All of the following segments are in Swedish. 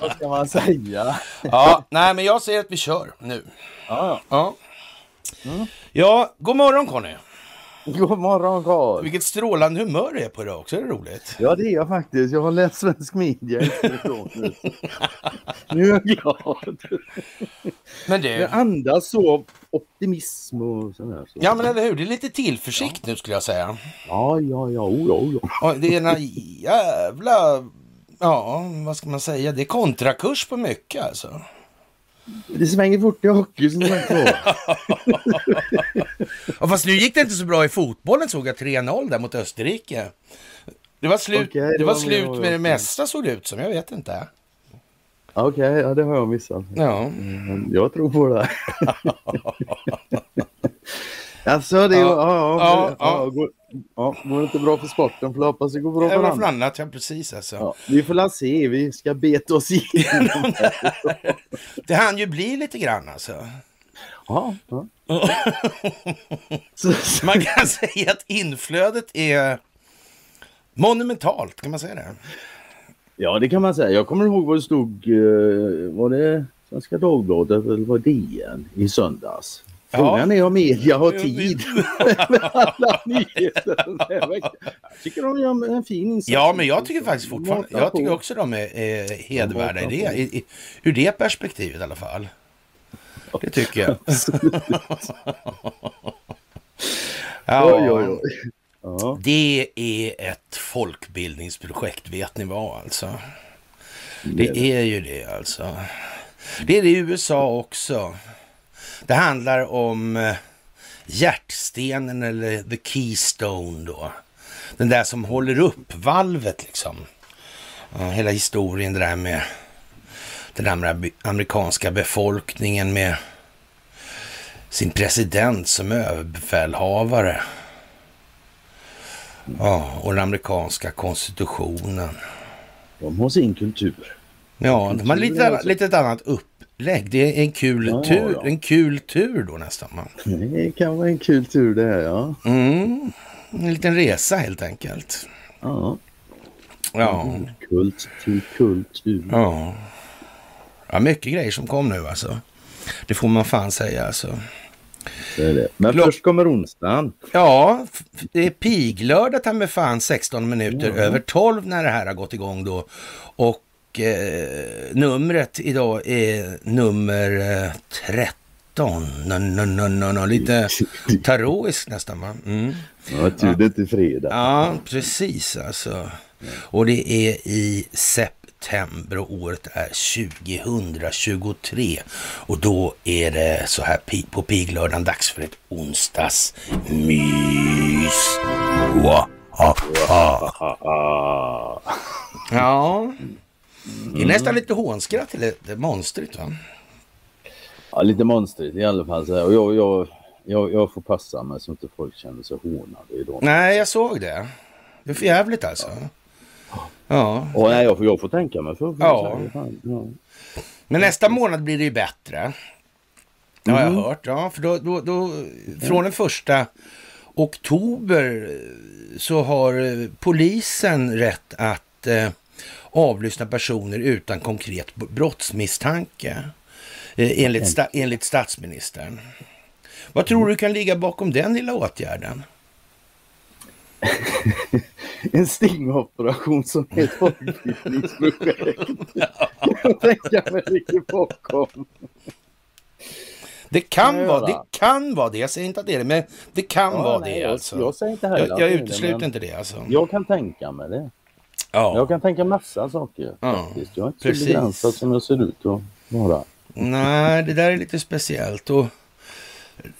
Vad ska man säga? Ja, nej, men jag säger att vi kör nu. Ja, Ja, ja god morgon Conny. God morgon Karl. Vilket strålande humör det är på idag också. Är det roligt? Ja det är jag faktiskt. Jag har läst svensk media nu. Är jag glad. Men Det du, andas så optimism och sådär. Så. ja men eller hur, det är lite tillförsikt nu skulle jag säga. ja, ja, ja, oh, ja, ja. Och det är en jävla, ja vad ska man säga, det är kontrakurs på mycket alltså. Det svänger fort i hockey som sagt var. Ja, fast nu gick det inte så bra i fotbollen såg jag 3-0 där mot Österrike. Det var slut, Okej, det det var var slut med- med det mesta såg det ut som, jag vet inte. Okej, ja, det har jag missat. Ja, jag tror på det. Alltså, det är, ja, ja, Ja, ja, går, ja, går det inte bra för sporten får jag hoppas det går bra det för andra. annat, ja precis alltså. Ja, vi får la se, vi ska beta oss igenom. Det hann ju bli lite grann alltså. Ja, ja. Man kan säga att inflödet är monumentalt, kan man säga det? Ja, det kan man säga. Jag kommer ihåg vad det stod, eh, var det Svenska Dagbladet eller var det DN i söndags? Ja. Frågan är om media har tid med alla nyheter. Jag tycker de gör en fin insats. Ja, men jag tycker faktiskt fortfarande, jag tycker också de är eh, hedervärda i det, i, i, ur det perspektivet i alla fall. Det tycker jag. Ja, Oj, oj, oj. Ja. Det är ett folkbildningsprojekt, vet ni vad alltså? Det är ju det alltså. Det är det i USA också. Det handlar om eh, hjärtstenen eller the keystone då. Den där som håller upp valvet liksom. Hela historien det där med den amer- amerikanska befolkningen med sin president som överbefälhavare. Ja, och den amerikanska konstitutionen. De har sin kultur. Ja, de har lite, alltså. lite ett annat upplägg. Det är en kul Ja, tur, ja. en kul tur då nästan. Det kan vara en kul tur det här, ja. Mm, en liten resa helt enkelt. ja. Ja, Kult till kultur. ja. Ja, mycket grejer som kom nu alltså. Det får man fan säga alltså. Men Klart. först kommer onsdagen. Ja, det är piglördag ta med fan 16 minuter över 12 när det här har gått igång då. Och eh, numret idag är nummer eh, 13. No, no, no, no, no. Lite taroiskt nästan va? Mm. Ja, tur det är fredag. Ja, precis alltså. Och det är i september och året är 2023. Och då är det så här på piglördagen dags för ett onsdagsmys. Ah, Ja, det är nästan lite hånskratt det är monstrigt va? ja, lite monstrigt i alla fall. Och jag, jag, jag, jag får passa mig så inte folk känner sig hånade idag. Nej, jag såg det. Det är för jävligt alltså. Ja, Och nej, jag, får, jag får tänka mig för. för Ja. ja. Men nästa månad blir det ju bättre. Det har Mm. jag hört. Ja, för då, då, då, från den första oktober eh, så har eh, polisen rätt att eh, avlyssna personer utan konkret brottsmisstanke. Eh, enligt, sta, enligt statsministern. Vad tror du kan ligga bakom den lilla åtgärden? En stingoperation som är ett folkbildningsprojekt. Tänker mig ligger bakom. Det kan, vara, det kan vara det. Jag säger inte att det är det, men det kan Ja, vara nej, det. jag- Alltså. jag säger inte heller jag, att jag det, utesluter inte det. Alltså. Jag kan tänka mig det. Ja. Jag kan tänka massa saker Ja, faktiskt. Jag är inte precis. så begränsad som jag ser ut att vara. Nej, det där är lite speciellt. Och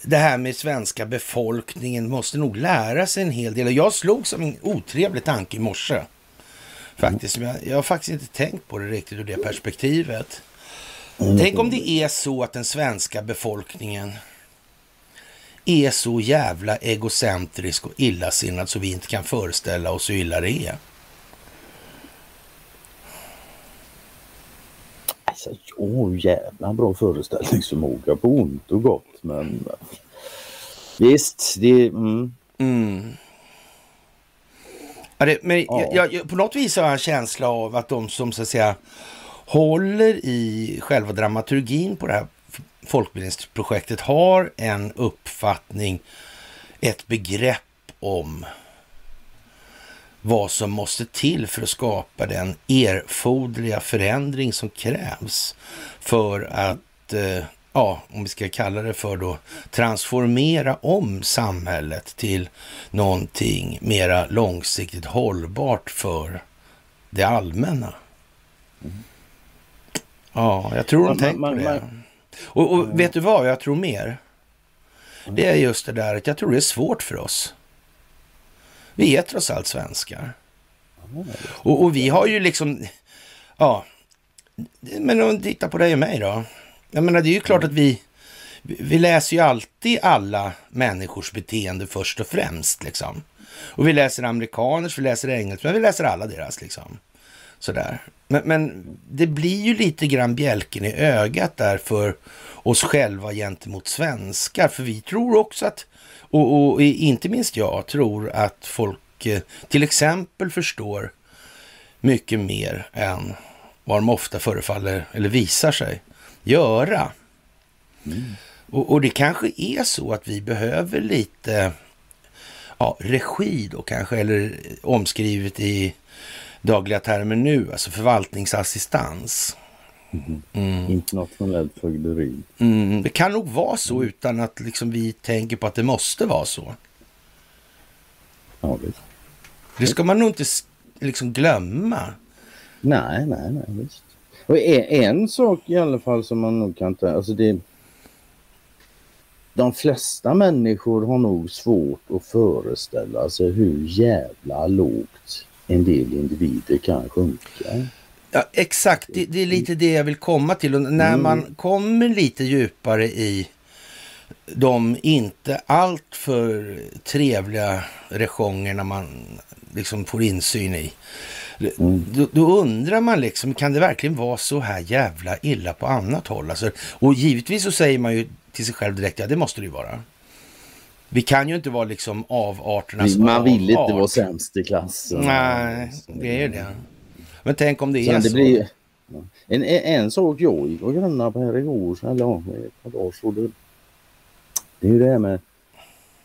det här med svenska befolkningen måste nog lära sig en hel del. Och Jag slog som en otrevlig tanke i morse. Faktiskt. Jag, jag har faktiskt inte tänkt på det riktigt ur det perspektivet. Tänk om det är så att den svenska befolkningen är så jävla egocentrisk och illasinnad så vi inte kan föreställa oss hur illa det är. Alltså, jo, jävla bra föreställningsförmåga på ont och gott. Men visst, det... Mm. Mm. Ja, det, men ja. jag, jag, på något vis har jag en känsla av att de som så att säga håller i själva dramaturgin på det här folkbildningsprojektet har en uppfattning, ett begrepp om vad som måste till för att skapa den erforderliga förändring som krävs för att, eh, ja, om vi ska kalla det för då, transformera om samhället till någonting mera långsiktigt hållbart för det allmänna. Mm. Ja, jag tror de tänker på det. Och, och, vet du vad jag tror mer? Det är just det där att jag tror det är svårt för oss. Vi är trots allt svenskar. Och, och vi har ju liksom, ja, men om tittar på dig och mig då. Jag menar det är ju klart att vi, vi läser ju alltid alla människors beteende först och främst liksom. Och vi läser amerikaners, vi läser engelska, men vi läser alla deras liksom. Sådär. Men, men det blir ju lite grann bjälken i ögat där för oss själva gentemot svenskar. För vi tror också att, och, och inte minst jag, tror att folk eh, till exempel förstår mycket mer än vad de ofta förefaller eller visar sig göra. Mm. Och, och, det kanske är så att vi behöver lite ja, regi då kanske, eller omskrivet i dagliga termer nu, alltså förvaltningsassistans. Mm. Mm. Internationellt fögderi. Mm. Det kan nog vara så utan att liksom vi tänker på att det måste vara så. Ja, visst. Det ska man nog inte liksom glömma. Nej, nej, nej, visst. Och en, en sak i alla fall som man nog kan ta, alltså det de flesta människor har nog svårt att föreställa sig hur jävla lågt en del individer kan sjunka. Ja, exakt, det, det, är lite det jag vill komma till. Och när mm. man kommer lite djupare i de inte alltför trevliga rejongerna man liksom får insyn i. Mm. Då, då, undrar man liksom, kan det verkligen vara så här jävla illa på annat håll? Alltså, och givetvis så säger man ju till sig själv direkt, ja det måste det ju vara. Vi kan ju inte vara liksom avarternas Man vill inte art. vara sämst i klassen. Nej, det är ju det. Men tänk om det Sen är det så. Blir, en, en, sak jag gick och grunnade på här igår, eller ett par dagar så det, det är ju det här med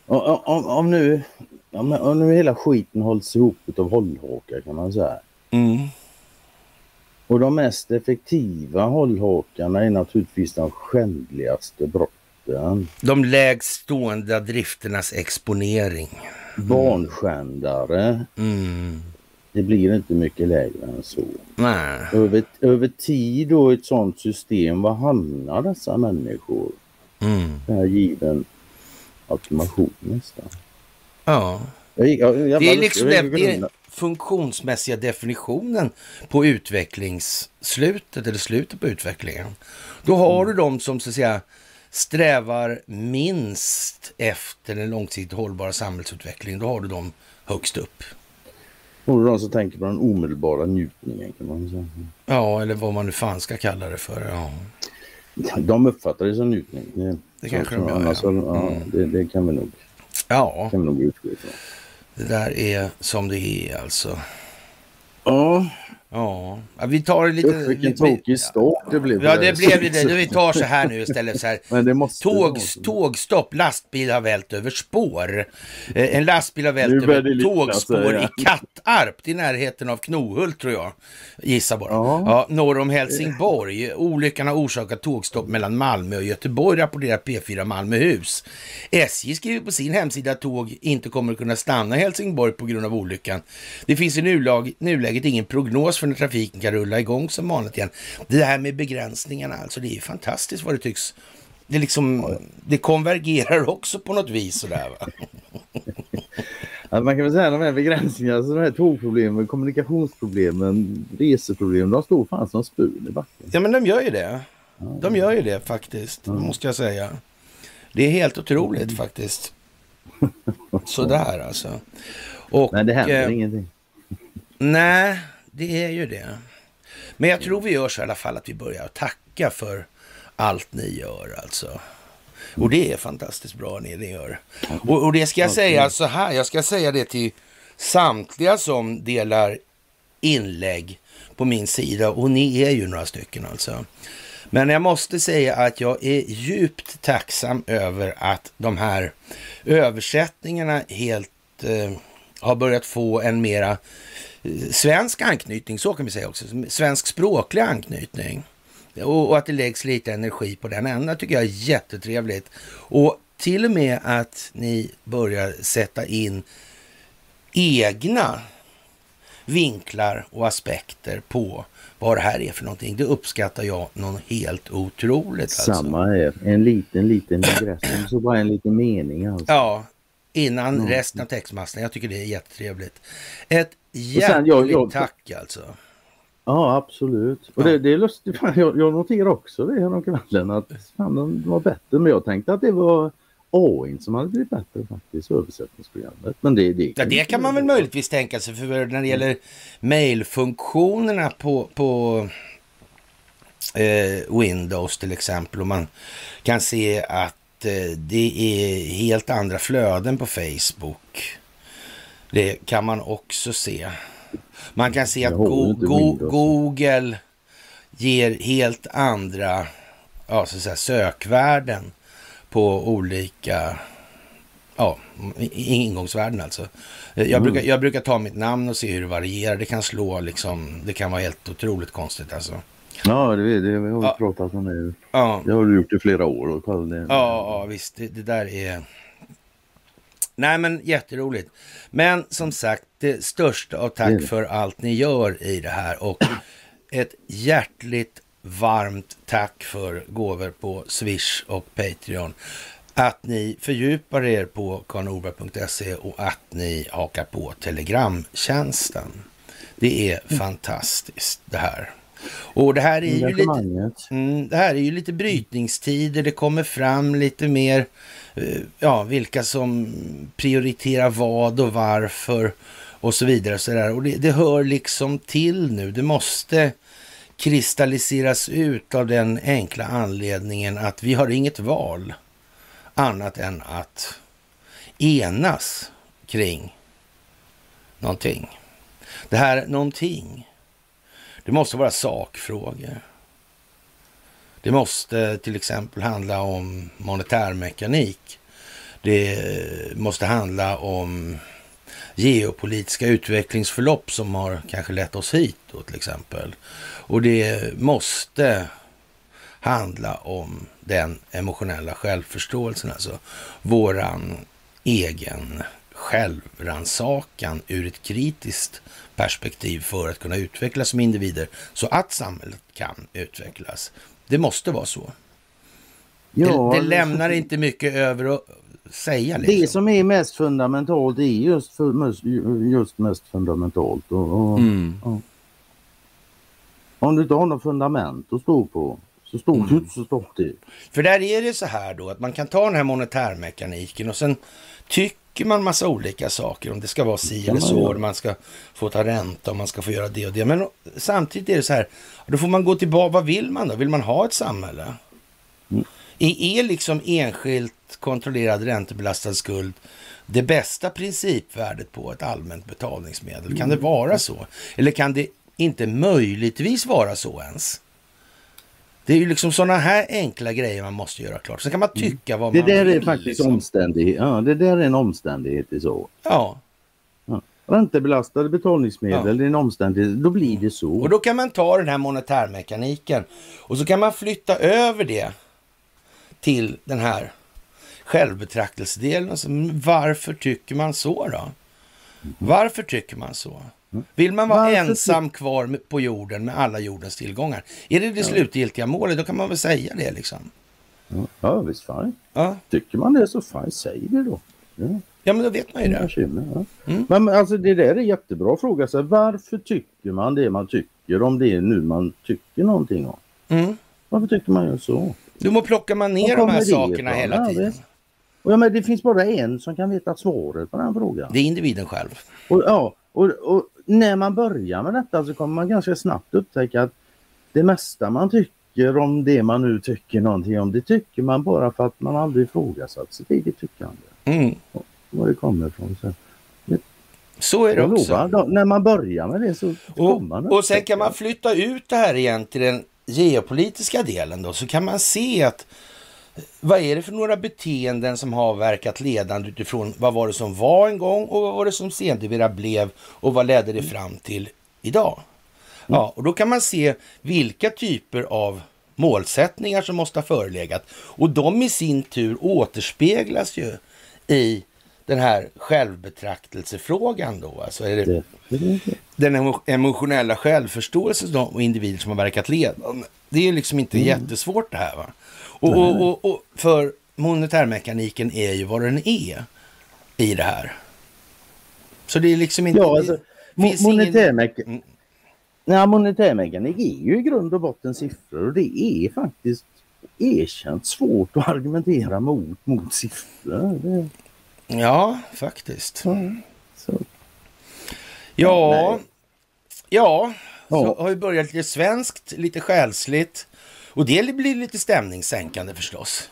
om, om, om nu, om, om nu hela skiten hålls ihop av hållhakar kan man säga. Mm. Och de mest effektiva hållhakarna är naturligtvis de skändligaste brotten. De lägst stående drifternas exponering. Mm. Barnskändare. Mm. Det blir inte mycket lägre än så. Nej. Över, över tid och ett sådant system, vad hamnar dessa människor? Mm. Det här given automation nästan. Ja. Jag, jag, jag, det är liksom den, funktionsmässiga definitionen på utvecklingsslutet eller slutet på utvecklingen. Då har mm. du de som så att säga strävar minst efter den långsiktigt hållbara samhällsutvecklingen, då har du dem högst upp. Och de som tänker på den omedelbara njutningen kan man säga. Ja, eller vad man nu fan ska kalla det för. Ja. De uppfattar det som njutning. Det, det kanske de gör, ja. ja mm. det, det, kan vi nog, ja. kan vi nog utgå ifrån. Det där är som det är alltså. Ja, Ja, vi tar lite... Usch, vilken tokig start det blev. Ja, det blev ju det. Vi tar så här nu istället. Så här. Men det måste Tåg, tågstopp, lastbil har vält över spår. Eh, en lastbil har vält över tågspår i Kattarp, i närheten av Knohult tror jag. Gissa bara. Ja. Ja, norr om Helsingborg. Olyckan har orsakat tågstopp mellan Malmö och Göteborg, rapporterar P4 Malmöhus. SJ skriver på sin hemsida att tåg inte kommer att kunna stanna i Helsingborg på grund av olyckan. Det finns i nulag, nuläget ingen prognos för när trafiken kan rulla igång som vanligt igen. Det här med begränsningarna, alltså det är fantastiskt vad det tycks. Det, liksom, det konvergerar också på något vis sådär va. Alltså man kan väl säga de här begränsningarna, alltså de här tågproblemen, kommunikationsproblemen, reseproblemen, de står fan som spun i backen. Ja men de gör ju det. De gör ju det faktiskt, ja. måste jag säga. Det är helt otroligt mm. faktiskt. Sådär alltså. Och, Nej, det händer eh, ingenting. Nej, det är ju det. Men jag tror vi gör så i alla fall att vi börjar tacka för allt ni gör alltså. Och det är fantastiskt bra ni, ni gör. Och, och det ska jag säga så här, jag ska säga det till samtliga som delar inlägg på min sida och ni är ju några stycken alltså. Men jag måste säga att jag är djupt tacksam över att de här översättningarna helt eh, har börjat få en mera svensk anknytning, så kan vi säga också. Svensk språklig anknytning. Och, och att det läggs lite energi på den änden tycker jag är jättetrevligt. Och till och med att ni börjar sätta in egna vinklar och aspekter på vad det här är för någonting. Det uppskattar jag någon helt otroligt. Alltså. Samma här. En liten, liten digress. Så bara en liten mening alltså. Ja, innan mm. resten av textmassan. Jag tycker det är jättetrevligt. Ett hjärtligt jag, jag, tack alltså. Ja, absolut. Och ja. Det, det, är lustigt. Jag, jag noterar också det häromkvällen att fan, den var bättre. Men jag tänkte att det var AI som hade blivit bättre faktiskt, översättningsprogrammet. Men det, det, ja, det kan man väl möjligtvis tänka sig, för när det gäller mailfunktionerna på, på eh, Windows till exempel, och man kan se att eh, det är helt andra flöden på Facebook. Det kan man också se. Man kan se att go go Google ger helt andra ja, så att säga, sökvärden på olika ja, ingångsvärden alltså. Jag, mm. brukar, jag brukar ta mitt namn och se hur det varierar. Det kan slå liksom, det kan vara helt otroligt konstigt alltså. Ja, det, det, vi har ja. pratat om det. Ja. Det har du gjort i flera år. Och det. Ja, ja, visst. Det, det där är... Nej, men jätteroligt. Men som sagt, det största av tack för allt ni gör i det här och ett hjärtligt varmt tack för gåvor på Swish och Patreon. Att ni fördjupar er på karlnorberg.se och att ni hakar på Telegramtjänsten. Det är mm. fantastiskt det här. Och det här är ju lite, mm, det här är ju lite brytningstider. Det kommer fram lite mer, Eh, ja, vilka som prioriterar vad och varför och så vidare. Så där. Och det, det hör liksom till nu. Det måste kristalliseras ut av den enkla anledningen att vi har inget val annat än att enas kring någonting. Det här någonting, det måste vara sakfrågor. Det måste till exempel handla om monetärmekanik. Det måste handla om geopolitiska utvecklingsförlopp som har kanske lett oss hit då till exempel. Och det måste handla om den emotionella självförståelsen, alltså våran egen självrannsakan ur ett kritiskt perspektiv för att kunna utvecklas som individer så att samhället kan utvecklas. Det måste vara så. Ja, det, det lämnar inte mycket över att säga. Liksom. Det som är mest fundamentalt är just, för, just mest fundamentalt. Och, och, mm. och. Om du inte har något fundament att stå på så står mm. du så står det. För där är det så här då att man kan ta den här monetärmekaniken och sen tycker man massa olika saker. Om det ska vara si eller så, man ska få ta ränta och man ska få göra det och det. Men samtidigt är det så här, då får man gå tillbaka. Vad vill man då? Vill man ha ett samhälle? Mm. Är liksom enskilt kontrollerad räntebelastad skuld det bästa principvärdet på ett allmänt betalningsmedel? Kan det mm. vara så? Eller kan det inte möjligtvis vara så ens? Det är ju liksom sådana här enkla grejer man måste göra klart. Sen kan man mm. tycka vad det man vill. Det där är faktiskt liksom. omständighet. Ja, det där är en omständighet i så. Ja. ja. Räntebelastade betalningsmedel, ja. det är en omständighet. Då blir det så. Och då kan man ta den här monetärmekaniken och så kan man flytta över det till den här självbetraktelsedelen. Alltså, varför tycker man så då? Mm. Varför tycker man så? Vill man vara Varför ensam kvar på jorden med alla jordens tillgångar? Är det det ja. slutgiltiga målet, då kan man väl säga det liksom. Ja, visst fine. Ja. Tycker man det så fine, säg det då. Ja. ja, men då vet man ju det. Ja. Mm. Men alltså det där är en jättebra fråga. Så varför tycker man det man tycker om det nu man tycker någonting om? Mm. Varför tycker man ju så? Du må plocka man ner de här sakerna hela tiden. Och ja, men det finns bara en som kan veta svaret på den frågan. Det är individen själv. Och, ja, och, och när man börjar med detta så kommer man ganska snabbt upptäcka att det mesta man tycker om det man nu tycker någonting om, det tycker man bara för att man aldrig ifrågasatt sitt eget tyckande. Mm. Var det kommer ifrån. Så. Så är det Jag också. lovar, då, när man börjar med det så kommer man Och, och sen kan man flytta ut det här igen till den geopolitiska delen då, så kan man se att vad är det för några beteenden som har verkat ledande utifrån vad var det som var en gång och vad var det som sedermera blev och vad ledde det fram till idag? Ja, och då kan man se vilka typer av målsättningar som måste ha förelegat och de i sin tur återspeglas ju i den här självbetraktelsefrågan då. Alltså är det, den emo- emotionella självförståelsen och individer som har verkat ledande. Det är liksom inte jättesvårt det här. va. Och, och, och, och för monetärmekaniken är ju vad den är i det här. Så det är liksom inte... Ja, alltså, det mo- finns ingen- Mm. Nej, monetärmekanik är ju i grund och botten siffror och det är faktiskt erkänt svårt att argumentera mot, mot siffror. Det, Ja, faktiskt. så. Ja, Nej. ja, så Ja. har vi börjat lite svenskt, lite själsligt. Och det blir lite stämningssänkande förstås.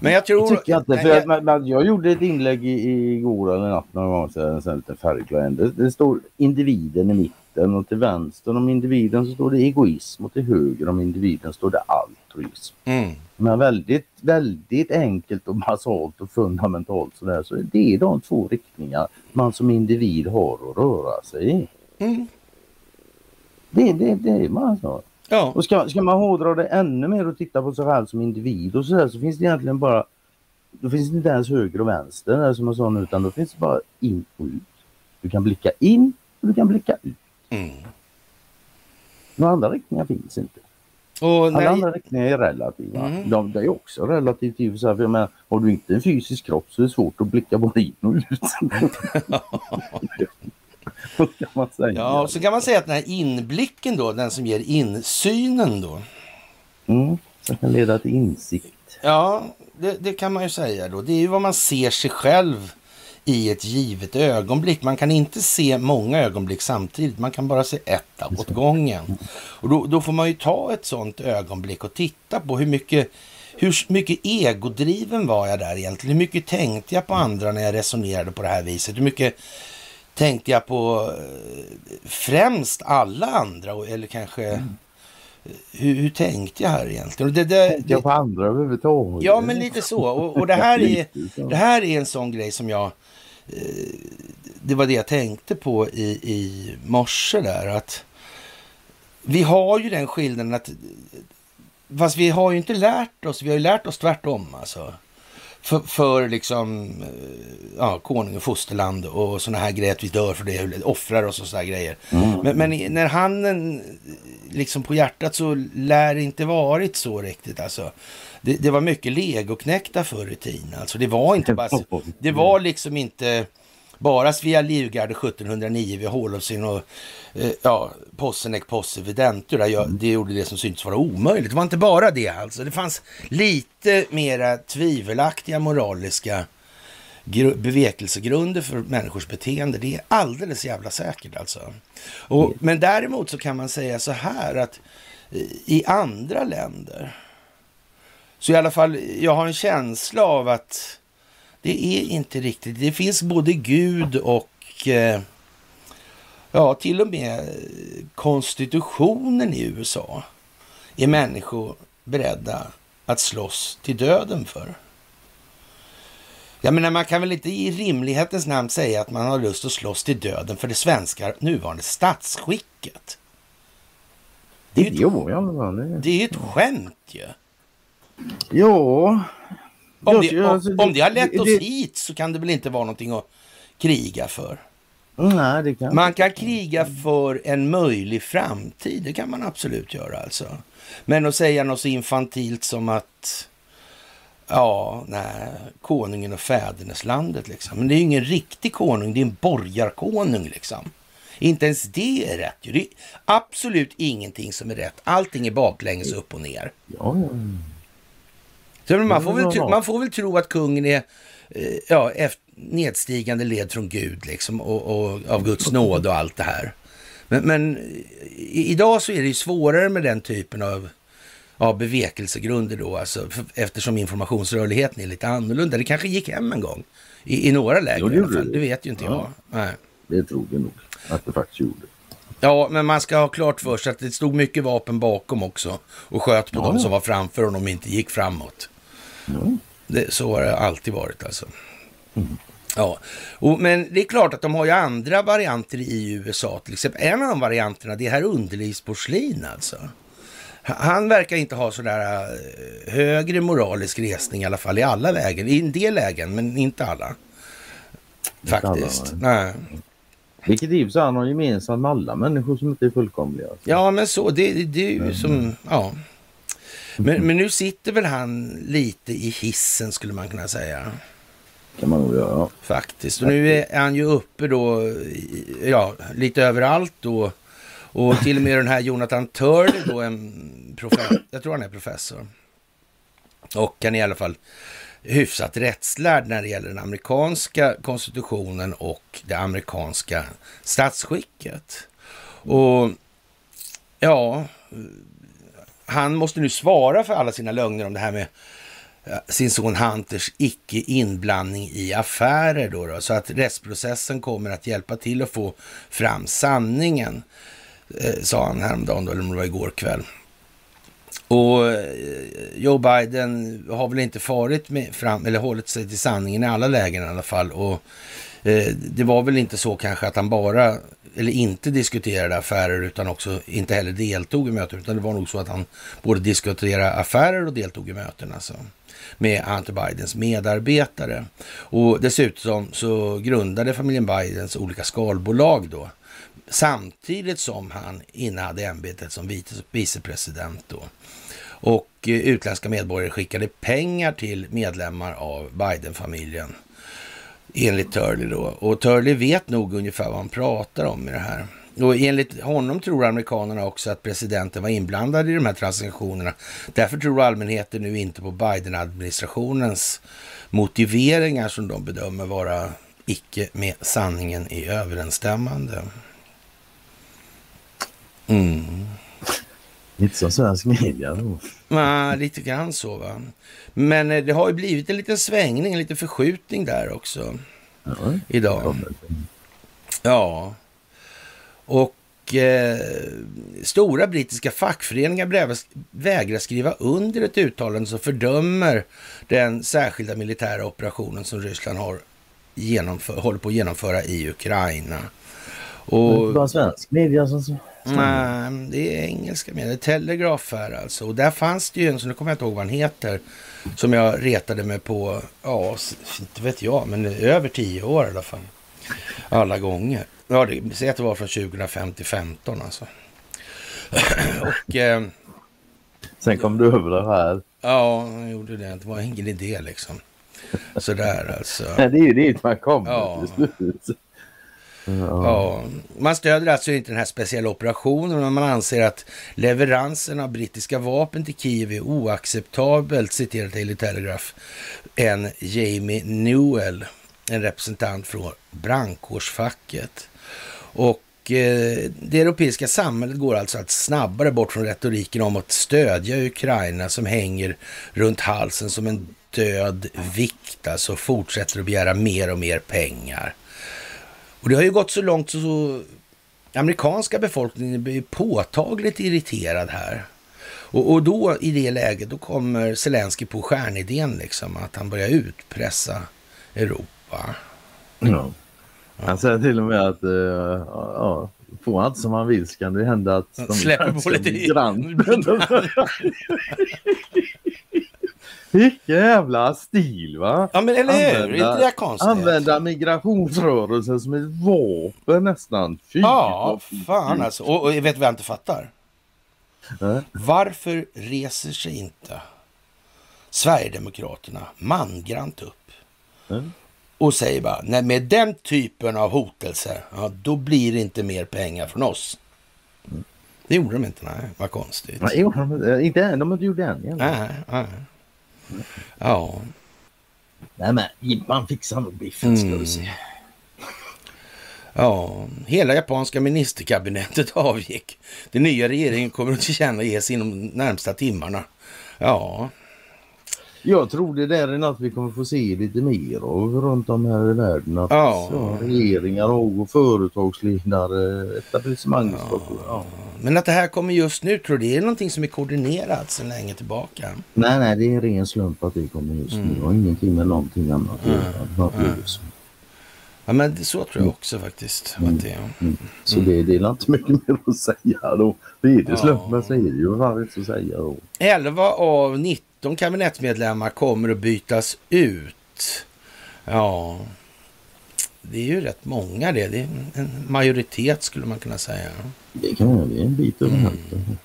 Men jag tror... Det tycker jag inte. För jag- man, man, jag gjorde ett inlägg i, igår eller natt någon gång så en sån liten färgglad. Det, det står individen i mitten och till vänster om individen så står det egoism och till höger om individen står det altruism. Mm. Men väldigt, väldigt enkelt och basalt och fundamentalt sådär så det är de två riktningar man som individ har att röra sig i. Mm. Det, det, det är man så. Ja, Och ska, ska man hårdra det ännu mer och titta på sig själv som individ och sådär så finns det egentligen bara då finns det inte ens höger och vänster där som jag sa nu utan då finns det bara in och ut. Du kan blicka in och du kan blicka ut. mm. Några andra riktningar finns inte. Och Alla när, andra riktningar är relativa. Mm. De, det är också relativt i och för sig. Har du inte en fysisk kropp så är det svårt att blicka både in och ut. Så kan man säga. ja, så kan man säga att den här inblicken då, den som ger insynen då. Mm, som kan leda till insikt. Ja, det, det kan man ju säga då. Det är ju vad man ser sig själv i ett givet ögonblick. Man kan inte se många ögonblick samtidigt. Man kan bara se ett åt gången. Och då, då får man ju ta ett sånt ögonblick och titta på hur mycket, hur mycket egodriven var jag där egentligen? Hur mycket tänkte jag på andra när jag resonerade på det här viset? Hur mycket tänkte jag på eh, främst alla andra? Eller kanske... eh, Hur, hur tänkte jag här egentligen? Det, det, Tänkte jag på andra överhuvudtaget? Ja, men lite så. Och, och det, här är, det här är en sån grej som jag... Eh, det var det jag tänkte på i, i morse där. Att vi har ju den skillnaden att... Fast vi har ju inte lärt oss, vi har ju lärt oss tvärtom alltså. För, för liksom, eh, ja, konung och fosterland och såna här grejer, att vi dör för det, offrar oss och här grejer. Mm. Men, men när handen liksom på hjärtat så lär det inte varit så riktigt alltså. Det, det var mycket legoknäckta förr i tiden alltså. Det var inte bara, det var liksom inte bara Svea Livgarde 1709 vid Hålovsyn och eh, ja, Possenek Posse Videntur. där jag- Det gjorde det som syntes vara omöjligt. Det var inte bara det alltså. Det fanns lite mera tvivelaktiga moraliska gru- bevekelsegrunder för människors beteende. Det är alldeles jävla säkert alltså. Och, men däremot så kan man säga så här att eh, i andra länder så i alla fall, jag har en känsla av att det är inte riktigt. Det finns både Gud och eh, ja, till och med konstitutionen i USA är människor beredda att slåss till döden för. Jag menar, man kan väl inte i rimlighetens namn säga att man har lust att slåss till döden för det svenska nuvarande statsskicket. Det är ju ett, Jo, ja, det... det är ett skämt ju. Ja. Om det, alltså, om det har lett oss det- hit så kan det väl inte vara någonting att kriga för. Nej, det kan Man kan kriga för en möjlig framtid, det kan man absolut göra alltså. Men att säga något så infantilt som att ja, nej, konungen och fäderneslandet liksom. Men det är ju ingen riktig konung, det är en borgarkonung liksom. Inte ens det är rätt. Det är absolut ingenting som är rätt. Allting är baklänges upp och ner. Ja, ja. Så man, får väl tro, man får väl tro att kungen är eh, ja, nedstigande led från Gud liksom, och, och av Guds nåd och allt det här. Men, men i, idag så är det ju svårare med den typen av ja, bevekelsegrunder då, alltså, eftersom informationsrörligheten är lite annorlunda. Det kanske gick hem en gång i, i några läger Jo, det i alla fall. Det vet ju inte Ja. jag. Nej. det tror vi nog att det faktiskt gjorde. Ja, men man ska ha klart för sig att det stod mycket vapen bakom också och sköt på Ja. de som var framför och de inte gick framåt. Ja. Det, så har det alltid varit alltså. Mm. Ja, och, men det är klart att de har ju andra varianter i USA. Till exempel en av de varianterna, det är här underlivsporslin alltså. Ha- Han verkar inte ha sådär eh, högre moralisk resning i alla fall i alla lägen. I en del lägen, men inte alla. Inte alla, Faktiskt. Nej. Vilket i han har gemensamt med alla människor som inte är fullkomliga. Alltså. Ja, men så, det, det är ju som, ja. Men, men nu sitter väl han lite i hissen skulle man kunna säga. kan man nog göra. Faktiskt. Och nu är han ju uppe då, ja, lite överallt då. Och till och med den här Jonathan Turley då, en professor, jag tror han är professor. Och han är i alla fall hyfsat rättslärd när det gäller den amerikanska konstitutionen och det amerikanska statsskicket. Och ja, han måste nu svara för alla sina lögner om det här med sin son Hunters icke inblandning i affärer då, då så att rättsprocessen kommer att hjälpa till att få fram sanningen, eh, sa han häromdagen då, eller om det var igår kväll. Och eh, Joe Biden har väl inte farit med fram, eller hållit sig till sanningen i alla lägen i alla fall. Och eh, det var väl inte så kanske att han bara, eller inte diskuterade affärer utan också inte heller deltog i möten. Utan det var nog så att han både diskuterade affärer och deltog i möten alltså. Med Hunter Bidens medarbetare. Och dessutom så grundade familjen Bidens olika skalbolag då. Samtidigt som han innehade ämbetet som vice- vicepresident då. Och eh, utländska medborgare skickade pengar till medlemmar av Biden-familjen. Enligt Turley då. Och Turley vet nog ungefär vad han pratar om i det här. Och enligt honom tror amerikanerna också att presidenten var inblandad i de här transaktionerna. Därför tror allmänheten nu inte på Biden-administrationens motiveringar som de bedömer vara icke med sanningen i överensstämmande. Mm. Inte som svensk media då. Ja, lite grann så va. Men eh, det har ju blivit en liten svängning, en liten förskjutning där också Ja. idag. Ja. Och eh, stora brittiska fackföreningar vägrar skriva under ett uttalande som fördömer den särskilda militära operationen som Ryssland har håller på att genomföra i Ukraina. Det är inte Och, bara svensk media som... nej, det är engelska med. Det är Telegraph här alltså. Och där fanns det ju en, så nu kommer jag inte ihåg vad han heter, som jag retade mig på, ja, inte vet jag, men över tio år i alla fall. Alla gånger. Ja, det, säg att det var från 2005 till 15 alltså. Och eh, Sen kom du över det här. ja, jag gjorde det. Det var ingen idé liksom. Sådär alltså. Nej, det är ju dit man kommer Ja. till slut. Ja. Ja, man stöder alltså inte den här speciella operationen, men man anser att leveransen av brittiska vapen till Kiev är oacceptabelt, citerar Daily Telegraph. En Jamie Newell, en representant från brandkårsfacket. Och eh, det europeiska samhället går alltså allt snabbare bort från retoriken om att stödja Ukraina som hänger runt halsen som en död vikt, alltså fortsätter att begära mer och mer pengar. Och det har ju gått så långt så, så amerikanska befolkningen blir påtagligt irriterad här. Och, och då i det läget, då kommer Zelensky på stjärnidén liksom, att han börjar utpressa Europa. Ja. Han säger till och med att uh, ja, får han inte som han vill så kan det hända att de Släpper på lite- migranterna- Vilken jävla stil va? Ja men eller hur, är inte det konstigt? använda migrationsrörelsen som ett vapen nästan. Fy Ja, fan alltså. Och, och vet du vad jag inte fattar? Nej. Varför reser sig inte Sverigedemokraterna mangrant upp Mm. och säger bara, nej med den typen av hotelser, ja, då blir det inte mer pengar från oss. Det gjorde de inte, nej, vad konstigt. Nej, de- inte än, de har inte gjort det än. Nej, nej. Ja, Nej men Jimpan fixar nog biffen ska du se. ja, hela japanska ministerkabinettet avgick. Den nya regeringen kommer att tillkännages inom de närmsta timmarna. Ja, Jag tror det där är något vi kommer få se lite mer av runt om här i världen. Att Ja. regeringar och företagsledare, etablissemang. Ja. Ja. Men att det här kommer just nu, tror du det är någonting som är koordinerat sedan länge tillbaka? Nej, nej, det är ren slump att det kommer just nu. Det har ingenting med någonting annat. Det bara blev så. Ja, men det- så tror jag också faktiskt. Att det är. Mm. Så det, det är inte mycket mer att säga då. Det är det Ja. slumpen så är det ju så att säga då. 11 av 19 kabinettsmedlemmar kommer att bytas ut. Ja, det är ju rätt många det. Det är en majoritet skulle man kunna säga. Det kan vara det är en bit över hälften.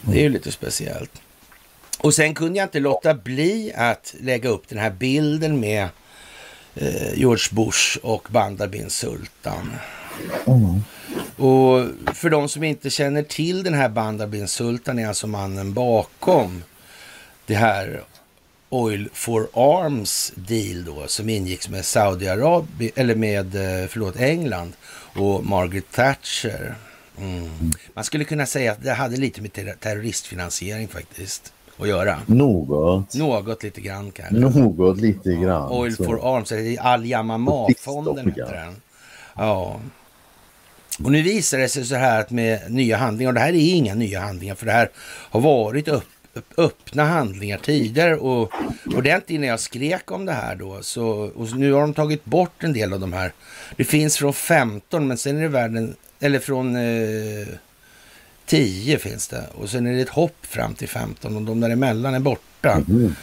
Det är ju lite speciellt. Och sen kunde jag inte låta bli att lägga upp den här bilden med eh, George Bush och Bandar bin Sultan. Mm. Och för de som inte känner till den här Bandar bin Sultan är alltså mannen bakom det här Oil for Arms deal då som ingicks med Saudiarabien, eller med, eh, förlåt, England och Margaret Thatcher. Mm. Man skulle kunna säga att det hade lite med ter- terroristfinansiering faktiskt att göra. Något. Något lite grann kanske. Något lite grann. Oil så. for Arms, eller Al-Yamama-fonden heter den. Ja. Och nu visar det sig så här att med nya handlingar, och det här är inga nya handlingar, för det här har varit upp, upp, öppna handlingar tidigare och ordentligt innan jag skrek om det här då, så och nu har de tagit bort en del av de här. Det finns från 15, men sen är det världen, eller från eh, 10 finns det, och sen är det ett hopp fram till 15 och de däremellan är borta Mm.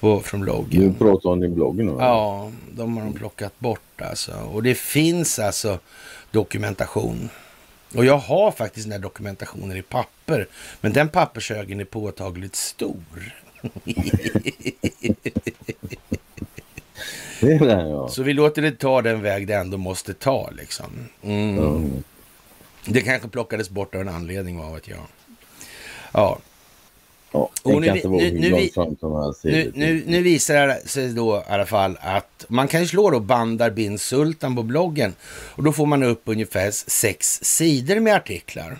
på, från loggen. Du pratar om din blogg nu? Ja, de har de plockat bort alltså. Och det finns alltså dokumentation. Och jag har faktiskt den här dokumentationen i papper. Men den pappershögen är påtagligt stor. Det ja. Så vi låter det ta den väg det ändå måste ta liksom. Mm. ja. Det kanske plockades bort av en anledning, vad vet jag. Ja, ja. Och Det nu visar det sig då i alla fall att man kan slå då Bandar bin Sultan på bloggen och då får man upp ungefär sex sidor med artiklar.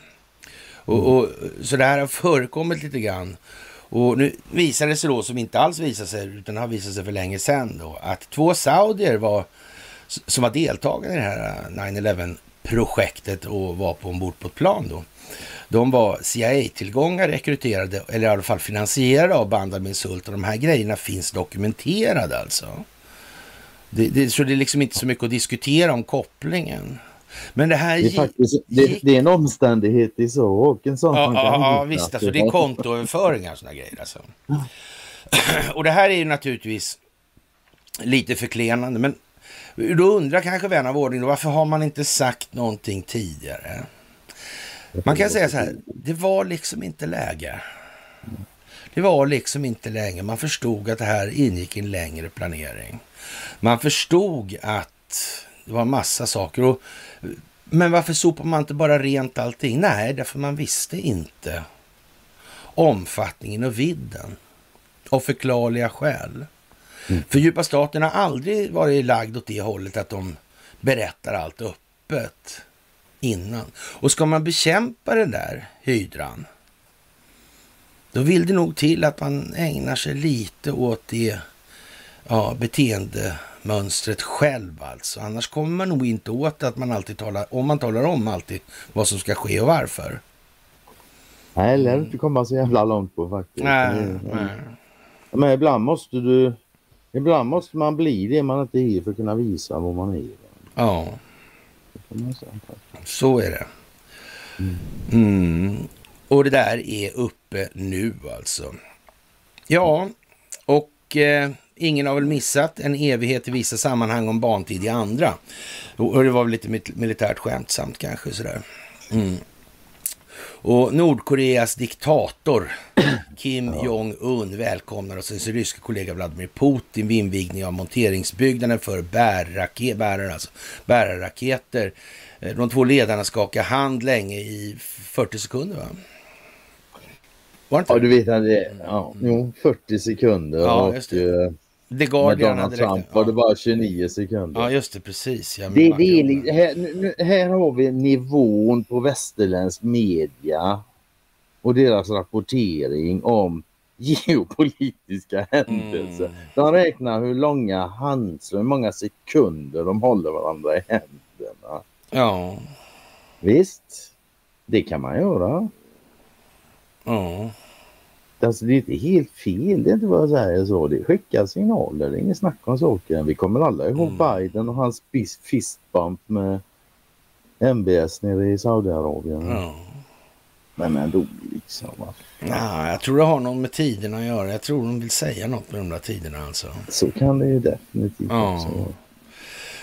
Och, och, så det här har förekommit lite grann. Och nu visar det sig då, som inte alls visar sig, utan har visat sig för länge sedan då, att två saudier var, som var deltagare i det här 9-11-projektet och var på ombord på ett plan då. De var CIA-tillgångar rekryterade, eller i alla fall finansierade av Bandar bin Sultan. De här grejerna finns dokumenterade alltså. Det, det, så det är liksom inte så mycket att diskutera om kopplingen. Men det här Det är, faktiskt, det, det är en omständighet i. En sån Ja, ja, ja visst. Alltså, det är kontoöverföringar och såna grejer. Alltså. Och det här är ju naturligtvis lite förklenande. Men då undrar kanske vän av ordning, varför har man inte sagt någonting tidigare? Man kan säga så här, det var liksom inte läge. Det var liksom inte läge. Man förstod att det här ingick i en längre planering. Man förstod att det var massa saker. Och, men varför sopar man inte bara rent allting? Nej, därför man visste inte omfattningen och vidden. Av förklarliga skäl. För djupa staten har aldrig varit lagd åt det hållet att de berättar allt öppet innan. Och ska man bekämpa den där hydran, då vill det nog till att man ägnar sig lite åt det ja, beteendemönstret själv alltså. Annars kommer man nog inte åt att man alltid talar, om man talar om alltid vad som ska ske och varför. Nej, det lär inte komma så jävla långt på faktiskt. Nej, nej. Men ibland måste du... Ibland måste man bli det man inte är för att kunna visa vad man är. Ja så är det. Mm. Och det där är uppe nu alltså. Ja, och eh, ingen har väl missat en evighet i vissa sammanhang om bantid i andra. Och det var väl lite militärt skämtsamt kanske sådär. Mm. Och Nordkoreas diktator Kim Jong-Un välkomnar sin ryska kollega Vladimir Putin vid invigning av monteringsbyggnaden för bärrake- bärare, alltså, bärarraketer. Eh, De två ledarna skakar hand länge i 40 sekunder va? Var inte Ja, du vet att det ja, jo, 40 sekunder Ja, just det. eh, The med Guardian Donald hade Trump var det ja. bara 29 sekunder. ja, just det, precis. Ja, Det, det är, här, här har vi nivån på västerländsk media och deras rapportering om geopolitiska händelser. Mm. De räknar hur långa handslår, hur många sekunder de håller varandra i händerna. Ja. Visst, det kan man göra. Ja. Alltså det är inte helt fel, det är inte vad jag säger så. Det skickar signaler, det är inget snack om saken. Vi kommer alla ihåg Mm. Biden och hans fist- fistbump med MBS nere i Saudiarabien. ja. Men ändå liksom. va. Nej, jag tror det har något med tiderna att göra. Jag tror de vill säga något med de där tiderna alltså. Så kan det ju definitivt Ja. också vara.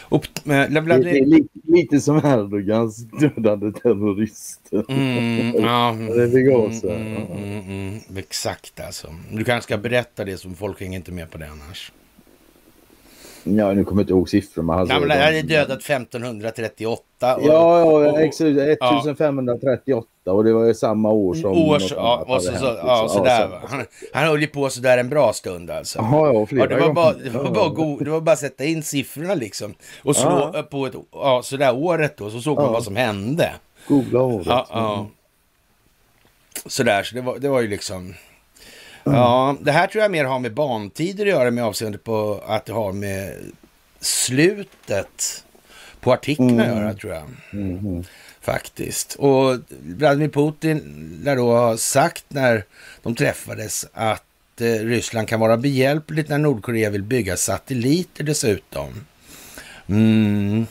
Och, men, Det, det är lite, lite som Erdogans dödade terrorister. Mm, ja, Det sig. Mm, mm, mm, mm, exakt alltså. Du kanske ska berätta det som folk hänger inte med på det annars. Ja, nu kommer jag inte ihåg siffrorna. Alltså, Nej, men det här är dödat 1538. Och, Ja, ja, exakt. 1538 och det var ju samma år som... Års, ja, och så, hade så, hänt, ja, liksom. sådär Ja, va. Han, han höll ju på sådär en bra stund alltså. Jaha, ja, flera Ja, det, var bara, det, var bara go, det var bara att sätta in siffrorna liksom. Och slå Ja. på ett, ja, sådär året då, så såg man Ja. vad som hände. Googla året. Ja, ja. Sådär, så det var, det var ju liksom... Ja, det här tror jag mer har med bantider att göra med avseende på att det har med slutet på artikeln att Mm. göra, tror jag. Mhm. Faktiskt. Och Vladimir Putin lär då ha sagt när de träffades att eh, Ryssland kan vara behjälpligt när Nordkorea vill bygga satelliter dessutom. Mm.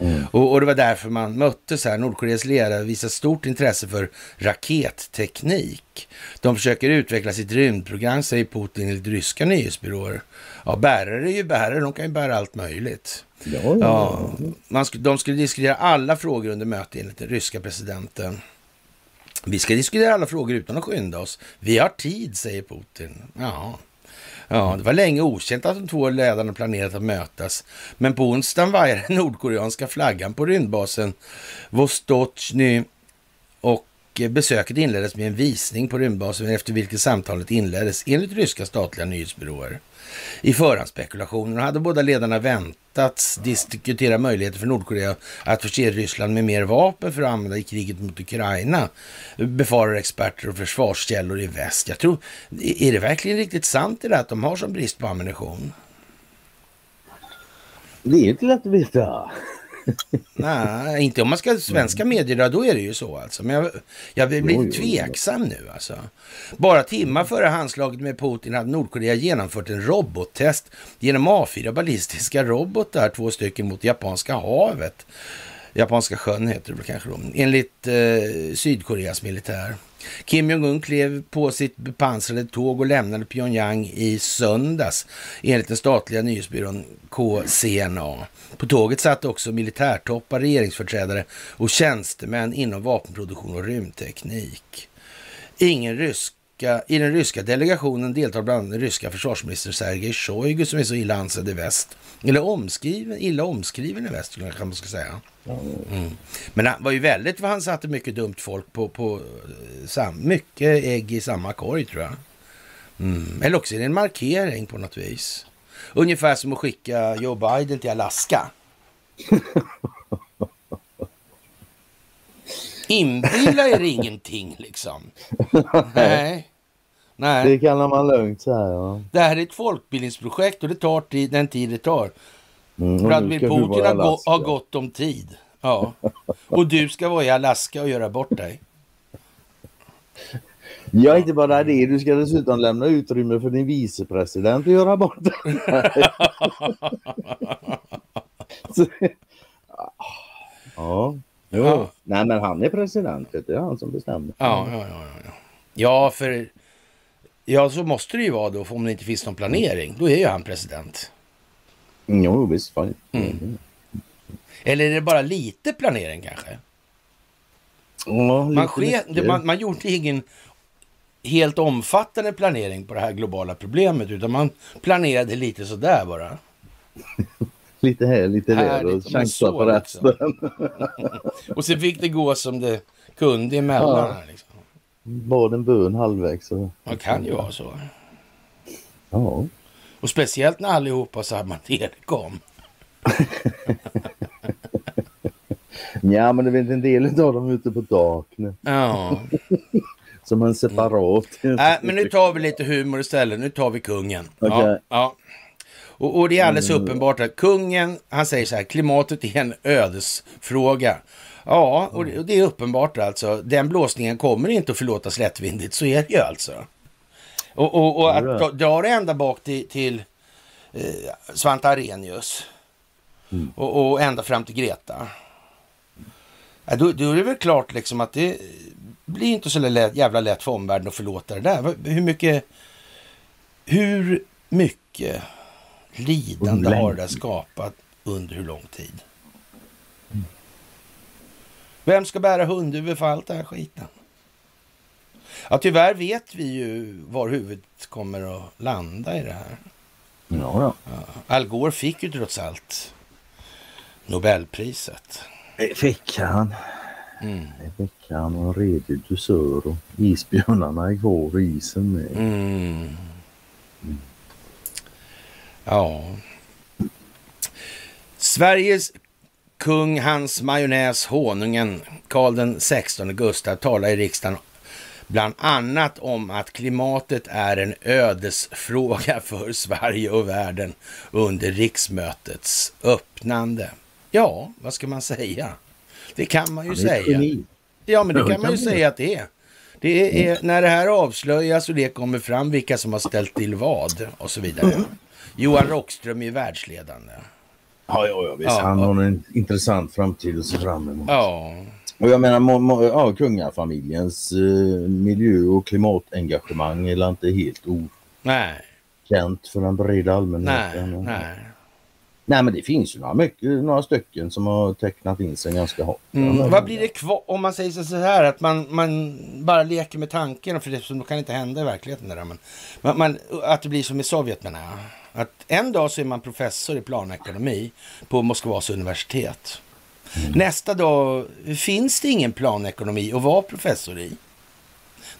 Mm. Och, och det var därför man möttes här. Nordkoreas ledare visar stort intresse för raketteknik. De försöker utveckla sitt rymdprogram, säger Putin enligt ryska nyhetsbyråer. Ja, bärare är ju bärare, de kan ju bära allt möjligt. Ja, ja. Ja, man sk- de skulle diskutera alla frågor under mötet enligt den ryska presidenten. Vi ska diskutera alla frågor utan att skynda oss. Vi har tid, säger Putin. Ja. Ja, det var länge okänt att de två ledarna planerat att mötas. Men på onsdagen vajade den nordkoreanska flaggan på rymdbasen Vostochny och besöket inleddes med en visning på rymdbasen efter vilket samtalet inleddes enligt ryska statliga nyhetsbyråer. I förhandsspekulationer. hade båda ledarna väntats diskutera möjligheter för Nordkorea att förse Ryssland med mer vapen för att använda i kriget mot Ukraina, befarar experter och försvarskällor i väst. Jag tror, är det verkligen riktigt sant det där att de har sån brist på ammunition? Det är inte lätt att veta. Nej, inte om man ska svenska medier, då, är det ju så alltså. Men jag, jag blir Jo, lite jo, tveksam nu alltså. Bara timmar före handslaget med Putin hade Nordkorea genomfört en robottest genom A4 ballistiska robotar, två stycken mot Japanska havet. Japanska sjön heter det väl kanske då, enligt eh, Sydkoreas militär. Kim Jong-Un klev på sitt bepansrade tåg och lämnade Pyongyang i söndags, enligt den statliga nyhetsbyrån KCNA. På tåget satt också militärtoppar, regeringsföreträdare och tjänstemän inom vapenproduktion och rymdteknik. Ingen rysk I den ryska delegationen deltar bland annat den ryska försvarsministern Sergej Shoigu som är så illa ansedd i väst. Eller omskriven, illa omskriven i väst kanske man ska säga. Mm. Men han var ju väldigt, han satte mycket dumt folk på, på eh, sam, mycket ägg i samma korg tror jag. Mm. Eller också är det en markering på något vis. Ungefär som att skicka Joe Biden till Alaska. Inbilla er ingenting liksom. Nej. Nej. Det kallar man lugnt så här. Ja. Det här är ett folkbildningsprojekt och det tar tid, den tid det tar. Mm, Vladimir Putin har, gå, har gott om tid. Ja. Och du ska vara i Alaska och göra bort dig. Ja, inte bara det. Du ska dessutom lämna utrymme för din vicepresident att göra bort. Så- ja. Jo. Ja. Nej, men han är president. Det är han som bestämmer. Ja, ja, ja. Ja, ja. ja för... Ja, så måste det ju vara då, för om det inte finns någon planering. Då är ju han president. Jo, visst. Fan. Mm. Eller är det bara lite planering kanske? Ja, Man, ske, man, man gjorde ingen helt omfattande planering på det här globala problemet, utan man planerade lite sådär bara. Lite här, lite där och chansa så på liksom. resten. Och sen fick det gå som det kunde emellan. Ja. Här, liksom. Bad en bön halvvägs. Så. Man kan ju vara så. Ja. Och speciellt när allihopa del kom. ja, men det vet en del av dem ute på tak nu. Ja, Som en separat. Nej, men nu tar vi lite humor istället. Nu tar vi kungen. Okej. Ja, ja. Och, och det är alldeles uppenbart att kungen, han säger så här, klimatet är en ödesfråga. Ja, och det, och det är uppenbart alltså. Den blåsningen kommer inte att förlåtas lättvindigt, så är det ju alltså. Och, och, och att dra- det ända bak till, till eh, Svante Arrhenius och, och ända fram till Greta. Ja, då, då är det väl klart liksom att det blir inte så lätt, jävla lätt för omvärlden att förlåta det där. Hur mycket, hur mycket lidande Under har det skapat under hur lång tid? Vem ska bära hundhuvud för allt det här skiten? Ja, tyvärr vet vi ju var huvudet kommer att landa i det här. Ja, ja. Al Gore fick ju trots allt Nobelpriset. Det fick han. Mm. Det fick han. Och en redig dusör och isbjörnarna är kvar i isen med. Mm. Ja. Sveriges kung Hans Majonnäs Honungen Karl den 16 Gustav talar i riksdagen bland annat om att klimatet är en ödesfråga för Sverige och världen under riksmötets öppnande. Ja, vad ska man säga? Det kan man ju säga. geni. Ja, men det kan man ju säga att det är. Det är när det här avslöjas och det kommer fram vilka som har ställt till vad och så vidare. Johan Rockström är världsledande. Ja, ja, ja, visst. Ja, han har en intressant framtid att se fram emot. Ja, Och jag menar, må, må, ja, kungafamiljens eh, miljö och klimatengagemang är inte helt nej, okänt för den breda nej, allmänheten. nej. Nej, men det finns ju några, mycket, några stycken som har tecknat in sig ganska hårt. Mm. Vad blir det kvar om man säger så här att man, man bara leker med tanken för det som kan inte hända i verkligheten. Där, men, man, man, att det blir som i Sovjet menar jag. Att en dag så är man professor i planekonomi på Moskvas universitet. Nästa dag finns det ingen planekonomi att vara professor i.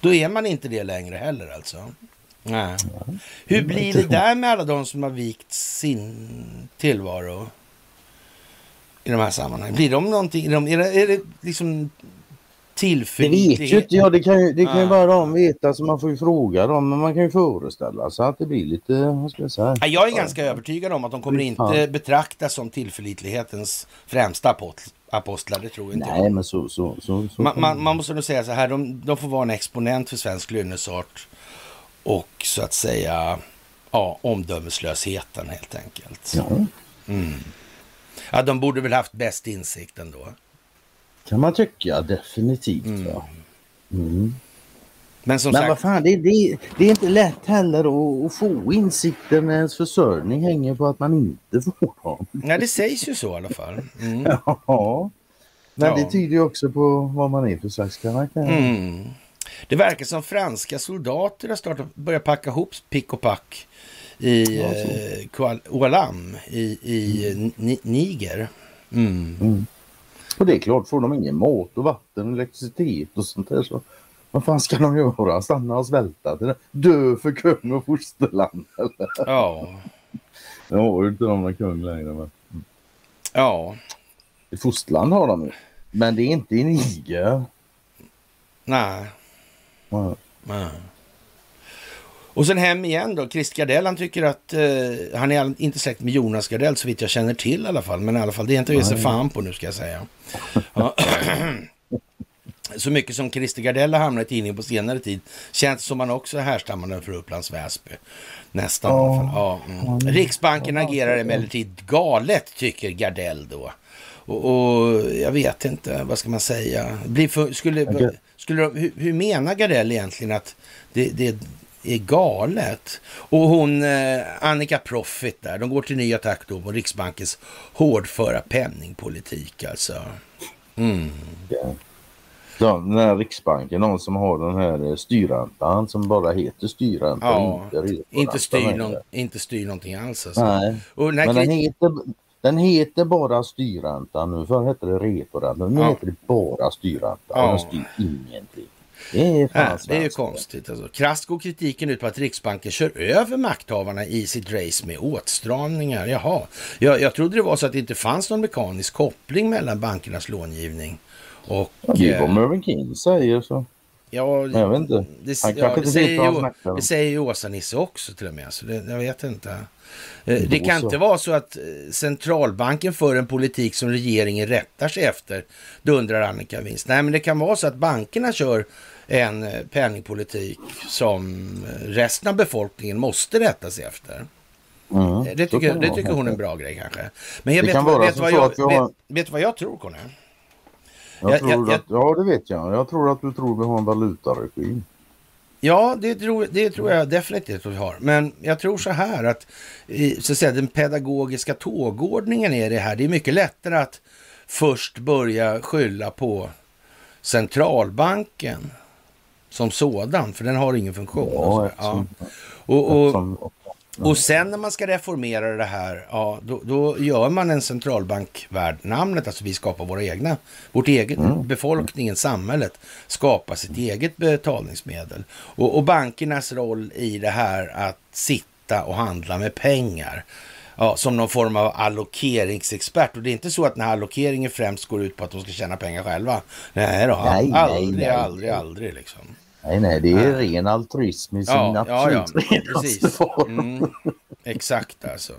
Då är man inte det längre heller alltså. Nej. Hur blir det där med alla de som har vikt sin tillvaro i de här sammanhangen? Blir de någonting, är, de, är, det, är liksom Det vet ju tillförlitlighet? inte jag. Det kan ju, det kan ju Ja. bara de veta så man får ju fråga dem. Men man kan ju föreställa sig att det blir lite, vad ska jag säga? Ja, Jag är ganska övertygad om att de kommer inte betraktas som tillförlitlighetens främsta apostlar. Det tror inte Nej, jag. men så... så, så, så Man, man, man måste nog säga så här, de, de får vara en exponent för svensk lynnesart och så att säga ja, omdömeslösheten helt enkelt. Ja, Ja, de borde väl haft bäst insikt ändå. Kan man tycka definitivt. Ja. Mm. Men som Men vad sagt, fan, det, det, det är inte lätt heller att, att få insikten när ens försörjning hänger på att man inte får dem. nej, det sägs ju så i alla fall. Mm. Ja. Men Ja. det tyder ju också på vad man är för slags karaktär. Mm. Det verkar som franska soldater har startat, börjat packa ihop pick och pack i Ja, eh, Kuala- Oualam i, i Ni- Niger. Mm. Och det är klart, får de ingen mat och vatten och elektricitet och sånt där så vad fan ska de göra? Stanna och svälta? Dö för kung och fosterland? Eller? Ja, Jag har ju inte de någon kung längre. Men. ja, I fosterland har de ju. Men det är inte i Niger. nej. Ja. nej. Och sen hem igen då. Christer Gardell han tycker att eh, han är inte släkt med Jonas Gardell så vitt jag känner till i alla fall. Men i alla fall det är inte sig Nej. fan på nu ska jag säga. Ja. Så mycket som Christer Gardell har hamnat i tidningen på senare tid känns som han också är härstammande för Upplands Väsby. Nästan i alla fall. Ja, mm. Riksbanken agerar emellertid galet tycker Gardell då. Och, och jag vet inte, vad ska man säga? Blir för, skulle, skulle de, hur, hur menar Gardell egentligen att det, det är galet? Och hon, eh, Annika Profit där, de går till ny attack då på Riksbankens hårdföra penningpolitik alltså. Mm. Ja. Den här Riksbanken, någon som har den här eh, styrräntan som bara heter styrränta. Ja, inte, Inte styr, någon, inte styr någonting alls alltså. Nej, men den heter, den heter bara styrränta nu. Förr hette det reporänta. Nu Ja. heter det bara styrränta. Ja. Den styr ingenting. Det är fan Nej, det är ju svenskt. konstigt. Alltså. Krasst går kritiken ut på att Riksbanken kör över makthavarna i sitt race med åtstramningar. Jaha, jag, jag trodde det var så att det inte fanns någon mekanisk koppling mellan bankernas långivning och... Ja, det är eh, vad Mervyn King säger så. Ja, Jag vet inte. det, Han ja, det, säger ju, det säger ju Åsa-Nisse också till och med. Så det, jag vet inte. Eh, Det kan inte vara så att eh, centralbanken för en politik som regeringen rättar sig efter, dundrar Annika Winst. Nej, men det kan vara så att bankerna kör en eh, penningpolitik som resten av befolkningen måste rätta sig efter. Mm, Eh, Det tycker, det tycker hon är en bra grej kanske. Men jag Det vet, kan vad- vara vet, vad jag, vi har- vet, vet vad jag tror, Conny? Jag Jag- tror jag- att, ja, det vet jag. Jag tror att du tror vi har en valutaregim. Ja, det tror, det tror jag definitivt att vi har. Men jag tror så här att, så att säga, den pedagogiska tågordningen är det här. Det är mycket lättare att först börja skylla på centralbanken som sådan, för den har ingen funktion. Ja, och, så. eftersom- ja. och, och, Eftersom- och sen när man ska reformera det här, ja, då, då gör man en centralbank värd namnet. Alltså vi skapar våra egna, vårt eget, befolkningen, samhället skapar sitt eget betalningsmedel. Och, och bankernas roll i det här att sitta och handla med pengar. Ja, som någon form av allokeringsexpert. Och det är inte så att den här allokeringen främst går ut på att de ska tjäna pengar själva. Nej då, Nej, nej, aldrig, nej. aldrig, aldrig liksom. Nej, nej, det är ren altruism i sin Ja, ja, ja, absolut renaste precis. form. Mm, exakt alltså.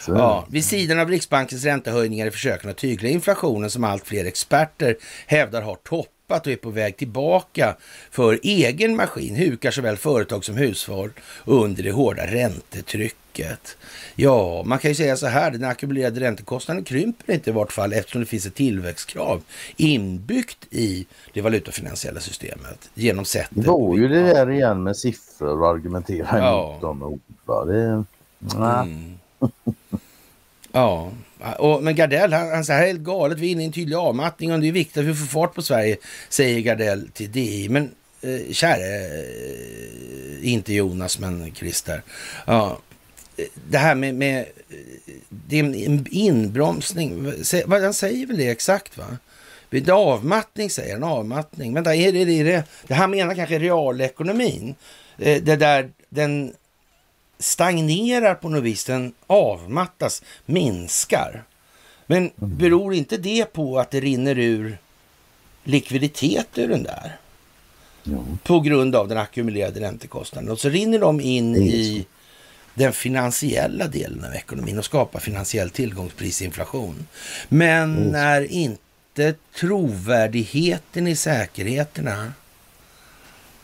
Så. Ja, vid sidan av Riksbankens räntehöjningar i försöken att tygla inflationen som allt fler experter hävdar har toppat och är på väg tillbaka för egen maskin hukar såväl företag som hushåll under det hårda räntetrycket. Ja, man kan ju säga så här, den ackumulerade räntekostnaden krymper inte i vart fall eftersom det finns ett tillväxtkrav inbyggt i det valutafinansiella systemet genom sättet. Det var ju det där igen med siffror och argumentera Ja. emot dem. va. Det, nej. Ja, och, men Gardell han, han säger helt galet, vi är inne i en tydlig avmattning och det är viktigt att vi får fart på Sverige, säger Gardell till DI. Men eh, käre, eh, inte Jonas men Christer. Ja, det här med, med det är en inbromsning, han säger väl det exakt va? Det är avmattning säger han, avmattning. Vänta, är det är det? Det här menar kanske realekonomin. Eh, Det där den stagnerar på något vis, den avmattas, minskar. Men beror inte det på att det rinner ur likviditet ur den där? Ja. På grund av den ackumulerade räntekostnaden. Och så rinner de in Det i den finansiella delen av ekonomin och skapar finansiell tillgångsprisinflation. Men Mm. när inte trovärdigheten i säkerheterna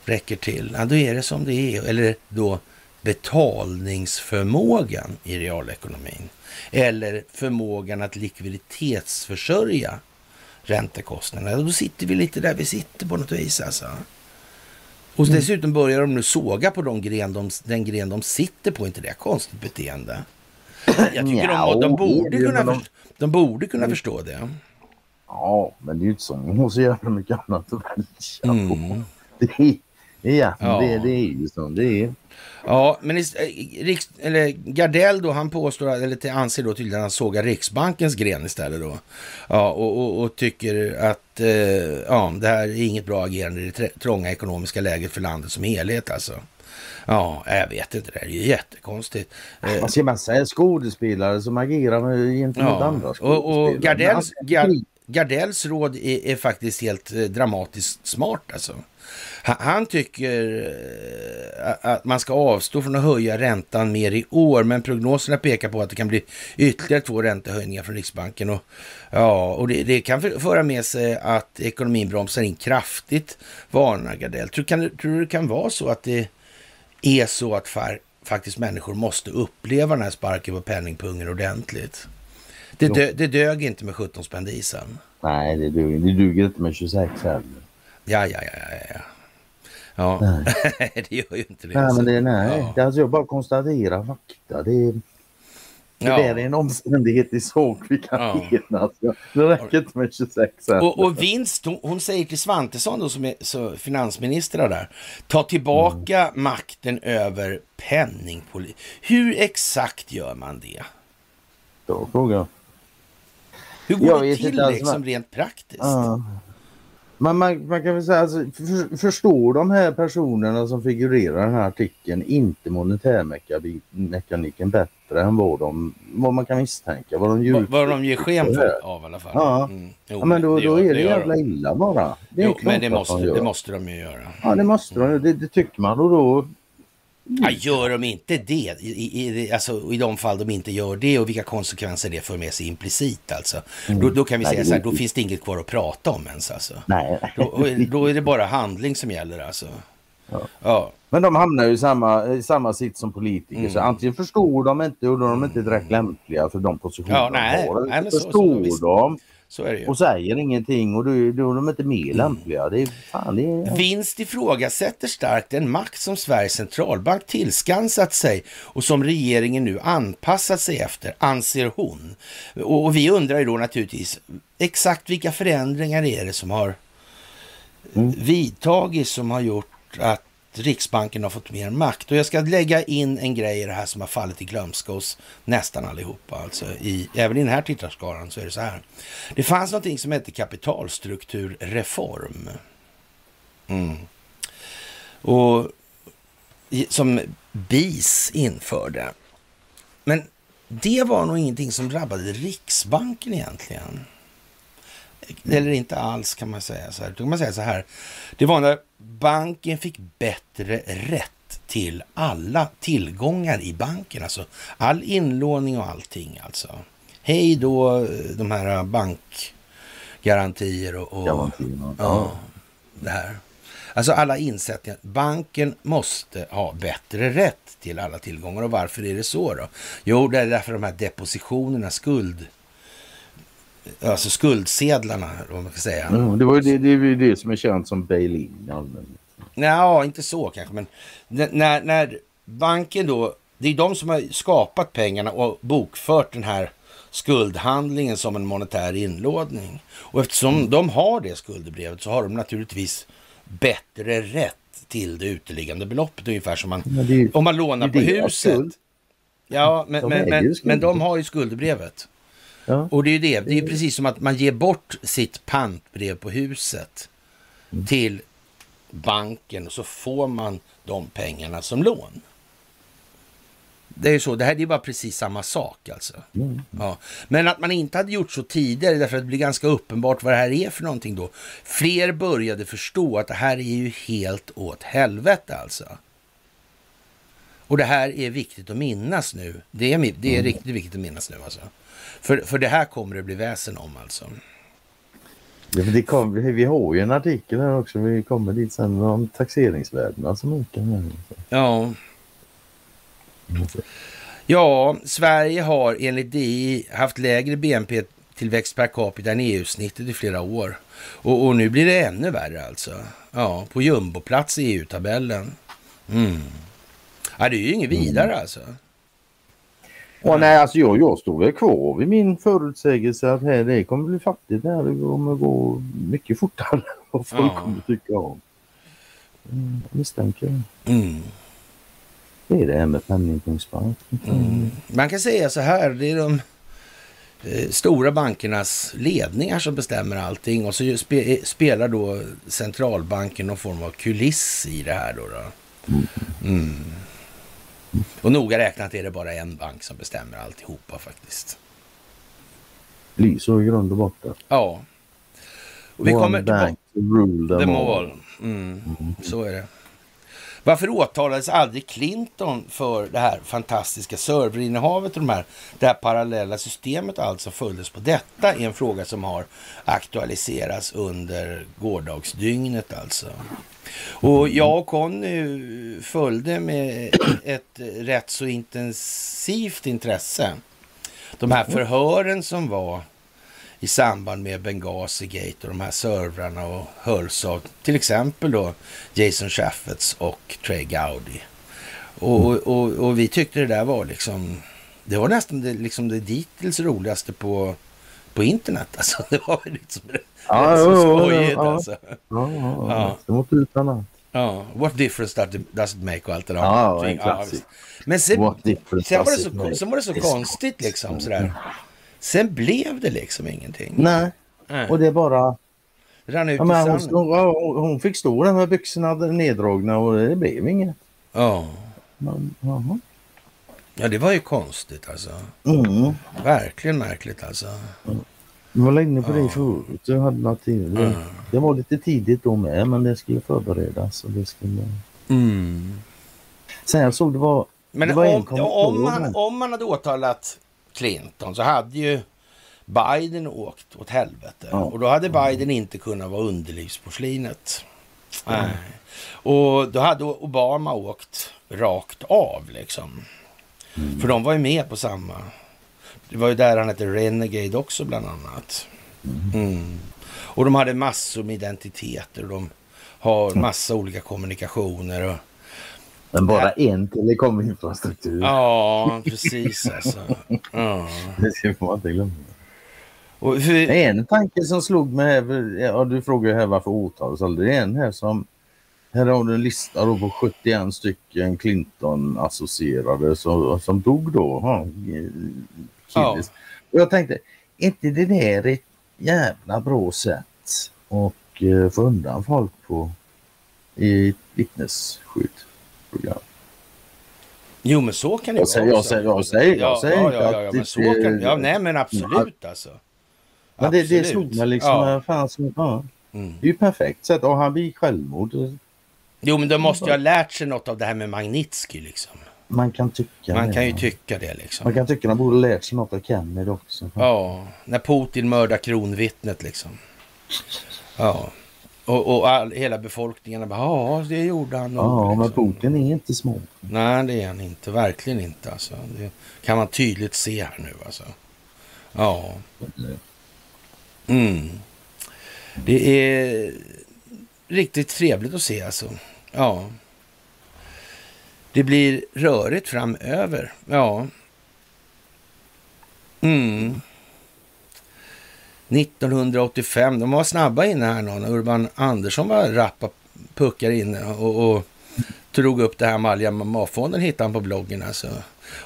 räcker till, ja, då är det som det är. Eller då betalningsförmågan i realekonomin. Eller förmågan att likviditetsförsörja räntekostnaderna. Då sitter vi lite där vi sitter på något vis alltså. Och Mm. dessutom börjar de nu såga på de gren de, den gren de sitter på. inte det konstigt beteende? Jag tycker Nja, de, de, borde det kunna de- förstå, de borde kunna förstå det. ja, men det är ju inte så. Man har så jävla mycket annat att välja på. Mm. Det är, ja, Ja. Det, det är ju så. Det är, Ja, men i, eh, Riks, eller Gardell då, han påstår, eller anser då tydligen att han sågar Riksbankens gren istället då. Ja, och, och, och tycker att eh, ja, det här är inget bra agerande i det trånga ekonomiska läget för landet som helhet alltså. Ja, jag vet inte, det är ju jättekonstigt. Vad ska man säga? Skådespelare som agerar med, gentemot Ja, andra och, skådespelare. och Gardells, Men Gar, han- Gardells råd är, är faktiskt helt eh, dramatiskt smart alltså. Han, han tycker eh, att man ska avstå från att höja räntan mer i år, men prognoserna pekar på att det kan bli ytterligare två räntehöjningar från Riksbanken. Och, ja, och det, det kan föra med sig att ekonomin bromsar in kraftigt, varnar Gardell. Tror, kan, du- tror du det kan vara så att det är så att far, faktiskt människor måste uppleva den här sparken på penningpungen ordentligt? Det, dö, det dög inte med 17 spänn dieseln. Nej, det duger, det duger inte med 26 heller. Ja, ja, ja, ja, ja. Ja, det gör ju inte det. Nej, men det, nej. Ja. Alltså, jag bara konstaterar fakta. Det, det Ja. där är en omständighet i sak vi kan Ja. enas. Det räcker inte med 26 heller. Och, och vinst, hon, hon säger till Svantesson då, som är så finansminister där, ta tillbaka Mm. makten över penningpolitik. Hur exakt gör man det? Bra fråga. Hur går det till alls liksom vad- rent praktiskt? Ja. Man, man, man kan väl säga, alltså, för, förstår de här personerna som figurerar i den här artikeln inte monetärmekaniken bättre än vad, de, vad man kan misstänka? Vad de, vad, vad de ger sken för av i alla fall. Ja, mm. jo, ja men då, det, då är det, det jävla illa bara. Det jo, men det måste, de det måste de ju göra. Ja, det måste de. Det, det tycker man och då Ja, gör de inte det, i, i, alltså, i de fall de inte gör det och vilka konsekvenser det för med sig implicit alltså. Mm. Då, då, kan vi säga så här, då finns det inget kvar att prata om ens alltså. Nej. Då, då är det bara handling som gäller alltså. Ja. ja. Men de hamnar ju i samma, i samma sitt som politiker. Mm. Så antingen förstår de inte och då är de inte direkt lämpliga för de positioner ja, nej. de har. Nej, förstår så, så, de så är det ju. Och säger ingenting och då, då är de inte mer mm. lämpliga. Det är, fan, det är... Vinst ifrågasätter starkt den makt som Sveriges centralbank tillskansat sig och som regeringen nu anpassat sig efter, anser hon. Och vi undrar ju då naturligtvis exakt vilka förändringar är det som har mm. vidtagits som har gjort att Riksbanken har fått mer makt. Och jag ska lägga in en grej i det här som har fallit i glömska hos nästan allihopa. Alltså i, även i den här tittarskaran så är det så här. Det fanns någonting som hette kapitalstrukturreform. Mm. Och som BIS införde. Men det var nog ingenting som drabbade Riksbanken egentligen. Eller inte alls kan man säga så här. Då kan man säga så här. Det var när banken fick bättre rätt till alla tillgångar i banken. Alltså all inlåning och allting alltså. Hej då de här bankgarantier och, och ja, det här. Alltså alla insättningar. Banken måste ha bättre rätt till alla tillgångar. Och varför är det så då? Jo, det är därför de här depositionerna, skuld alltså skuldsedlarna, vad man ska säga. Mm, det, var ju det, det, är det som är känt som bail-in allmänt. Inte så kanske, men när, när banken då, det är de som har skapat pengarna och bokfört den här skuldhandlingen som en monetär inlåning. Och eftersom mm. de har det skuldebrevet så har de naturligtvis bättre rätt till det uteliggande beloppet. Ungefär som man, är, om man lånar på huset. Ja, men, men, men, men de har ju skuldebrevet. Ja. Och det är ju det, det är precis som att man ger bort sitt pantbrev på huset mm. till banken och så får man de pengarna som lån. Det är ju så, det här är bara precis samma sak alltså. Mm. Ja. Men att man inte hade gjort så tidigare därför att det blir ganska uppenbart vad det här är för någonting då. Fler började förstå att det här är ju helt åt helvete alltså. Och det här är viktigt att minnas nu. Det är, det är mm. riktigt viktigt att minnas nu alltså. För, för det här kommer det bli väsen om alltså. Ja, det kom, vi har ju en artikel här också, vi kommer dit sen, om taxeringsvärdena som ökar. Ja. Ja, Sverige har enligt DI haft lägre BNP-tillväxt per capita än EU-snittet i flera år. Och, och, nu blir det ännu värre alltså. Ja, på jumboplats i EU-tabellen. Mm. Ja, det är ju inget vidare mm. alltså. Och nej, alltså jag, jag står väl kvar vid min förutsägelse att här, det kommer bli fattigt här. Det kommer gå mycket fortare än vad folk ja. kommer tycka om. Mm, misstänker mm. Det är det här med penningpungsbank. Mm. Man kan säga så här, det är de eh, stora bankernas ledningar som bestämmer allting och så spe, spelar då centralbanken någon form av kuliss i det här då. då. Mm. Och noga räknat är det bara en bank som bestämmer alltihopa faktiskt. Blir så i grund och botten. Ja. Och vi One kommer bank rule them, all. Mm. Mm. Så är det. Varför åtalades aldrig Clinton för det här fantastiska serverinnehavet och de här, det här parallella systemet alltså följdes på detta är en fråga som har aktualiserats under gårdagsdygnet alltså. Och jag och Conny följde med ett rätt så intensivt intresse de här förhören som var i samband med Benghazi Gate och de här servrarna och hölls av till exempel då Jason Chaffetz och Trey Gowdy. Och, och, och, vi tyckte det där var liksom, det var nästan det, liksom det dittills roligaste på, på internet. Alltså, det var liksom det, ja, det så skojigt ja, alltså. Ja, ja, ja. var utan annat. Ja, what difference does it make och allt det där. Ja, ja, Men sen, sen, var det så, sen var det så konstigt liksom sådär. Sen blev det liksom ingenting. Nej, Nej. och det är bara... rann ut Ja, men hon, hon hon fick stå där med byxorna neddragna och det blev inget. Ja. Men, ja, det var ju konstigt alltså. Mm. Verkligen märkligt alltså. Vi var inne på Ja. det förut. Jag hade något Mm. det var lite tidigt då med men det skulle förberedas. Och det skulle... Mm. Sen jag såg det var... Men det var om, om, man, om man hade åtalat Clinton så hade ju Biden åkt åt helvete. Ja. Och då hade Biden inte kunnat vara underlivsporslinet. Nej. Och då hade Obama åkt rakt av liksom. Mm. För de var ju med på samma. Det var ju där han hette Renegade också bland annat. Mm. Och de hade massor med identiteter. och De har massa olika kommunikationer. Och, Men bara en telekominfrastruktur. ja, precis alltså. Ja. Det ska man inte glömma. Och hur, En tanke som slog mig, här, ja, du frågar här varför åtalsålder. Det är en här som, här har du en lista då på 71 stycken Clinton-associerade som, som dog då. Ja, Ja. jag tänkte, inte det där ett jävla bra sätt att eh, få undan folk på i ett vittnesskyddprogram? jo, men så kan det Jag vara jag säger, jag säger, jag Ja, säger ja, inte ja, ja, att men så det- kan, ja, nej men absolut alltså. Men det, det slog mig liksom. Ja. Ja. Fan, som, ja. Mm. Det är ju perfekt sätt. Och han begick självmord. Jo, men de måste ju ha lärt sig något av det här med Magnitsky liksom. Man kan tycka Man det, kan ju ja. tycka det liksom. Man kan tycka att de borde lärt sig något av Kennedy också. Ja, när Putin mördar kronvittnet liksom. Ja. Och, och all, hela befolkningen bara, ja, det gjorde han nog. Ja, men liksom. Putin är inte små. Nej, det är han inte. Verkligen inte alltså. Det kan man tydligt se här nu alltså. Ja. Mm. Det är riktigt trevligt att se alltså. Ja. Det blir rörigt framöver. Ja. Mm. 1985, de var snabba inne här någon. Urban Andersson var rappa puckar inne och, och drog upp det här med alia mamma-fonden hittade han på bloggen alltså.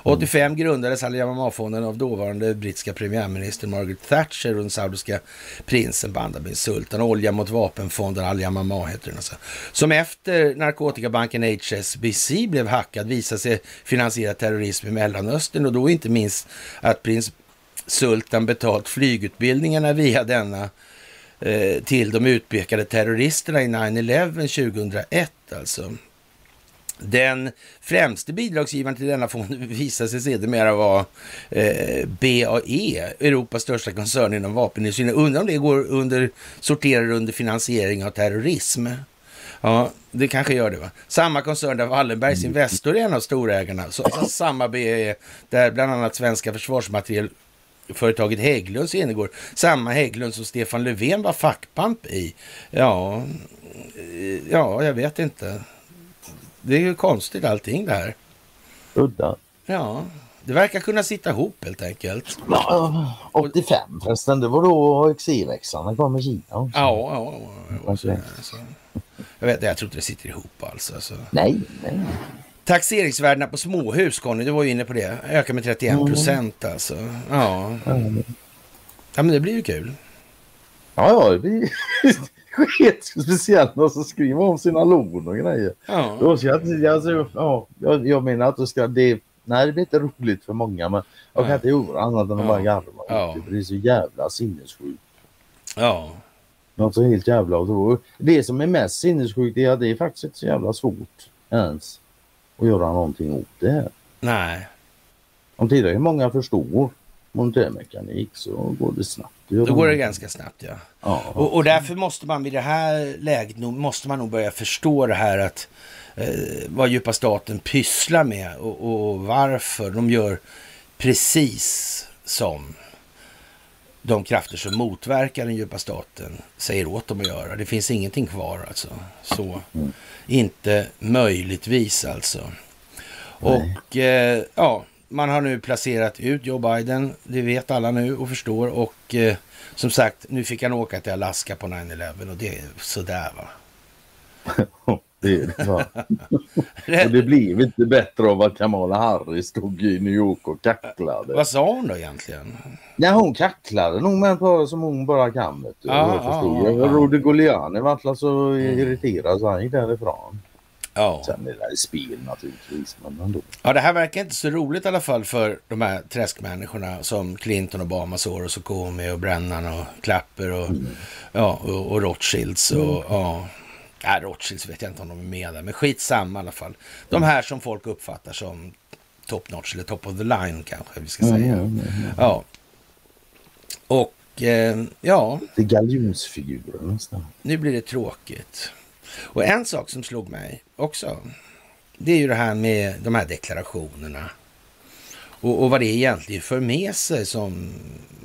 Mm. 85 grundades Al-Yamama-fonden av dåvarande brittiska premiärminister Margaret Thatcher och den saudiska prinsen Bandar bin Sultan. Olja mot vapenfonden Al-Yamama heter den alltså. Som efter narkotikabanken HSBC blev hackad visade sig finansiera terrorism i Mellanöstern och då inte minst att prins Sultan betalt flygutbildningarna via denna eh, till de utpekade terroristerna i 9-11 2001 alltså. Den främste bidragsgivaren till denna fond visade sig sedermera vara eh, BAE, Europas största koncern inom vapenindustrin. Undrar om det går under, sorterar under finansiering av terrorism. Ja, det kanske gör det va. Samma koncern där Wallenbergs Investor är en av storägarna. Så, så samma BAE där bland annat svenska försvarsmaterielföretaget Hägglunds ingår. Samma Hägglund som Stefan Löfven var fackpamp i. Ja, eh, ja, jag vet inte. Det är ju konstigt allting det här. Udda. Ja, det verkar kunna sitta ihop helt enkelt. Ja, 85 förresten, det var då XE-växlarna kom i Kina också. Ja, ja, ja. Okej. Alltså. Jag vet jag tror inte det sitter ihop alls. Alltså. Nej, nej. Taxeringsvärdena på småhus, Conny, du var ju inne på det. Ökar med 31 procent alltså. Ja. ja, men det blir ju kul. Ja, ja, det blir speciellt när de skriver om sina lån och grejer. Ja, Då ska jag, alltså, ja, jag, jag menar att ska, det, nej det blir inte roligt för många men jag kan inte göra annat än att Ja. bara garva. Ja. För Det är så jävla sinnessjukt. ja. Något så helt jävla otroligt. Det som är mest sinnessjukt är att det är faktiskt inte så jävla svårt ens att göra någonting åt det här. Nej, Om tillräckligt många förstår montörmekanik så går det snabbt. Då går det ganska snabbt ja. Ja. Och, och därför måste man vid det här läget nog, måste man nog börja förstå det här att eh, vad djupa staten pysslar med och, och varför de gör precis som de krafter som motverkar den djupa staten säger åt dem att göra. Det finns ingenting kvar alltså. Så. Inte möjligtvis alltså. Och eh, ja, man har nu placerat ut Joe Biden. Det vet alla nu och förstår. Och eh, som sagt, nu fick han åka till Alaska på 9-11 och det är sådär va. Det är det, va? och det blev inte bättre av att Kamala Harris stod i New York och kacklade. Vad sa hon då egentligen? Ja, hon kacklade nog med på som hon bara kan. Vet du. Ja, jag förstod. ja, jag ja. Rode Goliani vart alltså irriterad så han gick därifrån. Ja. Sen det där spel naturligtvis. Men ändå. ja, det här verkar inte så roligt i alla fall för de här träskmänniskorna som Clinton, Obama, Soros och Comey och Brennan och Clapper och, ja, och, och Rothschilds och ja. Ja, Rothschilds vet jag inte om de är med där, men skitsamma i alla fall. De här som folk uppfattar som top notch eller top of the line kanske vi ska säga. Mm, mm, mm. Ja. Och eh, ja, Det är galjonsfigurer nästan. nu blir det tråkigt. Och en sak som slog mig också, det är ju det här med de här deklarationerna. Och, och vad det egentligen för med sig som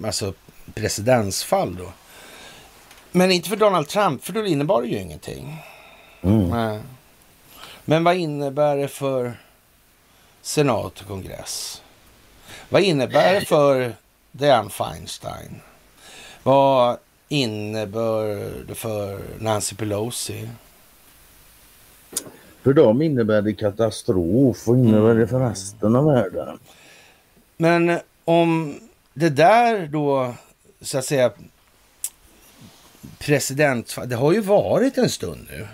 alltså presidentsfall då. Men inte för Donald Trump, för då innebar det ju ingenting. Mm. Men vad innebär det för senat och kongress? Vad innebär det för Dianne Feinstein? Vad innebär det för Nancy Pelosi? För dem innebär det katastrof och innebär det för resten av världen. Men om det där då, så att säga, president, det har ju varit en stund nu.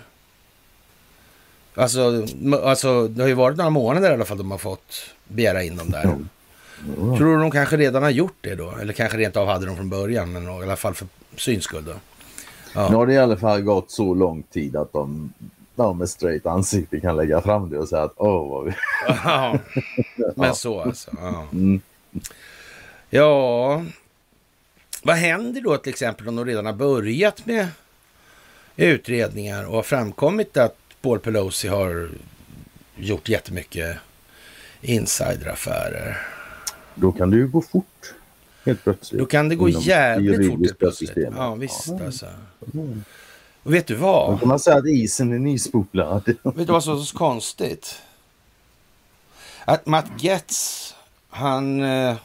Alltså, alltså det har ju varit några månader i alla fall de har fått begära in dem där. Ja. Tror du de kanske redan har gjort det då? Eller kanske rent av hade dem från början, men i alla fall för syns skull då. Nu har det i alla fall gått så lång tid att de, de med straight ansikte kan lägga fram det och säga att åh vad vi... Ja, men så alltså. Ja. Mm. ja, vad händer då till exempel om de redan har börjat med utredningar och har framkommit att Paul Pelosi har gjort jättemycket insideraffärer. Då kan det ju gå fort. Helt plötsligt. Då kan det gå jävligt fort helt plötsligt. systemet. Ja, visst Ja. alltså. Och vet du vad? Då kan man säga att isen är nyspolad. Vet du vad som är så konstigt? Att Matt Getz, han eh,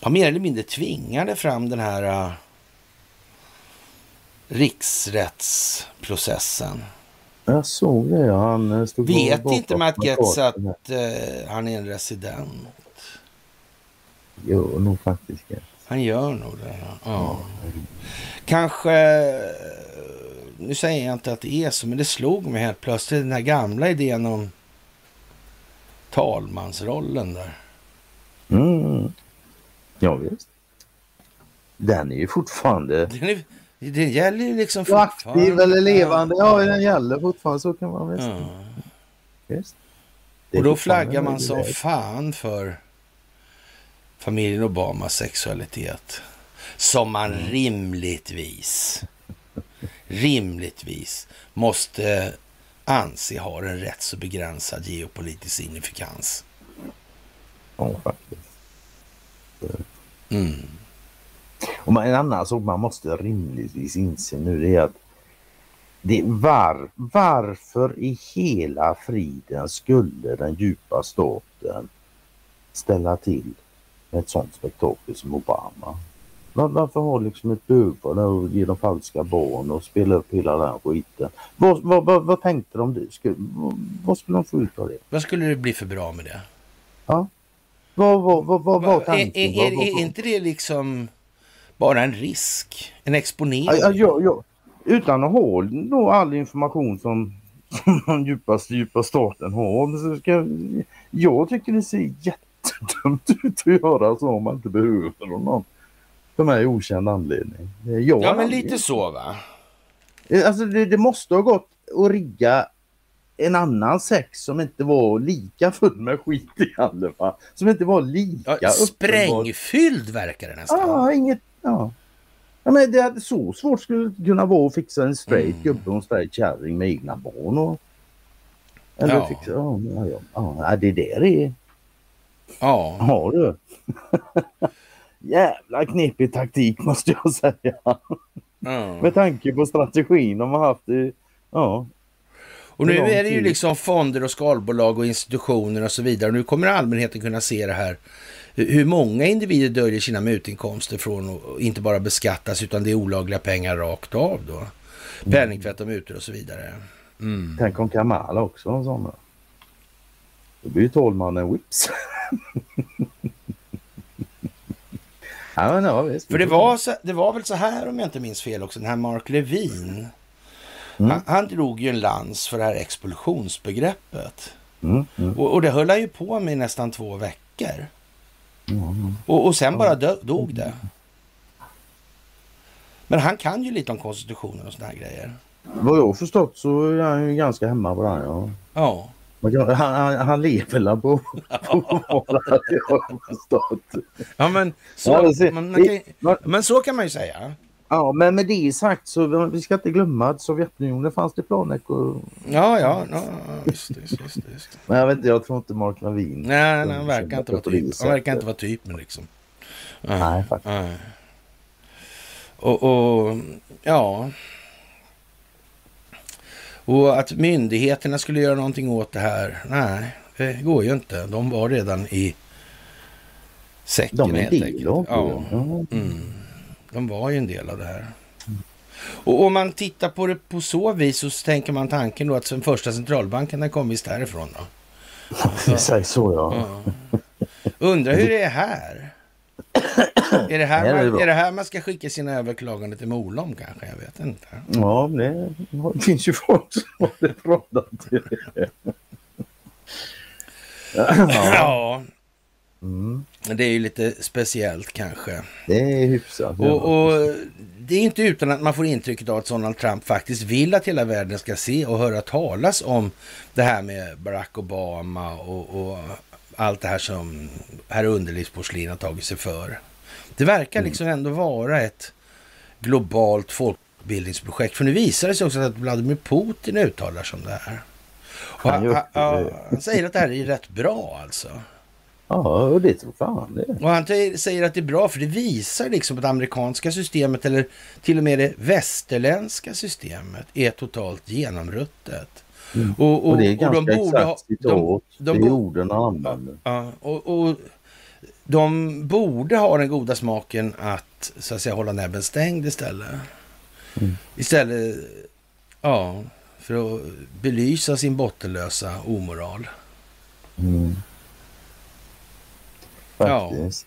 har mer eller mindre tvingade fram den här eh, riksrättsprocessen. Jag såg det. Han eh, stod Vet inte Matt Getz att eh, han är en resident? Gör nog faktiskt. Han gör nog det. Ja. ja. Kanske, nu säger jag inte att det är så, men det slog mig helt plötsligt den här gamla idén om talmansrollen där. Mm. Ja, visst. Den är ju fortfarande Den, är, den gäller ju liksom aktiv eller levande. Ja, den gäller fortfarande. Så kan man visst. Ja. Och då fortfarande flaggar man som fan för familjen Obamas sexualitet. Som man Mm. rimligtvis, rimligtvis måste anse har en rätt så begränsad geopolitisk signifikans. Ja, faktiskt. Mm. Och man- en annan sak man måste rimligtvis inse nu är att det var, varför i hela friden skulle den djupa staten ställa till med ett sånt spektakel som Obama? Var, varför ha liksom ett där och ge dem falska barn och spela upp hela den skiten? Vad, vad, vad, vad tänkte de det? Skulle, vad, vad skulle de få ut av det? Vad skulle det bli för bra med det? Vad, vad, var är, tanken? är, är, vad- är inte det liksom bara en risk? En exponering? Ja, ja, ja, ja. Utan att ha då all information som, som den djupaste djupa staten har. Så ska, jag tycker det ser jättedumt ut att göra så om man inte behöver någon. För mig okänd anledning. Jag ja, men lite så va? Alltså det, det måste ha gått att rigga en annan sex som inte var lika full med skit i alla fall. Som inte var lika Ja, sprängfylld verkar det nästan. Ja, inget... Ja. Ja, men det hade så svårt skulle det kunna vara att fixa en straight Mm. gubbe och en straight kärring med egna barn. Och, eller Ja. fixa... Ja, ja, ja. ja, det där är... Ja. Ja du. Jävla knepig taktik måste jag säga. ja. Med tanke på strategin de har haft i... Ja. Och nu är det ju liksom fonder och skalbolag och institutioner och så vidare. Nu kommer allmänheten kunna se det här. Hur många individer döljer sina mutinkomster från att inte bara beskattas utan det är olagliga pengar rakt av då. Penningtvätt och mutor och så vidare. Mm. Tänk om Kamala också har sådana. Då blir ju talmannen whips. ja, men, ja, visst. För det var, så, det var väl så här om jag inte minns fel också, den här Mark Levin. Mm. Han, han drog ju en lans för det här expulsionsbegreppet. Mm, mm, Och, och det höll han ju på med i nästan två veckor. mm. Och, och sen bara dö, dog det. Men han kan ju lite om konstitutionen och såna här grejer. Vad jag förstått så är han ju ganska hemma på det här. Ja. Ja, Han, han, han lever väl på, på ja men, så, Ja, det ser- man, man kan, Men- men så kan man ju säga. Ja, men med det sagt så vi ska inte glömma att Sovjetunionen fanns det planer och Ja, ja, ja visst, visst, visst, visst. Men jag vet inte, jag tror inte Mark Lavin. Nej, nej, han verkar inte vara det typ. Han verkar inte vara typen liksom. Nej. Nej, faktiskt. Nej. Och, och ja. Och att myndigheterna skulle göra någonting åt det här. Nej, det går ju inte. De var redan i säcken De är helt enkelt. Ja, mm. De var ju en del av det här. Och om man tittar på det på så vis så tänker man tanken då att den första centralbanken den kom visst härifrån då. Säger så ja. Ja. Undrar hur det är här? Är det här, det man, är det här man ska skicka sina överklaganden till Molom kanske? Jag vet inte. Ja, det, finns ju folk som har det till det. Ja, Ja, mm, det är ju lite speciellt kanske. det är hyfsat. Och, och det är inte utan att man får intrycket av att Donald Trump faktiskt vill att hela världen ska se och höra talas om det här med Barack Obama och, och allt det här som herr underlivsporslin har tagit sig för. Det verkar liksom ändå vara ett globalt folkbildningsprojekt. För nu visar det sig också att Vladimir Putin uttalar sig om det här. Han han, gör han, säger att det här är rätt bra alltså. Ja, och det tror fan det. Och han säger att det är bra för det visar liksom att det amerikanska systemet eller till och med det västerländska systemet är totalt genomruttet. Mm. Och, och, Och det är och ganska de borde ha, exakt de, citat. de det är orden han använder. ja, och, och de borde ha den goda smaken att så att säga hålla näbben stängd istället. Mm. Istället, ja, för att belysa sin bottenlösa omoral. Mm. Ja. Faktiskt.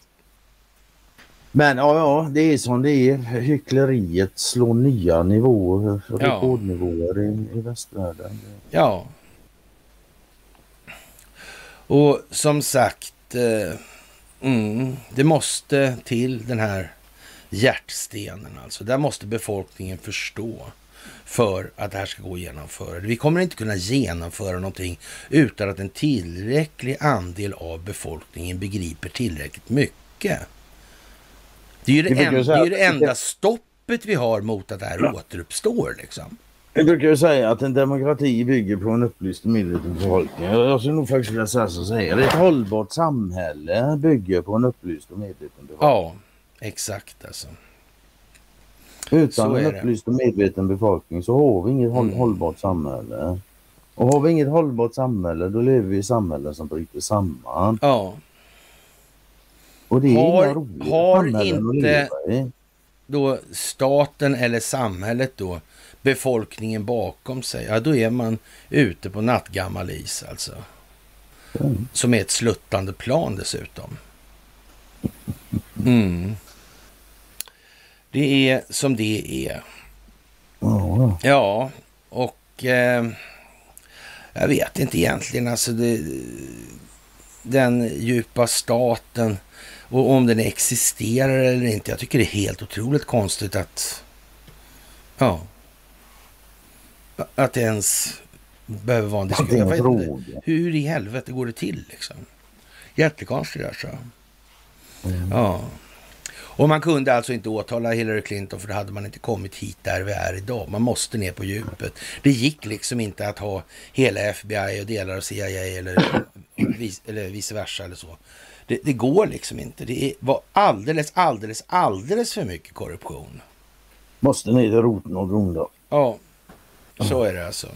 Men ja, ja, det är som det är. Hyckleriet slår nya nivåer, rekordnivåer i, i västvärlden. Ja. Och som sagt, eh, mm, det måste till den här hjärtstenen. Alltså. Där måste befolkningen förstå för att det här ska gå att genomföra. Vi kommer inte kunna genomföra någonting utan att en tillräcklig andel av befolkningen begriper tillräckligt mycket. Det är ju det, en, det, är det enda stoppet vi har mot att det här återuppstår. Liksom. Jag brukar ju säga att en demokrati bygger på en upplyst och medveten befolkning. Jag skulle nog faktiskt vilja säga så det. Ett hållbart samhälle bygger på en upplyst och medveten befolkning. Ja, exakt alltså. så Utan en upplyst och medveten befolkning så har vi inget Mm. hållbart samhälle. Och har vi inget hållbart samhälle då lever vi i samhällen som bryter samman. Ja, Och det är Har- inga roliga har inte- då staten eller samhället då, befolkningen bakom sig, ja då är man ute på nattgammal is alltså. Mm. Som är ett sluttande plan dessutom. Mm. Det är som det är. Ja, Ja, och eh, jag vet inte egentligen alltså det, den djupa staten och om den existerar eller inte. Jag tycker det är helt otroligt konstigt att ja, att det ens behöver vara en diskussion. Jag vet inte, hur i helvete går det till liksom? Jättekonstigt alltså. Mm. Ja. Och man kunde alltså inte åtala Hillary Clinton för då hade man inte kommit hit där vi är idag. Man måste ner på djupet. Det gick liksom inte att ha hela FBI och delar av CIA eller, eller vice versa eller så. Det, det går liksom inte. Det var alldeles, alldeles, alldeles för mycket korruption. Måste ner till roten och grunden. Ja, så är det alltså.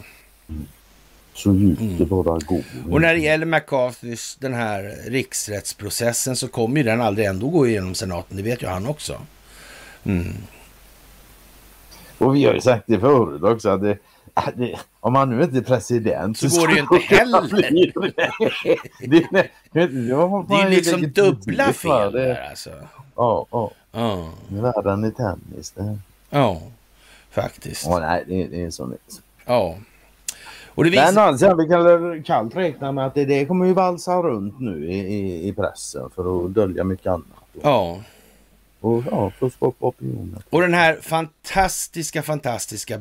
Så djupt Mm. det bara går. Och när det gäller McCarthys, den här riksrättsprocessen, så kommer ju den aldrig ändå gå igenom senaten. Det vet ju han också. Mm. Och vi har ju sagt det förut också att det, Äh, det, om han nu inte är president så, så går det ju inte heller. det, det, det, det är liksom dubbla fel där alltså. Ja, ja. ja. Världen i tennis det. Ja, faktiskt. Ja, nej, det, det är så. Ja. Och det visar... Men alltså, vi kan kallt räkna med att det, det kommer ju valsa runt nu i, i, i pressen för att dölja mycket annat. Ja. Och ja, för att skapa opinionen. Och den här fantastiska, fantastiska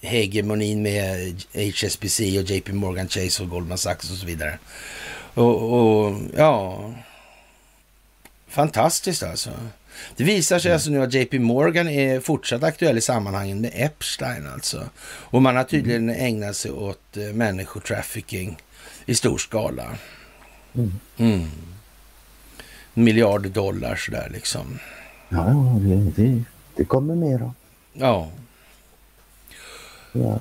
bankhegemonin med HSBC och JP Morgan Chase och Goldman Sachs och så vidare. Och, och ja, fantastiskt alltså. Det visar sig mm. alltså nu att JP Morgan är fortsatt aktuell i sammanhangen med Epstein alltså. Och man har tydligen mm. ägnat sig åt eh, människotrafficking i stor skala. Mm. Mm. Miljarder dollar sådär liksom. Ja, det, det, kommer mera. Ja. Ja.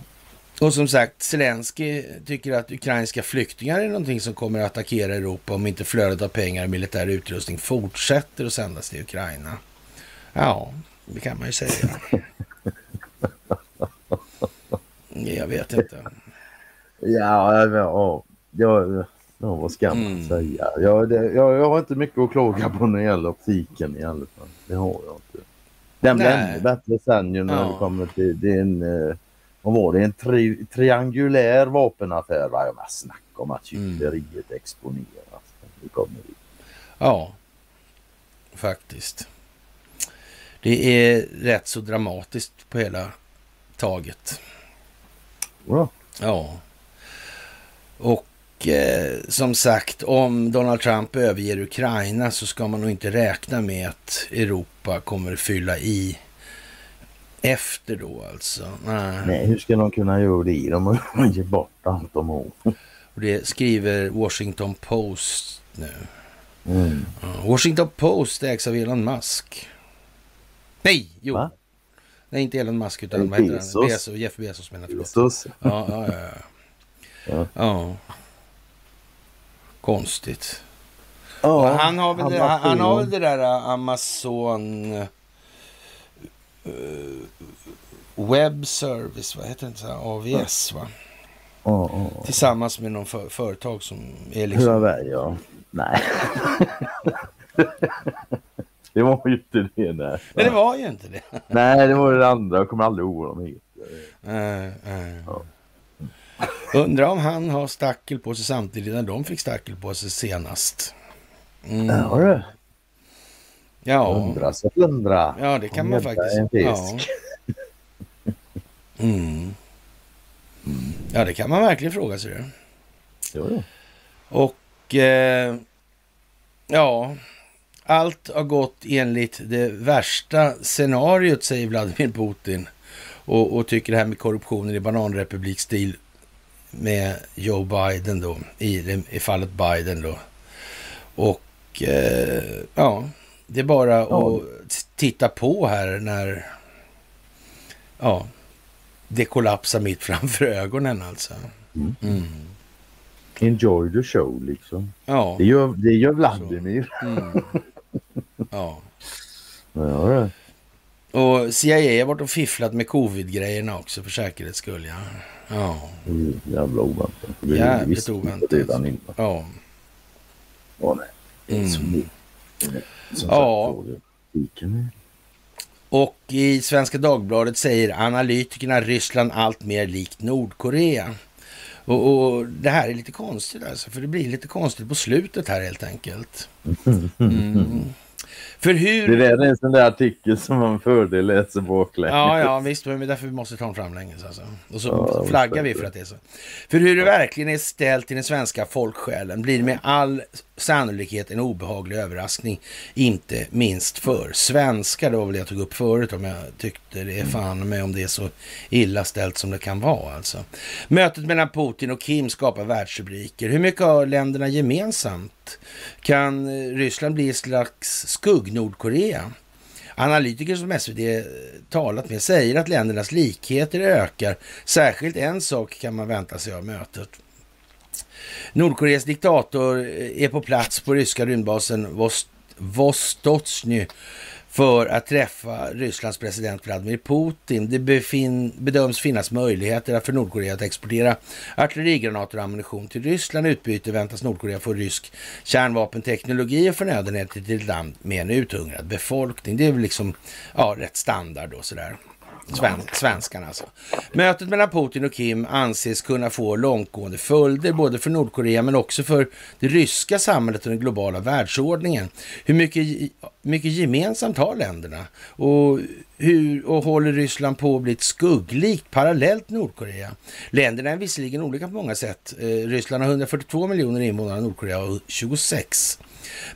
Och som sagt, Zelensky tycker att ukrainska flyktingar är någonting som kommer att attackera Europa om inte flödet av pengar och militär utrustning fortsätter att sändas till Ukraina. Ja, det kan man ju säga. Jag vet inte. Ja, ja, ja, ja vad ska man mm. säga? Jag, det, jag, jag har inte mycket att klaga på när det gäller optiken i alla fall. Det har jag inte. Den blir ännu bättre sen ju när det kommer till en, eh, vad var det, en tri, triangulär vapenaffär. Va? Jag snack om att kyckleriet mm. exponeras. Kommer dit. Ja, faktiskt. Det är rätt så dramatiskt på hela taget. Ja. Ja. Och eh, som sagt, om Donald Trump överger Ukraina så ska man nog inte räkna med att Europa kommer fylla i efter då alltså. Nej, Nej hur ska de kunna göra det? De har gett bort allt de har. Och det skriver Washington Post nu. Mm. Washington Post ägs av Elon Musk. Nej, jo. Va? Nej, inte Elon Musk utan vad heter han? Bezos, Jeff Bezos menar jag. Bezos. Ja, ja, ja. ja. ja. Konstigt. Ja, han har väl, det, han har väl det där äh, Amazon Web Service, vad heter det? Så AVS va? Oh, oh, Tillsammans med någon för, företag som är liksom... Huawei ja. Nej. Det var ju inte det. Nej, nej det var ju inte det. nej, det var det andra. Jag kommer aldrig ihåg vad de heter. Uh, uh. Ja. Undrar om han har stackel på sig samtidigt när de fick stackel på sig senast. Mm. Ja, du. Ja. Undra så undra. Ja, det kan man faktiskt. En fisk. Ja. Mm. ja, det kan man verkligen fråga sig. Jo, jo. Och eh, ja, allt har gått enligt det värsta scenariot, säger Vladimir Putin. Och, och tycker det här med korruptionen i bananrepublikstil med Joe Biden då, i, i fallet Biden då. Och eh, ja, det är bara ja. att titta på här när ja, det kollapsar mitt framför ögonen alltså. Mm. Mm. Enjoy the show liksom. Ja. Det gör, det gör Vladimir. Mm. Ja. ja och CIA har varit och fifflat med covid-grejerna också för säkerhets skull. Ja. ja. Jävla oväntat. Jävligt oväntat. Redan innan. Ja. Åh nej. Mm. Som, ja. och i Svenska Dagbladet säger analytikerna Ryssland allt mer likt Nordkorea. Och, och, det här är lite konstigt alltså, för det blir lite konstigt på slutet här helt enkelt. Mm. För hur... Det där är en sån där artikel som man fördel läser baklänges. Ja, ja, visst. Men därför vi måste ta den framlänges alltså. Och så ja, flaggar vi för att det är så. För hur det verkligen är ställt i den svenska folksjälen blir med all sannolikhet en obehaglig överraskning. Inte minst för svenskar. Det var väl det jag tog upp förut om jag tyckte det är fan med om det är så illa ställt som det kan vara alltså. Mötet mellan Putin och Kim skapar världsrubriker. Hur mycket har länderna gemensamt? Kan eh, Ryssland bli ett slags skugg-Nordkorea? Analytiker som SvD talat med säger att ländernas likheter ökar. Särskilt en sak kan man vänta sig av mötet. Nordkoreas diktator eh, är på plats på ryska rymdbasen Vostochny för att träffa Rysslands president Vladimir Putin. Det befin, bedöms finnas möjligheter för Nordkorea att exportera artillerigranater och ammunition till Ryssland. Utbyte väntas Nordkorea få rysk kärnvapenteknologi och förnödenheter till ett land med en uthungrad befolkning. Det är väl liksom ja, rätt standard då sådär. Sven, svenskarna alltså. Mötet mellan Putin och Kim anses kunna få långtgående följder både för Nordkorea men också för det ryska samhället och den globala världsordningen. Hur mycket, mycket gemensamt har länderna? Och, hur, och håller Ryssland på att bli ett skugglikt parallellt Nordkorea? Länderna är visserligen olika på många sätt. Eh, Ryssland har 142 miljoner invånare, Nordkorea har 26.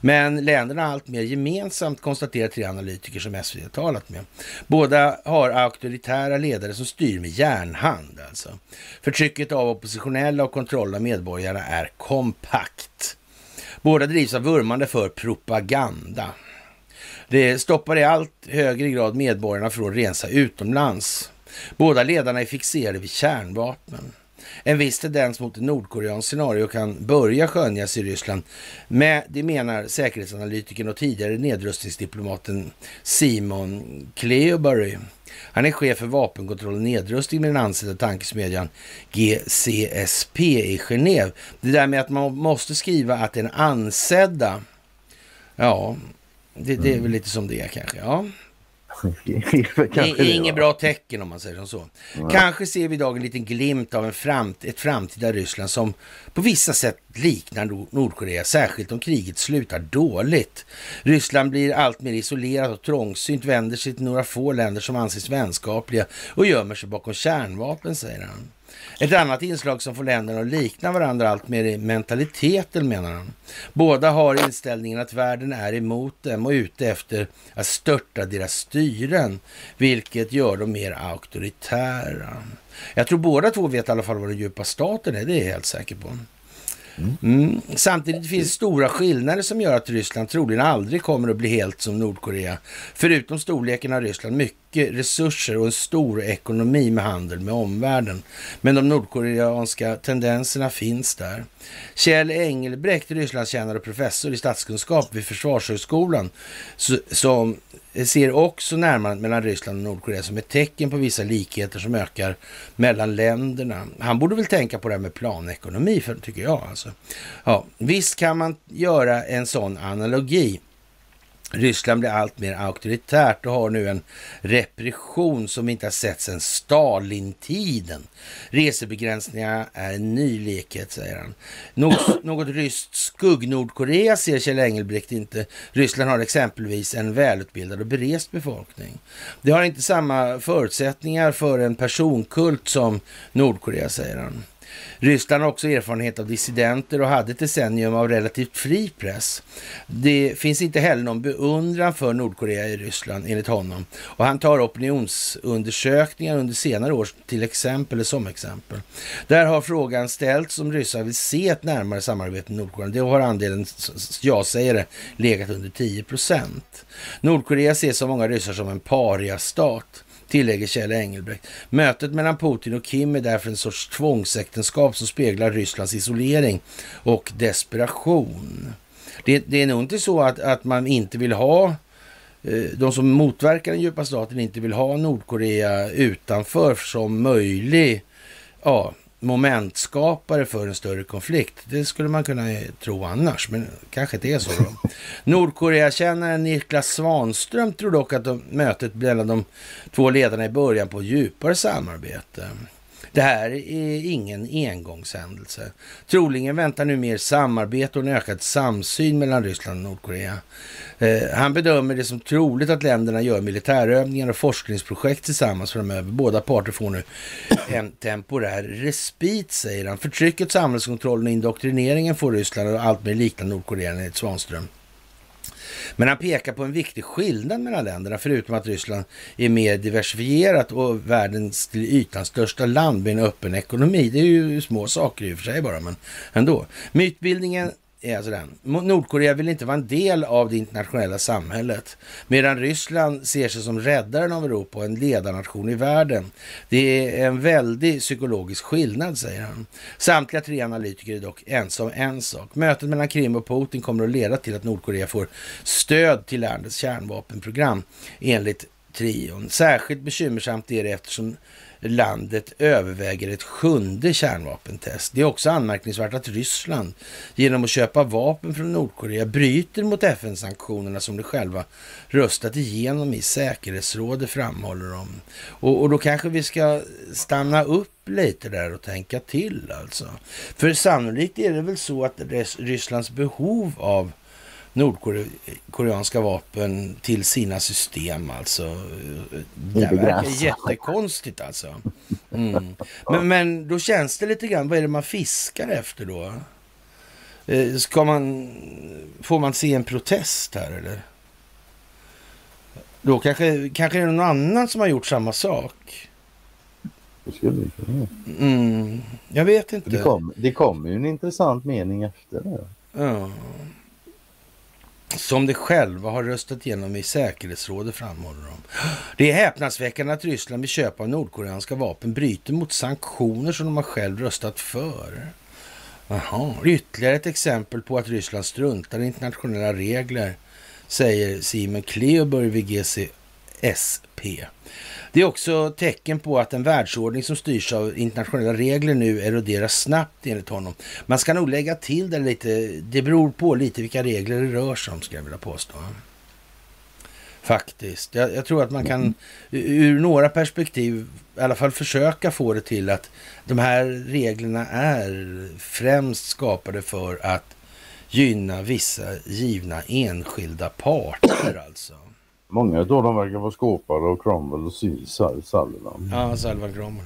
Men länderna har allt mer gemensamt, konstaterar tre analytiker som SVT talat med. Båda har auktoritära ledare som styr med järnhand. Alltså. Förtrycket av oppositionella och kontroll av medborgarna är kompakt. Båda drivs av vurmande för propaganda. Det stoppar i allt högre grad medborgarna från att rensa utomlands. Båda ledarna är fixerade vid kärnvapen. En viss tendens mot ett nordkoreanskt scenario kan börja skönjas i Ryssland. Med, det menar säkerhetsanalytikern och tidigare nedrustningsdiplomaten Simon Cleobury. Han är chef för vapenkontroll och nedrustning med den ansedda tankesmedjan GCSP i Genève. Det där med att man måste skriva att den ansedda, ja, det, det är väl lite som det är kanske. Ja. Inget bra tecken om man säger som så. Ja. Kanske ser vi idag en liten glimt av en framt ett framtida Ryssland som på vissa sätt liknar Nordkorea, särskilt om kriget slutar dåligt. Ryssland blir allt mer isolerat och trångsynt, vänder sig till några få länder som anses vänskapliga och gömmer sig bakom kärnvapen, säger han. Ett annat inslag som får länderna att likna varandra allt mer är mentaliteten, menar han. Båda har inställningen att världen är emot dem och ute efter att störta deras styren, vilket gör dem mer auktoritära. Jag tror båda två vet i alla fall vad den djupa staten är, det är jag helt säker på. Mm. Samtidigt finns det stora skillnader som gör att Ryssland troligen aldrig kommer att bli helt som Nordkorea. Förutom storleken har Ryssland mycket resurser och en stor ekonomi med handel med omvärlden. Men de nordkoreanska tendenserna finns där. Kjell Engelbrekt, Rysslandskännare och professor i statskunskap vid Försvarshögskolan, som Eh, ser också närmandet mellan Ryssland och Nordkorea som ett tecken på vissa likheter som ökar mellan länderna. Han borde väl tänka på det här med planekonomi, för, tycker jag. Alltså. Ja, visst kan man göra en sån analogi. Ryssland blir allt mer auktoritärt och har nu en repression som inte har sett sedan Stalintiden. Resebegränsningar är en ny likhet, säger han. Något, något ryskt skugg-Nordkorea ser Kjell Engelbrekt inte. Ryssland har exempelvis en välutbildad och berest befolkning. Det har inte samma förutsättningar för en personkult som Nordkorea, säger han. Ryssland har också erfarenhet av dissidenter och hade ett decennium av relativt fri press. Det finns inte heller någon beundran för Nordkorea i Ryssland enligt honom. Och han tar opinionsundersökningar under senare år till exempel, som exempel. Där har frågan ställts om ryssar vill se ett närmare samarbete med Nordkorea. Det har andelen ja-sägare legat under 10 procent. Nordkorea ses av många ryssar som en pariastat tillägger Kjell Engelbrekt. Mötet mellan Putin och Kim är därför en sorts tvångsäktenskap som speglar Rysslands isolering och desperation. Det, det är nog inte så att, att man inte vill ha eh, de som motverkar den djupa staten inte vill ha Nordkorea utanför som möjlig ja, momentskapare för en större konflikt. Det skulle man kunna tro annars, men kanske inte är så. Då. Nordkoreakännaren Niklas Svanström tror dock att de, mötet mellan de två ledarna i början på djupare samarbete. Det här är ingen engångshändelse. Troligen väntar nu mer samarbete och en ökad samsyn mellan Ryssland och Nordkorea. Eh, han bedömer det som troligt att länderna gör militärövningar och forskningsprojekt tillsammans framöver. Båda parter får nu en temporär respit, säger han. Förtrycket, samhällskontrollen och indoktrineringen får Ryssland och allt mer likna Nordkorea enligt Svanström. Men han pekar på en viktig skillnad mellan länderna, förutom att Ryssland är mer diversifierat och världens till ytan största land med en öppen ekonomi. Det är ju små saker i och för sig bara, men ändå. Mytbildningen är alltså den. Nordkorea vill inte vara en del av det internationella samhället. Medan Ryssland ser sig som räddaren av Europa och en ledarnation i världen. Det är en väldig psykologisk skillnad, säger han. Samtliga tre analytiker är dock ense om en sak. Mötet mellan Krim och Putin kommer att leda till att Nordkorea får stöd till landets kärnvapenprogram, enligt trion. Särskilt bekymmersamt är det eftersom landet överväger ett sjunde kärnvapentest. Det är också anmärkningsvärt att Ryssland genom att köpa vapen från Nordkorea bryter mot FN-sanktionerna som de själva röstat igenom i säkerhetsrådet, framhåller de. Och, och då kanske vi ska stanna upp lite där och tänka till alltså. För sannolikt är det väl så att Rysslands behov av nordkoreanska vapen till sina system alltså. Det verkar jättekonstigt alltså. Mm. Men, men då känns det lite grann, vad är det man fiskar efter då? Eh, ska man, får man se en protest här eller? Då kanske, kanske är det någon annan som har gjort samma sak. Mm, Jag vet inte. Det kommer det kom ju en intressant mening efter det. Ja som de själva har röstat igenom i säkerhetsrådet, framhåller de. Det är häpnadsväckande att Ryssland vid köp av nordkoreanska vapen bryter mot sanktioner som de har själv röstat för. Aha. Ytterligare ett exempel på att Ryssland struntar i internationella regler, säger Simon Kleoburg vid GCSP. Det är också tecken på att en världsordning som styrs av internationella regler nu eroderar snabbt enligt honom. Man ska nog lägga till det lite. Det beror på lite vilka regler det rör sig om, skulle jag vilja påstå. Faktiskt. Jag, jag, tror att man kan ur några perspektiv i alla fall försöka få det till att de här reglerna är främst skapade för att gynna vissa givna enskilda parter alltså. Många av dem verkar vara skåpare och Cromwell och Sullivan. Ja, Sullivan Cromwell,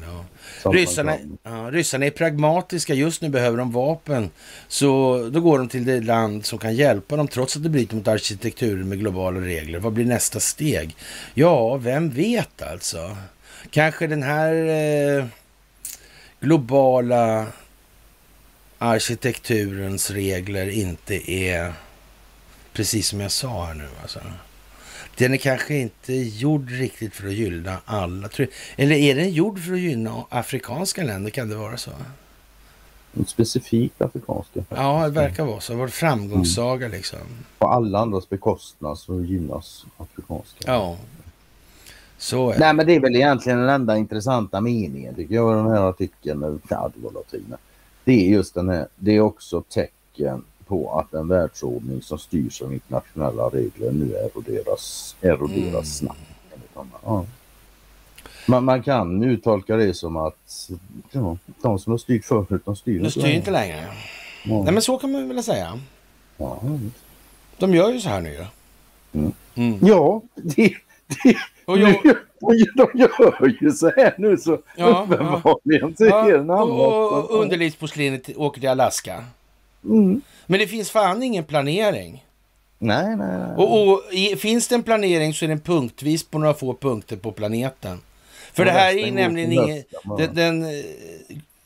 ja. Ryssarna, ja. Ryssarna är pragmatiska. Just nu behöver de vapen. Så då går de till det land som kan hjälpa dem trots att det bryter mot arkitekturen med globala regler. Vad blir nästa steg? Ja, vem vet alltså? Kanske den här eh, globala arkitekturens regler inte är precis som jag sa här nu. Alltså. Den är kanske inte gjord riktigt för att gynna alla. Eller är den gjord för att gynna afrikanska länder? Kan det vara så? Specifikt afrikanska. Ja, det verkar vara så. Var framgångssaga mm. liksom. På alla andras bekostnad så gynnas afrikanska. Ja. Så är Nej, men det är väl egentligen den enda intressanta meningen tycker jag i den här artikeln. Det är just den här. Det är också tecken på att en världsordning som styrs av internationella regler nu eroderas, eroderas mm. snabbt. Ja. Man, man kan uttolka det som att ja, de som har styrt förut, de styr, de styr inte längre. Ja. Nej men så kan man väl säga. Ja, de gör ju så här nu mm. mm. Ja, det, det, och jag... de gör ju så här nu så ja, uppenbarligen ja. ja, och, och underlivsporslinet åker till Alaska. Mm. Men det finns fan ingen planering. Nej, nej, nej. Och, och i, finns det en planering så är den punktvis på några få punkter på planeten. För det här är nämligen ingen... Den, den,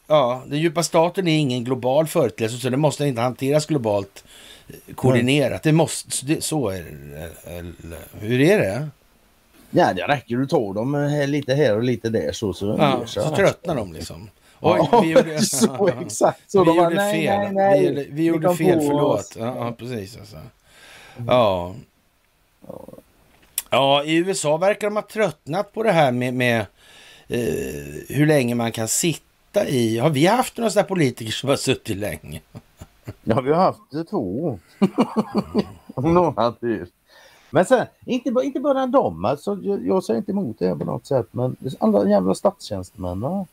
ja, den djupa staten är ingen global företeelse så det måste inte hanteras globalt eh, koordinerat. Det måste, det, så är det. Eller, hur är det? Ja, det räcker. Du tar dem lite här och lite där så, så, ja, så tröttnar de liksom. Oj, vi gjorde, så, exakt så. Vi gjorde bara, fel. Nej, nej, vi, gjorde, vi gjorde fel, förlåt. Ja, ja, precis. Alltså. Ja. ja, i USA verkar de ha tröttnat på det här med, med eh, hur länge man kan sitta i. Har vi haft några sådana politiker som har suttit länge? Ja, vi har haft två. Några till. Men sen, inte, inte bara de, alltså, jag, jag säger inte emot det på något sätt, men alla jävla statstjänstemän.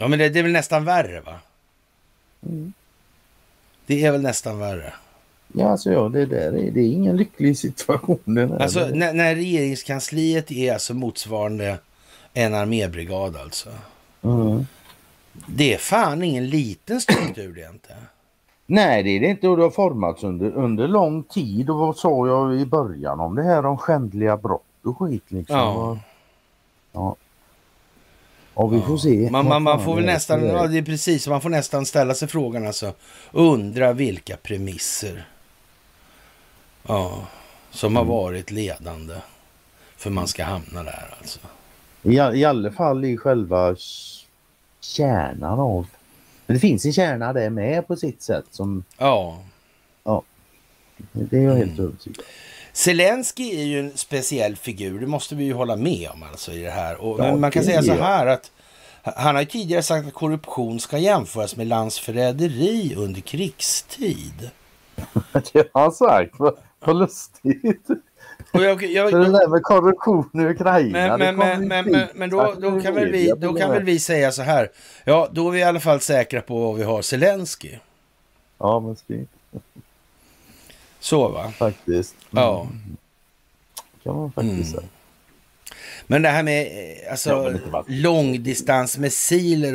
Ja, men det, det är väl nästan värre, va? Mm. Det är väl nästan värre. Ja, alltså ja, det, där är, det är ingen lycklig situation. Alltså, när, när regeringskansliet är alltså motsvarande en armébrigad alltså. Mm. Det är fan ingen liten struktur det inte. Nej, det är det inte och det har formats under, under lång tid och vad sa jag i början om det här om skändliga brott och skit liksom. Ja. ja. Ja, vi får se. Man, man, man får väl nästan, ja det är precis, man får nästan ställa sig frågan alltså. Undra vilka premisser ja, som Mm. har varit ledande för man ska hamna där alltså. I, I alla fall i själva kärnan av... Men det finns en kärna där med på sitt sätt som... Ja, Det är jag helt Mm. övertygad. Zelensky är ju en speciell figur, det måste vi ju hålla med om alltså i det här. Och, Ja, men man kan säga så jag. här att han har ju tidigare sagt att korruption ska jämföras med landsförräderi under krigstid. Det har han sagt. Vad, vad lustigt. Och jag, jag, För det där med korruption i Ukraina. Men, men, men, men, men, då, då, kan väl vi, då kan väl vi säga så här. Ja, då är vi i alla fall säkra på vad vi har Zelensky. Ja, men fint. Så va? Faktiskt. Ja. kan man faktiskt Mm. Men det här med eh, alltså, Ja, men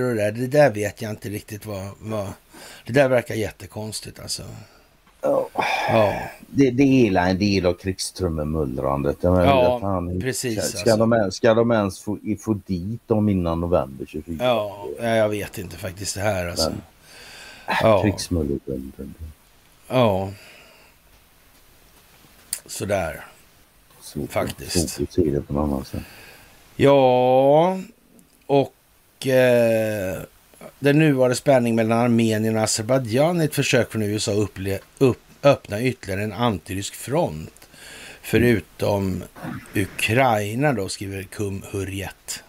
och det där, det där vet jag inte riktigt vad, vad... Det där verkar jättekonstigt alltså. Ja. Ja, Det, det är en del av krigstrummemullrandet. Ja, fan, precis, Ska, ska, alltså. de, ens- ska de ens få, få dit dem innan november 24? ja, jag vet inte faktiskt det här alltså. Ja, Krigsmullet. ja. Sådär. Svårt, Faktiskt. Det på något annat sätt. Ja, och eh, den nuvarande spänningen mellan Armenien och Azerbajdzjan är ett försök från USA att upple- upp, öppna ytterligare en antirysk front. Förutom Ukraina då, skriver Kum Hurjet.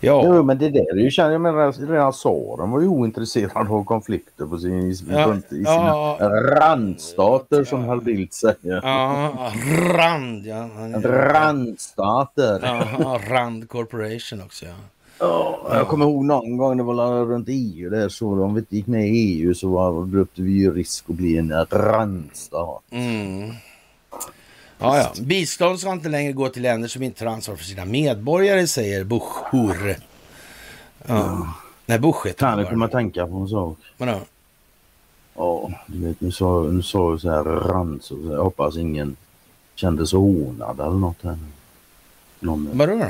Ja, Jo, men det där är ju känt. Jag menar, redan tsaren var ju ointresserad av konflikter på sin, Ja, i sina ja. randstater som Carl Bildt säger. ja Rand, ja. Randstater. Ja, Rand Corporation också, ja. Ja, jag kommer ihåg någon gång det var runt EU där så om vi inte gick med i EU så var, löpte vi ju risk att bli en randstat. Mm. Ja, ja. Bistånd ska inte längre gå till länder som inte tar ansvar för sina medborgare, säger Buchur. Ja. Nej, Buch heter Kan bara. komma att tänka på en sak? Vadå? Ja, du vet nu sa nu sa du så här rand så jag hoppas ingen kände sig hånad eller något här. Någon, Vadå då?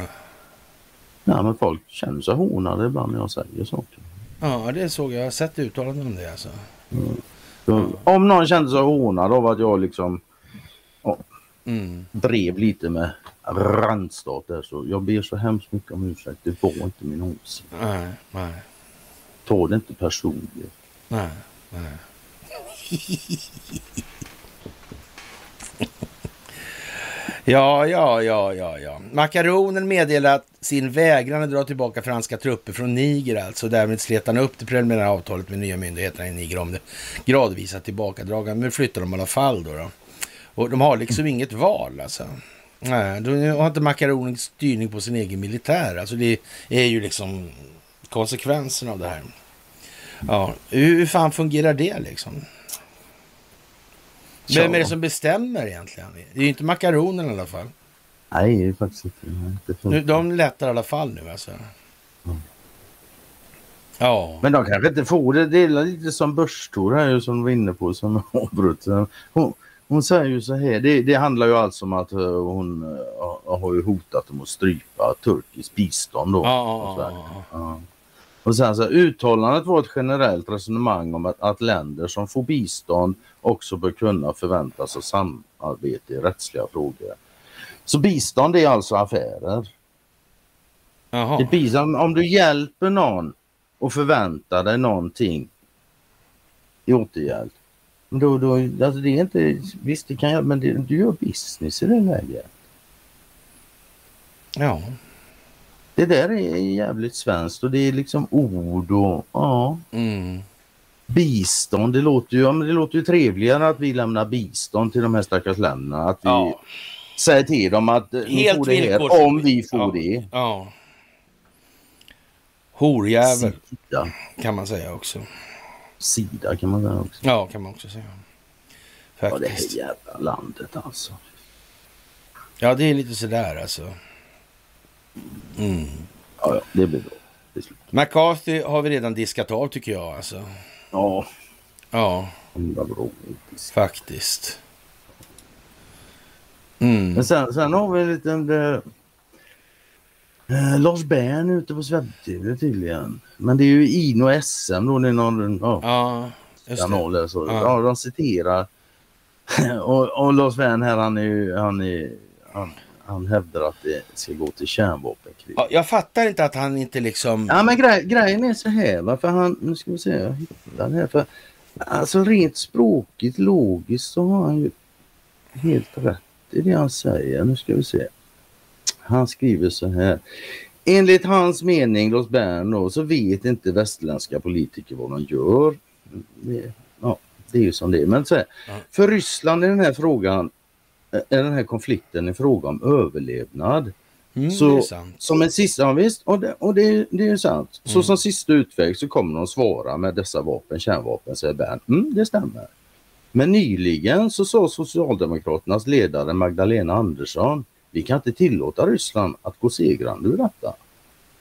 nej men folk känner sig hånade ibland när jag säger saker. Ja, det såg jag. Jag har sett uttalanden om det alltså. Så, Om någon kände sig hånad av att jag liksom Mm. drev lite med randstat där så jag ber så hemskt mycket om ursäkt. Det var inte min åsikt. Nej, nej, Ta det inte personligt. nej, nej. Ja, ja, ja, ja, ja. Makaronen meddelar att sin vägran att dra tillbaka franska trupper från Niger alltså. Därmed slet han upp det preliminära avtalet med nya myndigheterna i Niger om det gradvisa tillbakadragande. Men flyttar de i alla fall då. då. Och de har liksom inget val alltså. Nej, de har inte makaronen styrning på sin egen militär. Alltså det är ju liksom konsekvensen av det här. Ja, hur fan fungerar det liksom? Vem är det som bestämmer egentligen? Det är ju inte makaronen i alla fall. Nej, det är faktiskt inte. Det Nu, de lättar i alla fall nu alltså. Ja. Men de kanske inte får det. Det är lite som Börstor här ju, som du var inne på som avbröt. Hon, hon säger ju så här. Det, det handlar ju alltså om att eh, hon eh, har ju hotat om att strypa turkiskt bistånd då. Från ja. Och sen så uttalandet var ett generellt resonemang om att, att länder som får bistånd också bör kunna förvänta sig samarbete i rättsliga frågor. Så bistånd är alltså affärer. Jaha. Det som om du hjälper någon och förväntar dig någonting i återhjälp. Då, då, alltså det är inte, visst det kan jag, men det, du gör business i det läget. Ja. Det där är jävligt svenskt och det är liksom ord och ja, Mm. bistånd. Det låter ju, ja, men det låter ju trevligare att vi lämnar bistånd till de här stackars länderna. Att vi Ja. säger till dem att ni Helt får det här om vi får Ja. det. Ja. Horjävel kan man säga också. Sida kan man säga också. Ja, kan man också säga. Ja, det här Faktiskt. jävla landet alltså. Ja, det är lite sådär alltså. Mm. Ja, ja, det blir bra. McCarthy har vi redan diskat av tycker jag alltså. Ja, Ja, faktiskt. Mm. Men sen, sen har vi en liten... Eh, Lars Bern ute på Sveb-TV tydligen. Men det är ju Ino SM då. Det är någon ja, Ja, kanal eller så. Ja. Ja. de citerar. och, och Lars Bern här han är ju, han är, han, han hävdar att det ska gå till kärnvapenkrig. Ja, jag fattar inte att han inte liksom... Ja men grej, grejen är så här va, för han, nu ska vi se, jag hittar det här. För, alltså rent språkigt, logiskt så har han ju helt rätt i det han säger. Nu ska vi se. Han skriver så här. Enligt hans mening, Lars Bern då, så vet inte västerländska politiker vad de gör. Ja, det är ju som det är. Men så här, för Ryssland är den här frågan, är den här konflikten en fråga om överlevnad. Mm, så- det är sant. Som en sista, ja, visst, och det, och det, det är ju sant. Så Mm. som sista utväg så kommer de svara med dessa vapen, kärnvapen, säger Bern. Mm, det stämmer. Men nyligen så sa Socialdemokraternas ledare Magdalena Andersson, vi kan inte tillåta Ryssland att gå segrande ur detta.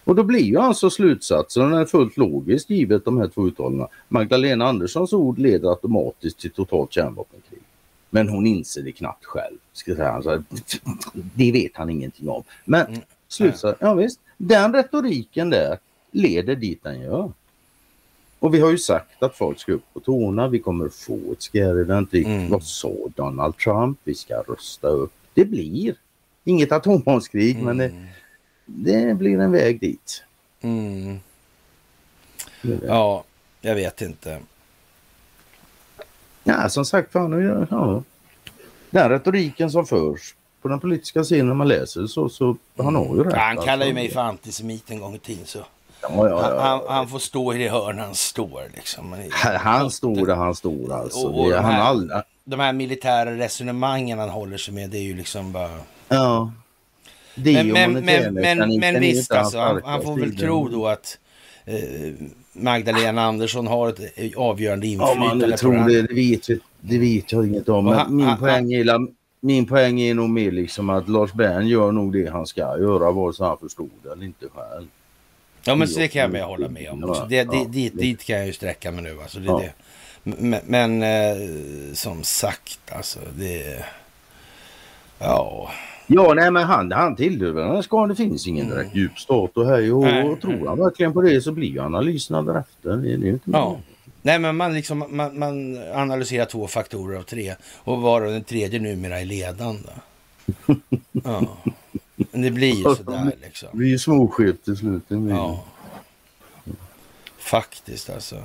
Och då blir ju alltså slutsatsen, den är fullt logisk givet de här två uttalandena. Magdalena Anderssons ord leder automatiskt till totalt kärnvapenkrig. Men hon inser det knappt själv. Ska säga. Alltså, det vet han ingenting om. Men Mm. slutsats, ja visst. Den retoriken där leder dit den gör. Och vi har ju sagt att folk ska upp på tårna. Vi kommer få ett scare event. Mm. Vad sa Donald Trump? Vi ska rösta upp. Det blir inget atombombskrig men det, det blir en väg dit. Mm. Ja, jag vet inte. Ja, som sagt, fan, ja, ja. den retoriken som förs på den politiska scenen när man läser så, så han har ju rätt. Ja, han kallar ju alltså. mig för antisemit en gång i tiden så Ja, han, han, han får stå i det hörn han står liksom. Han står där han står alltså. Och- och det, de han här- all, De här militära resonemangen han håller sig med det är ju liksom bara... ja. Men, men, men, men, men visst alltså, han, han får väl tro då att eh, Magdalena Andersson har ett eh, avgörande Ja, man inflytande nu på tror det, det vet, det vet jag inget om. Men min, han- poäng är, min poäng är nog mer liksom att Lars Bern gör nog det han ska göra vare sig han förstod det eller inte själv. Ja men så det kan jag hålla med om. också. Det, det, Ja, dit, dit kan jag ju sträcka mig nu. Alltså, det, Ja. det. Men, men eh, som sagt, alltså det... Ja, Ja, nej men han, han tillhör den ska Det finns ingen direkt djup stat och hej och, Nej. och tror han verkligen på det så blir ju analyserna därefter. Det, det är inte ja. Nej men man, liksom, man, man analyserar två faktorer av tre och var den tredje numera är ledande. Ja. Men det blir ju sådär liksom. Vi är ju småskit till slut. det. Ja. Faktiskt alltså.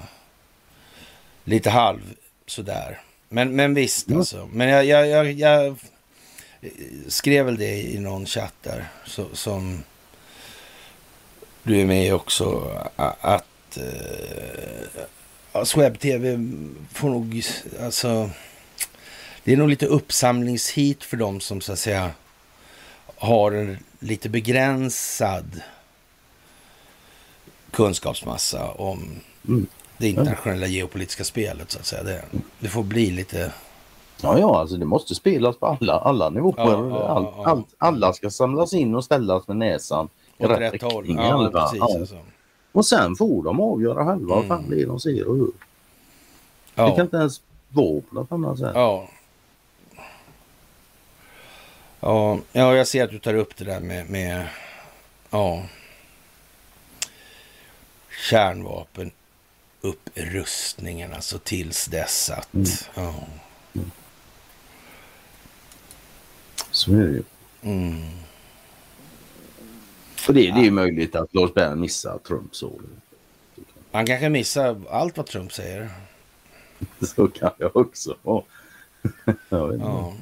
Lite halv sådär. Men, men visst Ja. alltså. Men jag, jag, jag, jag skrev väl det i någon chatt där. Så, som du är med i också. Att eh, ja, Sweb TV får nog alltså. Det är nog lite uppsamlingshit för dem som så att säga har en lite begränsad kunskapsmassa om Mm. det internationella geopolitiska spelet så att säga. Det, det får bli lite... Ja, ja, alltså det måste spelas på alla, alla nivåer. Ja, ja, All, ja. all, alla ska samlas in och ställas med näsan i rätt rätt håll. Ja, precis. Alltså. Och sen får de avgöra själva vad Mm. fan det är de ser och hur. Det kan inte ens vara på något annat sätt. ja. Ja, ja, jag ser att du tar upp det där med, med ja, kärnvapen upprustningen, alltså tills dess att... Mm. Ja, Så är det ju. mm. För det, det är ju möjligt att Lars Bern missar Trumps ord. Han kanske missar allt vad Trump säger. Så kan jag också. Jag. Ja.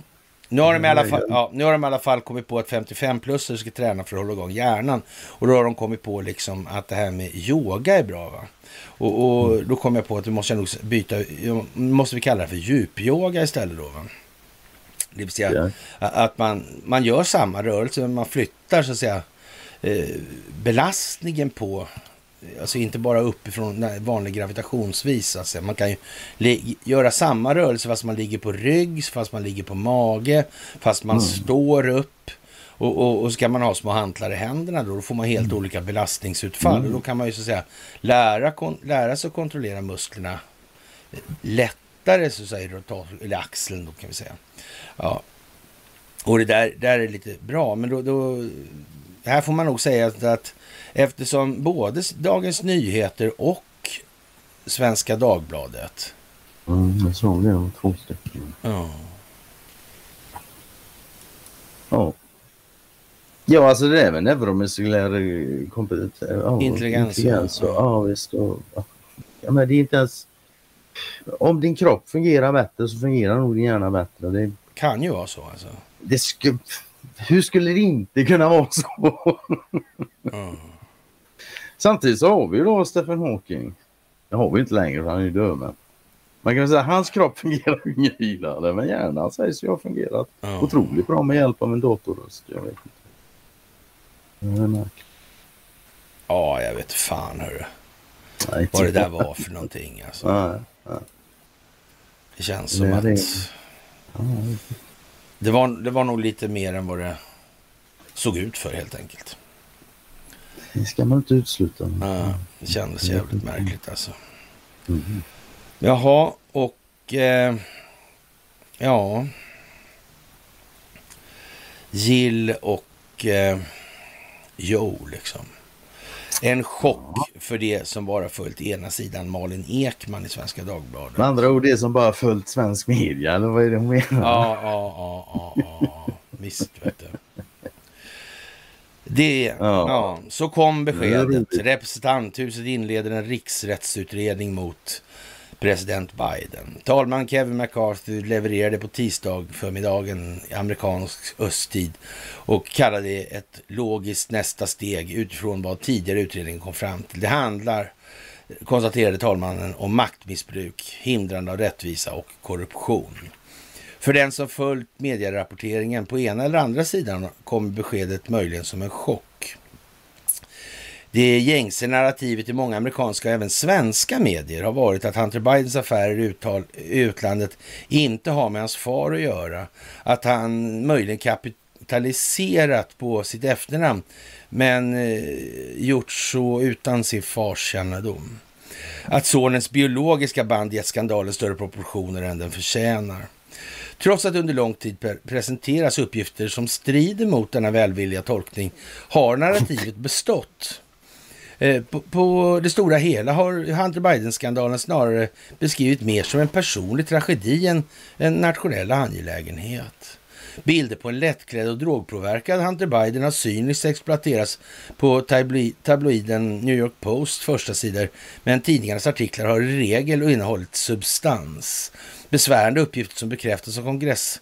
Nu har, de i alla fall, ja, nu har de i alla fall kommit på att 55-plussare ska träna för att hålla igång hjärnan. Och då har de kommit på liksom att det här med yoga är bra. Va? Och, och då kom jag på att vi måste nog byta, måste vi kalla det för djupyoga istället då. Va? Det vill säga Ja. att man, man gör samma rörelse men man flyttar så att säga eh, belastningen på Alltså inte bara uppifrån vanlig gravitationsvis. Alltså. Man kan ju göra samma rörelse fast man ligger på rygg, fast man ligger på mage, fast man står upp. Och, och, och så kan man ha små hantlar i händerna då, då får man helt olika belastningsutfall. Och då kan man ju så att säga lära, kon, lära sig att kontrollera musklerna eh, lättare så att säga, eller axeln då kan vi säga. Ja. Och det där, där är lite bra, men då, då här får man nog säga att, att eftersom både Dagens Nyheter och Svenska Dagbladet. Mm, jag såg det, två stycken. Ja. Ja. Ja, alltså det är väl neuromuskulär kompetens. Ja, Intelligens, intelligens ja. och, ja, visst. Och, ja, men det är inte ens... Om din kropp fungerar bättre så fungerar nog din hjärna bättre. Det, Kan ju vara så alltså. det sku, hur skulle det inte kunna vara så? Ja. Samtidigt så har vi ju då Stephen Hawking. Det har vi inte längre för han är ju död men. Man kan säga att hans kropp fungerar ju vidare men hjärnan sägs ju ha fungerat Ja. otroligt bra med hjälp av en datorröst. Jag vet inte. Det ja, jag vet fan hörru. Vad det där var för någonting alltså. Nej. Det känns som Nej, att det- var, det var nog lite mer än vad det såg ut för helt enkelt. det ska man inte utesluta. Ja, det kändes jävligt märkligt alltså. Mm. Jaha, och eh, ja. Jill och eh, Joe liksom. En chock för det som bara följt ena sidan Malin Ekman i Svenska Dagbladet. Med andra ord det som bara följt svensk media eller vad är det hon menar? Ja, ja, ja, ja, ja. Visst, vet du. Det, ja. Ja. så kom beskedet. Representanthuset inleder en riksrättsutredning mot president Biden. Talman Kevin McCarthy levererade på tisdag förmiddagen i amerikansk östtid och kallade det ett logiskt nästa steg utifrån vad tidigare utredningen kom fram till. Det handlar, konstaterade talmannen, om maktmissbruk, hindrande av rättvisa och korruption. För den som följt medierapporteringen på ena eller andra sidan kommer beskedet möjligen som en chock. Det gängse narrativet i många amerikanska och även svenska medier har varit att Hunter Bidens affärer i utlandet inte har med hans far att göra. Att han möjligen kapitaliserat på sitt efternamn men eh, gjort så utan sin fars kännedom. Att sonens biologiska band gett skandalen större proportioner än den förtjänar. Trots att under lång tid presenteras uppgifter som strider mot denna välvilliga tolkning har narrativet bestått. Eh, på, på det stora hela har Hunter Biden-skandalen snarare beskrivit mer som en personlig tragedi än en nationell angelägenhet. Bilder på en lättklädd och drogpåverkad Hunter Biden har cyniskt exploaterats på tabloiden New York Post första sidor, men tidningarnas artiklar har i regel innehållit substans. Besvärande uppgifter som bekräftas av kongress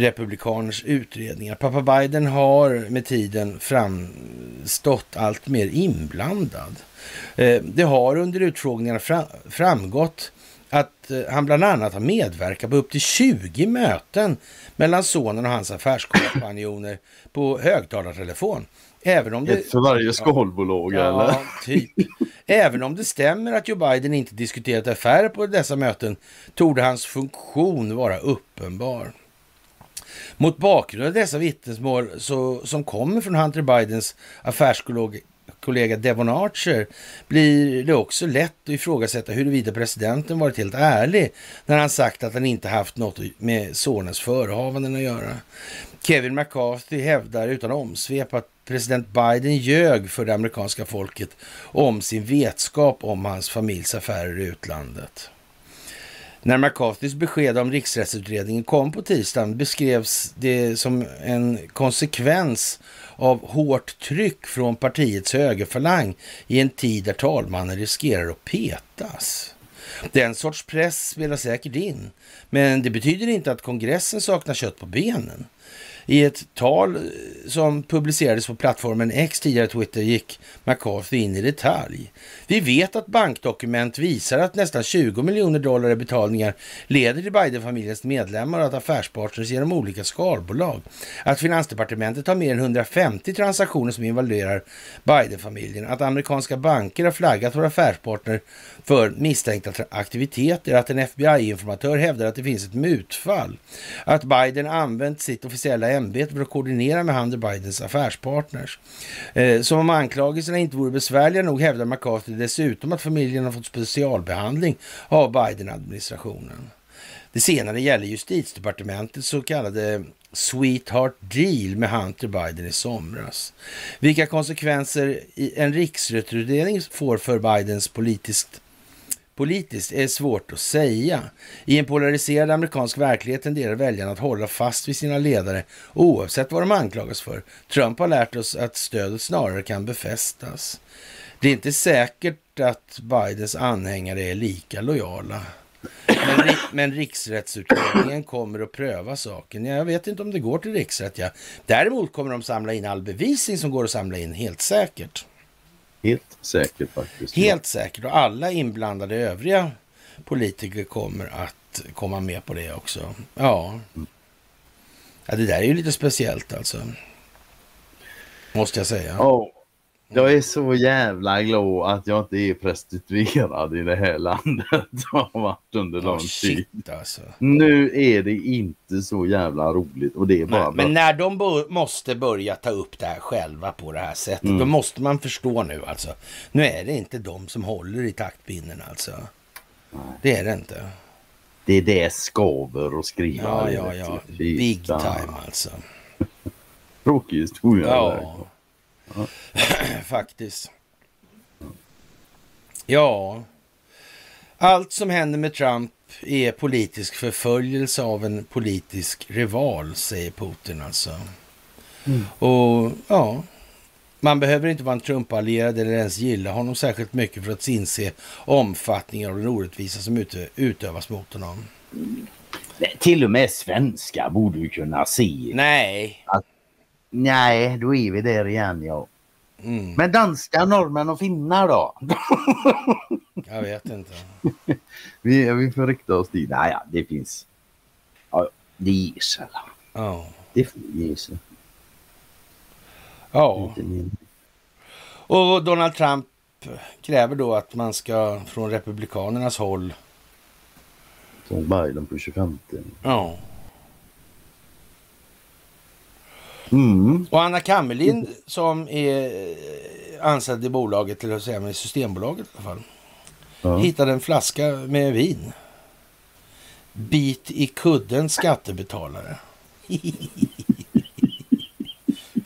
republikaners utredningar. Pappa Biden har med tiden framstått allt mer inblandad. Eh, Det har under utfrågningarna fra- framgått att eh, han bland annat har medverkat på upp till 20 möten mellan sonen och hans affärskompanjoner på högtalartelefon. Även om det... Ett för varje skalbolag eller? Ja, typ. Även om det stämmer att Joe Biden inte diskuterat affärer på dessa möten torde hans funktion vara uppenbar. Mot bakgrund av dessa vittnesmål så, som kommer från Hunter Bidens affärskollega Devon Archer blir det också lätt att ifrågasätta huruvida presidenten varit helt ärlig när han sagt att han inte haft något med sonens förehavanden att göra. Kevin McCarthy hävdar utan omsvep att president Biden ljög för det amerikanska folket om sin vetskap om hans familjs affärer i utlandet. När McCarthys besked om riksrättsutredningen kom på tisdagen beskrevs det som en konsekvens av hårt tryck från partiets högerfalang i en tid där talmannen riskerar att petas. Den sorts press spelar säkert in, men det betyder inte att kongressen saknar kött på benen. I ett tal eh, som publicerades på plattformen X, tidigare Twitter, gick McCarthy in i detalj. Vi vet att bankdokument visar att nästan 20 miljoner dollar i betalningar leder till Biden-familjens medlemmar och att affärspartners genom olika skalbolag. Att Finansdepartementet har mer än 150 transaktioner som involverar Biden-familjen. Att amerikanska banker har flaggat för affärspartner för misstänkta aktiviteter. Att en FBI-informatör hävdar att det finns ett mutfall. Att Biden använt sitt officiella ämbete för att koordinera med Hunter Bidens affärspartners. Eh, som om anklagelserna inte vore besvärliga nog hävdar McCarthy dessutom att familjen har fått specialbehandling av Biden-administrationen. Det senare gäller justitiedepartementets så kallade Sweetheart Deal med Hunter Biden i somras. Vilka konsekvenser en riksrekrytering får för Bidens politiskt politiskt är svårt att säga. I en polariserad amerikansk verklighet tenderar väljarna att hålla fast vid sina ledare oavsett vad de anklagas för. Trump har lärt oss att stödet snarare kan befästas. Det är inte säkert att Bidens anhängare är lika lojala. Men, men riksrättsutredningen kommer att pröva saken. Jag vet inte om det går till riksrätt. Ja. Däremot kommer de samla in all bevisning som går att samla in, helt säkert. Helt säkert faktiskt. Helt säkert. Och alla inblandade övriga politiker kommer att komma med på det också. Ja. ja det där är ju lite speciellt alltså. Måste jag säga. Oh, jag är så jävla glad att jag inte är prostituerad i det här landet. har varit under lång oh, shit, tid. Alltså. Nu är det inte så jävla roligt. Och det är bara Nej, men när de måste börja ta upp det här själva på det här sättet. Mm. Då måste man förstå nu alltså. Nu är det inte de som håller i taktpinnen alltså. Nej. Det är det inte. Det är det skaver och skriva. Ja, ja, ja. Big time alltså. Tråkig historia. Ja. Faktiskt. Ja, allt som händer med Trump är politisk förföljelse av en politisk rival, säger Putin alltså. Mm. Och ja, man behöver inte vara en Trump-allierad eller ens gilla honom särskilt mycket för att inse omfattningen av den orättvisa som utövas mot honom. Till och med svenskar borde ju kunna se. Nej. Att Nej, då är vi där igen ja. Mm. Men danska, norrmän och finnar då? Jag vet inte. vi, vi får rikta oss dit. Nej, ja, det finns. Ja, det ger sig. Ja. Det sig. Ja. Och Donald Trump kräver då att man ska från Republikanernas håll. Som Biden på 25. Ja. Mm. Och Anna Kammerlind som är anställd i bolaget, eller säga med Systembolaget i alla fall. Ja. Hittade en flaska med vin. Bit i kudden skattebetalare.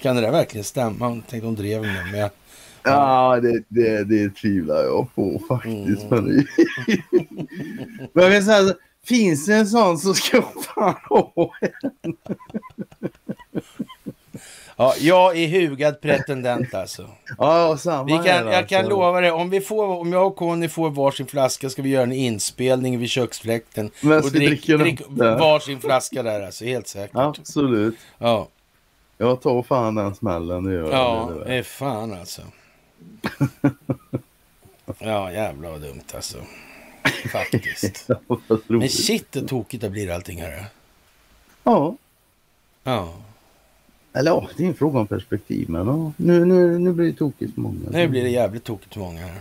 kan det där verkligen stämma? Tänkte hon drev med mig. Ja, det, det, det tvivlar jag på faktiskt. Mm. Men jag vill säga, finns det en sån så ska jag fan ha en. Ja, jag är hugad pretendent alltså. Ja, samma vi kan, Jag alltså. kan lova det, om, vi får, om jag och Conny får varsin flaska ska vi göra en inspelning vid köksfläkten. Men och drick, drick varsin flaska där alltså, helt säkert. Absolut. Ja. Jag tar fan den smällen, det gör Ja, det är fan alltså. ja, jävlar vad dumt alltså. Faktiskt. Men shit, det tokigt det blir allting här. Ja. Ja. Eller ja, det är en fråga om perspektiv. Men ja, nu, nu, nu blir det tokigt många. Nu blir det jävligt tokigt många här.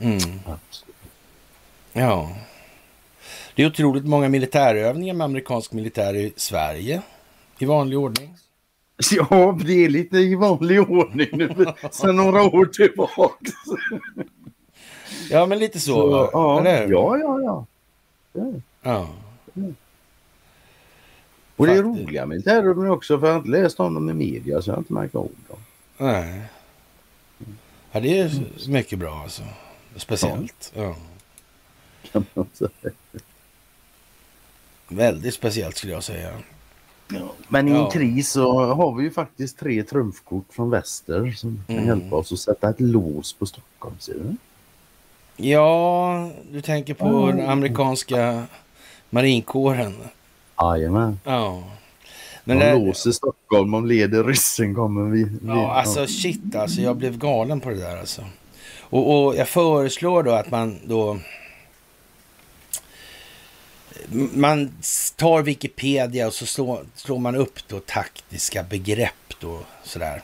Mm. Ja. Det är otroligt många militärövningar med amerikansk militär i Sverige. I vanlig ordning. Ja, det är lite i vanlig ordning nu sen några år tillbaka. Ja, men lite så, så ja, ja, ja, ja. Ja. ja. Och det är roliga militärövningar också för jag har inte läst om dem i media så jag har inte märkt av dem. Nej. Ja, det är mycket bra alltså. Speciellt. Ja. Säga. Väldigt speciellt skulle jag säga. Ja, men i en ja. kris så har vi ju faktiskt tre trumfkort från väster som kan mm. hjälpa oss att sätta ett lås på Stockholm. Ser du? Ja, du tänker på mm. den amerikanska marinkåren. Jajamän. Ja. Men de det... låser Stockholm, om leder ryssen kommer vi. vi ja, alltså shit alltså. Jag blev galen på det där alltså. Och, och jag föreslår då att man då man tar Wikipedia och så slår, slår, man upp då taktiska begrepp då sådär.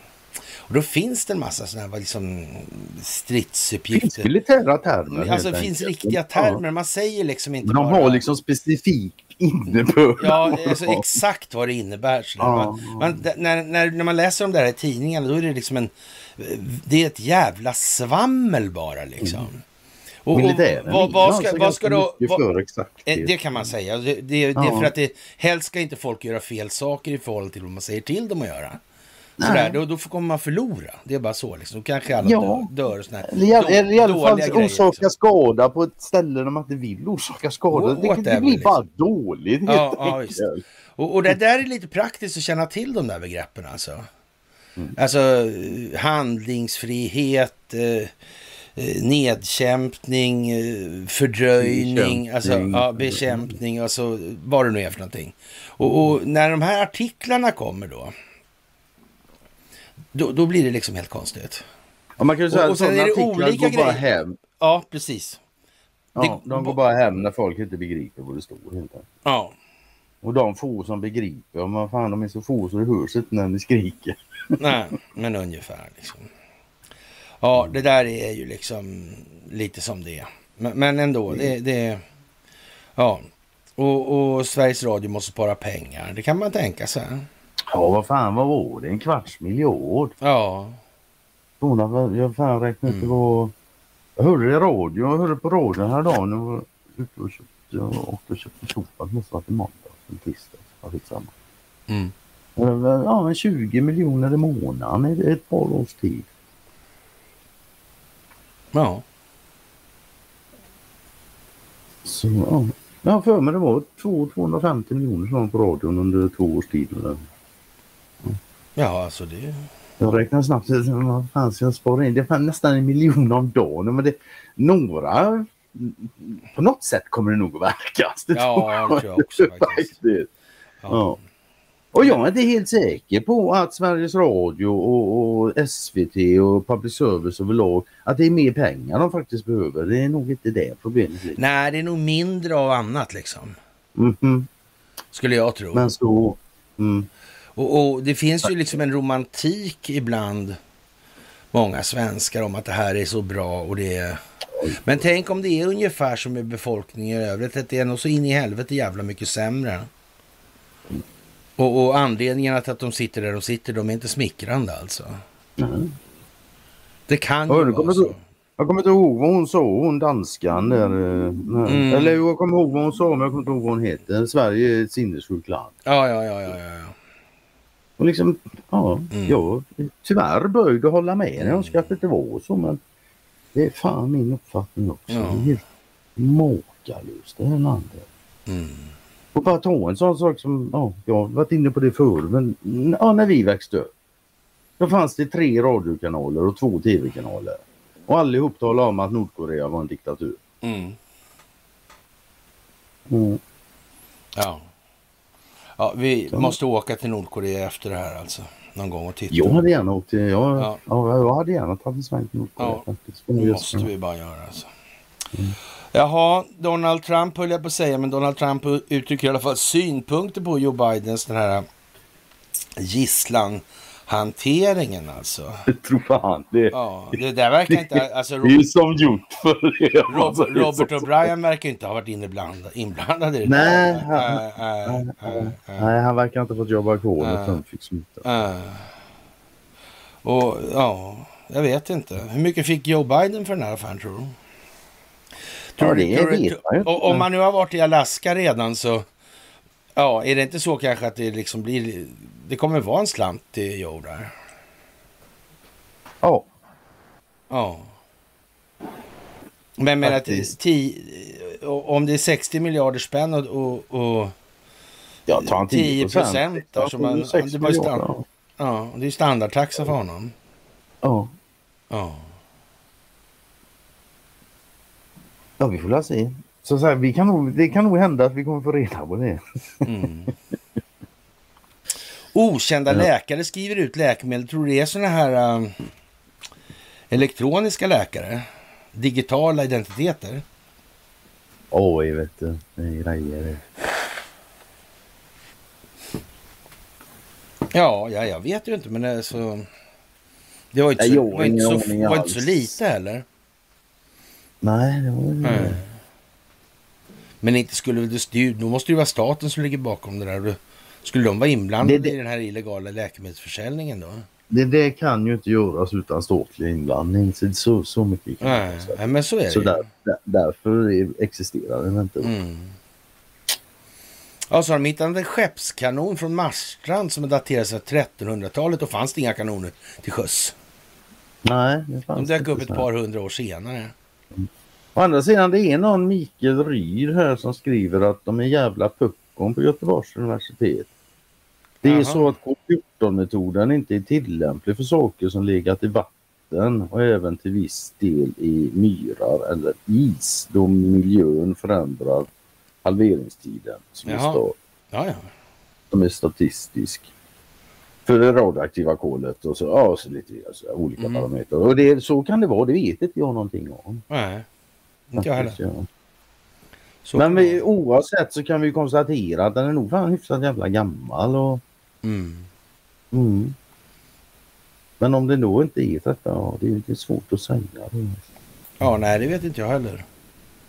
Och då finns det en massa sådana här liksom stridsuppgifter. Finns militära termer. Alltså det finns riktiga termer. Man säger liksom inte Men de bara... har liksom specifik innebörd. Ja, alltså exakt vad det innebär. Ja, man, när, när, när man läser om det här i tidningarna då är det liksom en... Det är ett jävla svammel bara liksom. Mm. Och, Militären vad, vad ska, vad ska då... Vad, eh, det kan man säga. Det, det, det är för att det, helst ska inte folk göra fel saker i förhållande till vad man säger till dem att göra. Sådär, då, då får- kommer man förlora. Det är bara så liksom. Då kanske alla Ja. dör, dör och såna här Eller i, alla- fall orsaka liksom. skada på ett ställe där man inte vill orsaka skada. Det, det Whatever, blir bara liksom. dåligt helt Ja, ja, enkelt. visst. Och, och det där är lite praktiskt att känna till de där begreppen alltså. Mm. Alltså eh, handlingsfrihet, eh, eh, nedkämpning, eh, fördröjning, Bekämpning. alltså ja, bekämpning, alltså vad det nu är för någonting. Och, och när de här artiklarna kommer då, då, då blir det liksom helt konstigt. Ja, man kan ju säga Och- och sen är det olika går bara hem. Ja, precis. Ja, Det- de går bara hem när folk inte begriper vad det står. Helt. Ja, Och de få som begriper, man fan de är så få så det hörs inte när ni skriker. nej, men ungefär liksom. Ja, det där är ju liksom lite som det är. Men, men ändå, det, det... Ja. Och, och Sveriges Radio måste spara pengar. Det kan man tänka sig. Ja, vad fan vad var det? En kvarts miljard? Ja. Vad- jag fan räknade Mm. var... Jag hörde det i radio, jag hörde på radion häromdagen. Jag var ute och köpte, jag åkte och köpte soppa. Det måste varit i måndags, en tisdag. Skitsamma. Mm. Ja, men 20 miljoner i månaden i ett par års tid. Ja. Så ja. Jag har för mig det var 200-250 miljoner som var på radion under två års tid. Eller? Ja, alltså det... Jag räknar snabbt. Vad fan ska jag spara in? Det är nästan en miljon om dagen. Men det, några... På något sätt kommer det nog att verka. Det Ja, tror jag också faktiskt. faktiskt. Ja. Ja. Och jag är inte helt säker på att Sveriges Radio och, och SVT och public service överlag att det är mer pengar de faktiskt behöver. Det är nog inte det problemet. Nej, det är nog mindre av annat liksom. Mhm. Skulle jag tro. Men så... Mm. Och, och det finns ju liksom en romantik ibland många svenskar om att det här är så bra och det är... Men tänk om det är ungefär som med befolkningen i övrigt, att det är nog så in i helvete jävla mycket sämre. Och, och anledningen till att de sitter där de sitter, de är inte smickrande alltså. Nej. Det kan ju vara så. du- Jag kommer inte ihåg vad hon sa, hon danskan där. eh. Mm. Eller jag kommer ihåg vad hon sa men jag kommer inte ihåg vad hon heter. Sverige är ett sinnessjukt land. Ja, ja, ja, ja, ja. Och liksom, ja, Mm. jag är tyvärr böjd att hålla med. Jag önskar att det inte var så men det är fan min uppfattning också. Ja. Det är helt makalöst det här landet. Mm. Och bara ta en sån sak som, ja, jag har varit inne på det förr, men ja, när vi växte upp. Då fanns det tre radiokanaler och två tv-kanaler. Och allihop talade om att Nordkorea var en diktatur. Mm. Mm. Ja. Ja, vi Ja. måste åka till Nordkorea efter det här alltså. Någon gång och titta. Jag hade gärna åkt till, jag, Ja. ja. jag hade gärna tagit en sväng till Nordkorea Ja, faktiskt. Det måste vi bara göra alltså. Jaha, Donald Trump höll jag på att säga, men Donald Trump uttrycker i alla fall synpunkter på Joe Bidens den här gisslanhanteringen alltså. Jag tror fan det. Ja, det där verkar inte, alltså Det är ju Robert, som gjort för det. Alltså, det Robert så- O'Brien verkar inte ha varit inblandad, inblandad i det Nej, där. han- Äh, äh, äh, äh. Nej, han verkar inte ha fått jobba kvar Nej. Trump fick smita. Äh. Och ja, jag vet inte. Hur mycket fick Joe Biden för den här affären tror du? Ja, du- det tror du- man ju inte. och, Om man nu har varit i Alaska redan så, ja, är det inte så kanske att det liksom blir, det kommer vara en slant till Joe där? Ja, Ja. Men men att ti, om det är 60 miljarder spänn och, och, och jag tar en 10 10 procent så man- det var ju stand- ja, det är standardtaxa för honom. Ja. Ja. ja, vi får väl se. Så, så här, vi kan nog, det kan nog hända att vi kommer få reda på det. Mm. Okända Ja. läkare skriver ut läkemedel. Tror du det är såna här um, elektroniska läkare? Digitala identiteter? Oj, vet du. Det är grejer det. Ja, ja, jag vet ju inte, men det, så... det var inte så, jag var inte så, var inte så lite heller. Nej, det var ju... Nej. Men inte skulle det då måste det ju vara staten som ligger bakom det där. Skulle de vara inblandade Det- det- i den här illegala läkemedelsförsäljningen då? det, det kan ju inte göras utan statlig inblandning. Så, så, så mycket kan Nej, nej, men så är det Så där, där, därför är- existerar den inte. Mm. Ja, så har de hittat en skeppskanon från Marstrand som är daterad sedan 1300-talet. Då fanns det inga kanoner till sjöss. Nej, det De fanns dök inte upp ett så. par hundra år senare. Å andra sidan, det är någon Mikael Ryd här som skriver att de är jävla puckon på Göteborgs universitet. Det är Jaha. så att K14-metoden inte är tillämplig för saker som legat i vatten och även till viss del i myrar eller is då miljön förändrar halveringstiden som är, Jaha. sta- Ja, ja. som är statistisk. För det radioaktiva kolet och så, ja, så lite alltså, olika Mm. parametrar. Och det, så kan det vara, det vet inte jag någonting om. Nej, inte jag heller. Ja. Så Men vi, oavsett så kan vi konstatera att den är nog fan hyfsat jävla gammal. Och, Mm. mm. Men om det då inte är detta, ja, det är lite svårt att säga. Ja, nej, det vet inte jag heller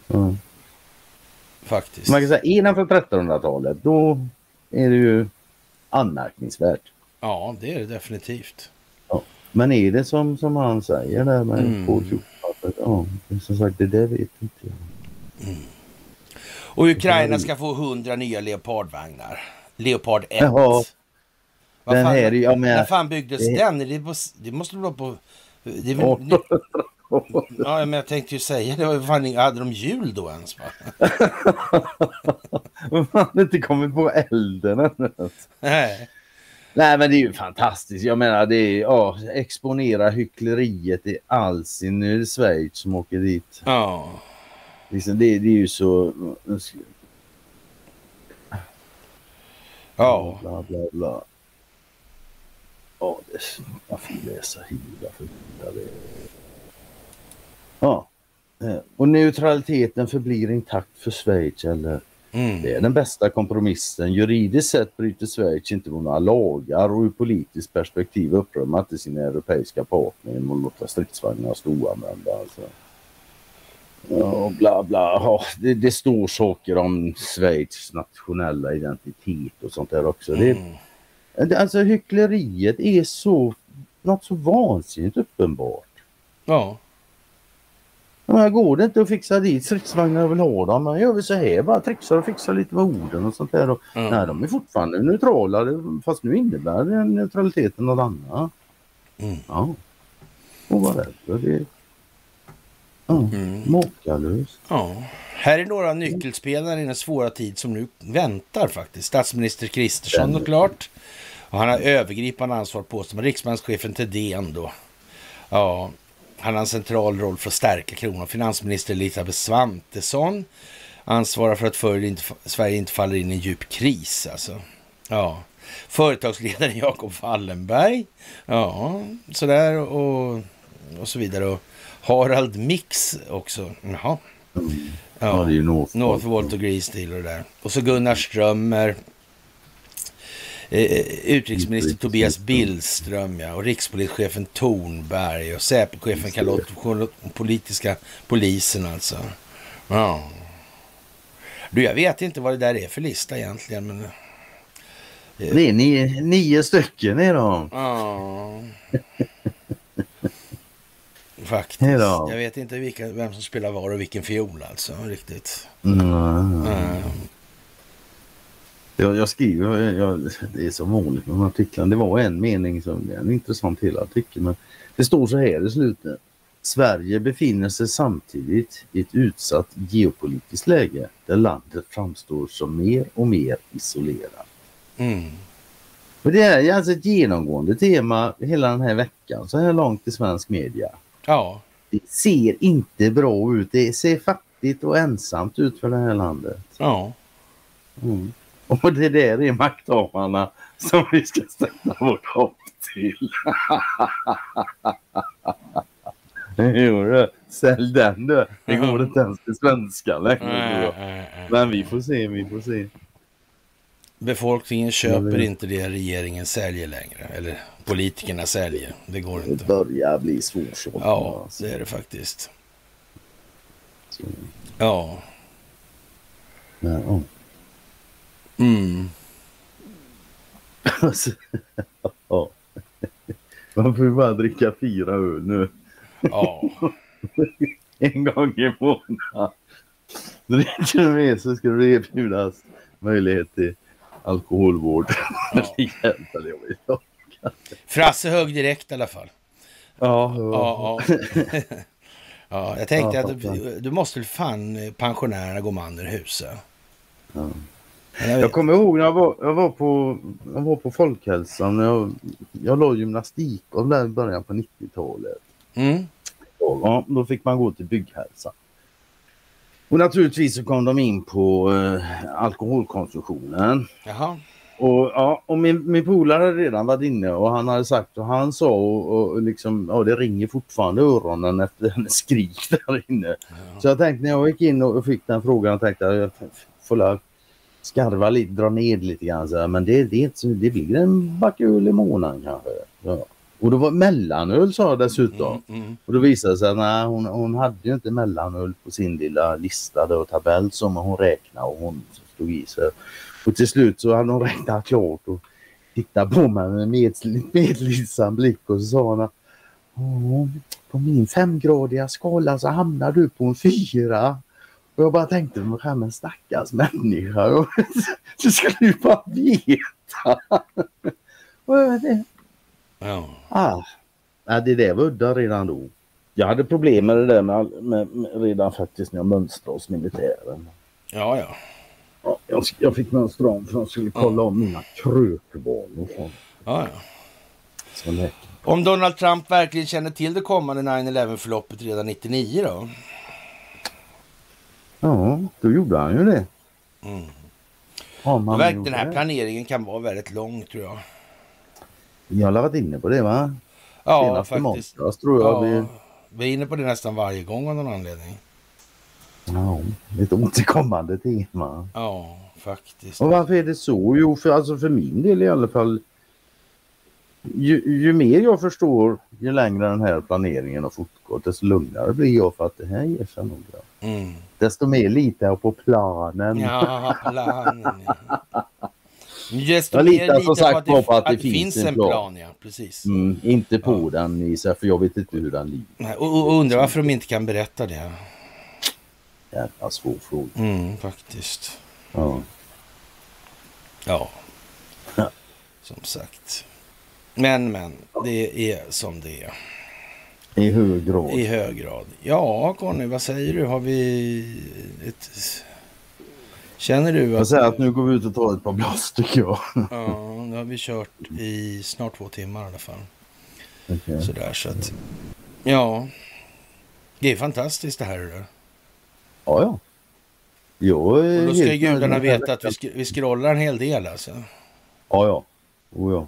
Ja. faktiskt. Man kan säga, är den från 1300-talet då är det ju anmärkningsvärt. Ja, det är det definitivt. Men är det som, som han säger där med Mm. På 14 ja, det är som sagt det där vet inte jag. Och Ukraina ska få 100 nya Leopardvagnar. Leopard 1. Jaha. Vad Den fan, här jag när menar, fan byggdes det- den? Det, på, det måste vara på... Det väl, ja, men jag tänkte ju säga det. Var fan, hade de jul då ens? Va? Man har inte kommit på elden ännu. Nej. Nej men det är ju fantastiskt. Jag menar det är ja, exponera hyckleriet i all sin nu är det Schweiz som åker dit. Ja. Liksom, det, det är ju så... Ja. Bla bla bla. Ja, det, jag får läsa hela för det. Ja. eh, Och neutraliteten förblir intakt för Schweiz eller Mm. Det är den bästa kompromissen. Juridiskt sett bryter Schweiz inte mot några lagar och ur politiskt perspektiv upprör man inte sina europeiska partner genom att låta stridsvagnar storanvända. Alltså. Ja, och bla bla. Ja, det, det står saker om Schweiz nationella identitet och sånt där också. Mm. det- alltså hyckleriet är så något så vansinnigt uppenbart. Ja. Ja, Men går det inte att fixa dit stridsvagnar och vill ha dem, man gör vi så här bara trixar och fixar lite med orden och sånt där. Och, Mm. Nej, de är fortfarande neutrala fast nu innebär den neutraliteten något annat. Mm. Ja. Och vad är det? det ja, Mm. makalöst. Ja. Här är några nyckelspelare i den svåra tid som nu väntar faktiskt. Statsminister Kristersson och klart. Och han har övergripande ansvar på sig. Men riksbankschefen Thedéen då. Ja, han har en central roll för att stärka kronan. Finansminister Elisabeth Svantesson ansvarar för att för inte, Sverige inte faller in i en djup kris. Alltså. Ja. Företagsledaren Jakob Wallenberg. Ja, sådär och, och så vidare. Och Harald Mix också. Jaha. Ja, det är ju Northvolt. Och Green Steel och det där. Och så Gunnar Strömmer. Eh, utrikesminister Tobias Billström ja, och rikspolischefen Tornberg och Säpochefen Karl och politiska polisen alltså. Ja. Du, jag vet inte vad det där är för lista egentligen. Men... Det är nio, nio stycken är de. Ja. Faktiskt. Jag vet inte vilka, vem som spelar var och vilken fiol alltså. Riktigt. Mm. Mm. Jag, jag skriver, jag, det är som vanligt med de artiklarna. Det var en mening som det är en intressant hela artikel. Men det står så här i slutet. Sverige befinner sig samtidigt i ett utsatt geopolitiskt läge där landet framstår som mer och mer isolerat. Mm. Och det är alltså ett genomgående tema hela den här veckan så här långt i svensk media. Ja. Det ser inte bra ut. Det ser fattigt och ensamt ut för det här landet. Ja. Mm. Och det där är makthavarna som vi ska ställa vårt hopp till. jo du, sälj den du. Det går inte ens till svenska längre. Men vi får se, vi får se. Befolkningen köper inte det regeringen säljer längre. Eller politikerna säljer. Det går Det inte. börjar bli svårsålt. Ja, det är det faktiskt. Ja. ja. Mm. Alltså, ja. Man får ju bara dricka fyra öl nu. Ja. en gång i månaden. Dricker du med så ska du erbjudas möjlighet till alkoholvård. Ja. det Frasse högg direkt i alla fall. Ja, Ja, ja. ja jag tänkte att du, du måste väl fan pensionärerna gå man ur huset. Ja. Jag Jag kommer ihåg när jag var, jag var, på, jag var på Folkhälsan. Jag, jag la gymnastik och där i början på 90-talet. Mm. Ja, då fick man gå till bygghälsa. Och naturligtvis så kom de in på eh, alkoholkonsumtionen. Jaha. Och, ja, och min, min polare hade redan varit inne och han hade sagt och han sa och, och liksom, ja det ringer fortfarande i öronen efter hennes skrik där inne. Så jag tänkte när jag gick in och fick den frågan, jag tänkte jag får skarva lite, dra ned lite grann så här, men det, det, det blir en back öl i månaden kanske. Ja. Och det var mellanöl sa jag dessutom. Mm, mm. Och då visade det sig att hon, hon hade ju inte mellanöl på sin lilla lista och tabell som hon räknade och hon stod i sig. Och till slut så hade hon räknat klart och tittade på mig med en med- medlidsam blick och så sa hon att "Ja, på min femgradiga skala så hamnar du på en fyra. Och jag bara tänkte på mig själv, men stackars människa. Du skulle ju bara veta. Och det, Ja. Ah, ja, det där var udda redan då. Jag hade problem med det där med, med, med redan faktiskt när jag mönstrade hos militären. ja, ja. Ja, jag, jag fick mönstra om för de skulle kolla om mina krökbarn och sånt. ja, ja. Om Donald Trump verkligen känner till det kommande 9-11-förloppet redan 99 då? Ja, då gjorde han ju det. Mm. Ja, man Verk, gjorde den här det. planeringen kan vara väldigt lång tror jag. Jag har varit inne på det va? Ja, Senaste faktiskt. måndags tror jag. Ja, Vi, vi är inne på det nästan varje gång av någon anledning. ja, ett återkommande tema. Ja, faktiskt. Och varför är det så? Jo, för, alltså för min del i alla fall. Ju, ju mer jag förstår, ju längre den här planeringen har fortgått, desto lugnare blir jag för att det här ger sig nog. Mm. Desto mer litar jag på planen. Ja, planen. ja. Desto Jag litar som sagt på att det finns en plan. plan. ja, precis. Mm, inte på den i sig, för jag vet inte hur den ligger. Och, och undrar varför de inte kan berätta det. Jävla svår fråga. Mm, faktiskt. Ja. Ja, Ja. som sagt. Men, men, det är som det är. I hög grad. I hög grad. Ja, Conny, vad säger du? Har vi ett... Känner du Jag att... säger att nu går vi ut och tar ett par blås tycker jag. Ja, nu har vi kört i snart två timmar i alla fall. Okej. Sådär, så att... Ja. Det är fantastiskt det här. där. Ja, ja. Jag är Och då ska gudarna veta att vi, sk- vi scrollar en hel del alltså. Ja, ja. Oh, ja.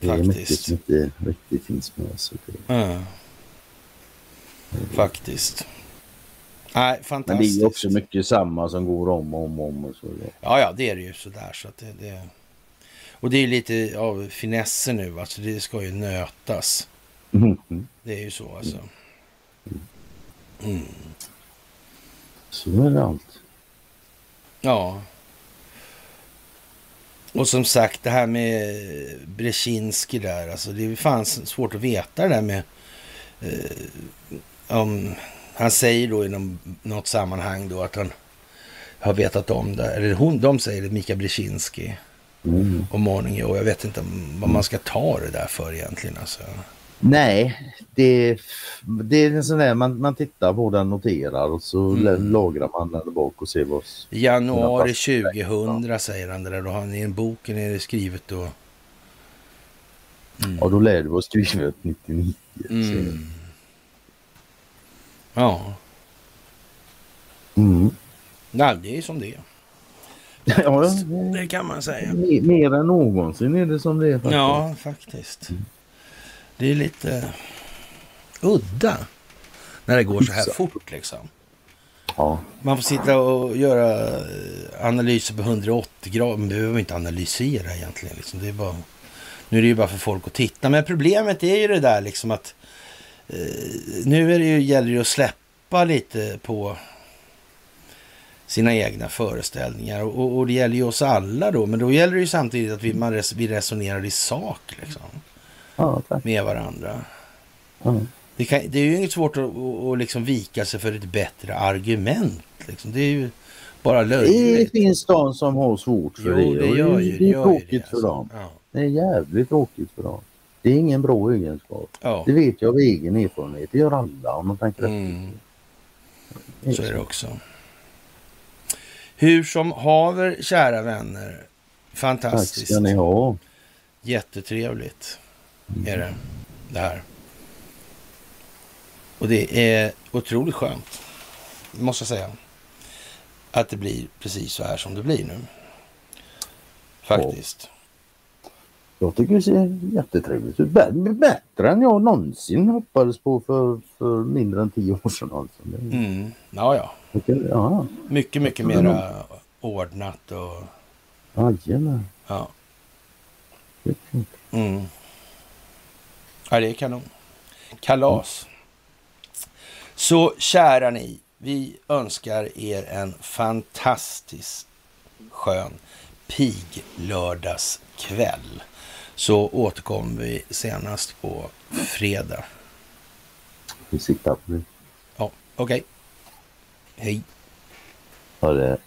Det är mycket Faktiskt. som inte riktigt finns med. Det... Ja. Faktiskt. Nej, Men fantastiskt. det är också mycket samma som går om och om och om. Och så. Ja, ja, det är det ju sådär. Så att det, det... Och det är lite av finesser nu. Alltså det ska ju nötas. Mm. Mm. Det är ju så alltså. Mm. Så är det allt. Ja. Och som sagt det här med Brzezinski där. Alltså det är fan svårt att veta det där med... Eh, om, han säger då i någon, något sammanhang då att han har vetat om det. Eller hon, de säger det, Mika Brzezinski. Mm. Och Morning Joe. Jag vet inte vad man ska ta det där för egentligen. Alltså. Nej, det, det är en sån där man, man tittar på den, noterar och så Mm. lagrar man den bak och ser vad... Januari Ja, 2000 säger han det där. Då har ni en boken är det skrivet då. Mm. Ja, då lär du vara skrivet 99. så- Mm. Ja, Mm. Nej, det är som det är. Ja, ja, Det kan man säga. mer, mer än någonsin är det som det är. faktiskt. Ja, faktiskt. Det är lite udda när det går så här fort liksom. Ja. Man får sitta och göra eh, analyser på 180 grader. Men behöver inte analysera egentligen. Liksom. Det är bara, nu är det ju bara för folk att titta. Men problemet är ju det där liksom att eh, nu är det ju, gäller det att släppa lite på sina egna föreställningar. Och, och, och det gäller ju oss alla då. Men då gäller det ju samtidigt att vi, man res, vi resonerar i sak. Liksom. Ja, tack. med varandra. Ja. Det, kan, det är ju inget svårt att, att, liksom vika sig för ett bättre argument. Liksom. Det är ju bara Det löjligt. finns de som har svårt för Jo, det. det gör ju det är gör ju tråkigt det, för alltså. dem. Ja. Det är jävligt tråkigt för dem. Det är ingen bra egenskap. Ja. Det vet jag av egen erfarenhet. Det gör alla om man tänker Mm. efter. Så är det också. Hur som haver, kära vänner. Tack Fantastiskt. ska ni ha. Jättetrevligt är det, det här. Och det är otroligt skönt, måste jag säga, att det blir precis så här som det blir nu. Faktiskt. Jag tycker det ser jättetrevligt ut. Bä- Bättre än jag någonsin hoppades på för, för mindre än tio år sedan. Alltså. Mm. Ja, ja. tycker- ja, Mycket, mycket mera ordnat och jajamän. ja. Mm. Ja, det är kanon. Kalas. Så kära ni, vi önskar er en fantastiskt skön piglördagskväll. Så återkommer vi senast på fredag. Vi siktar på det. Ja, okej. Hej. Ha det.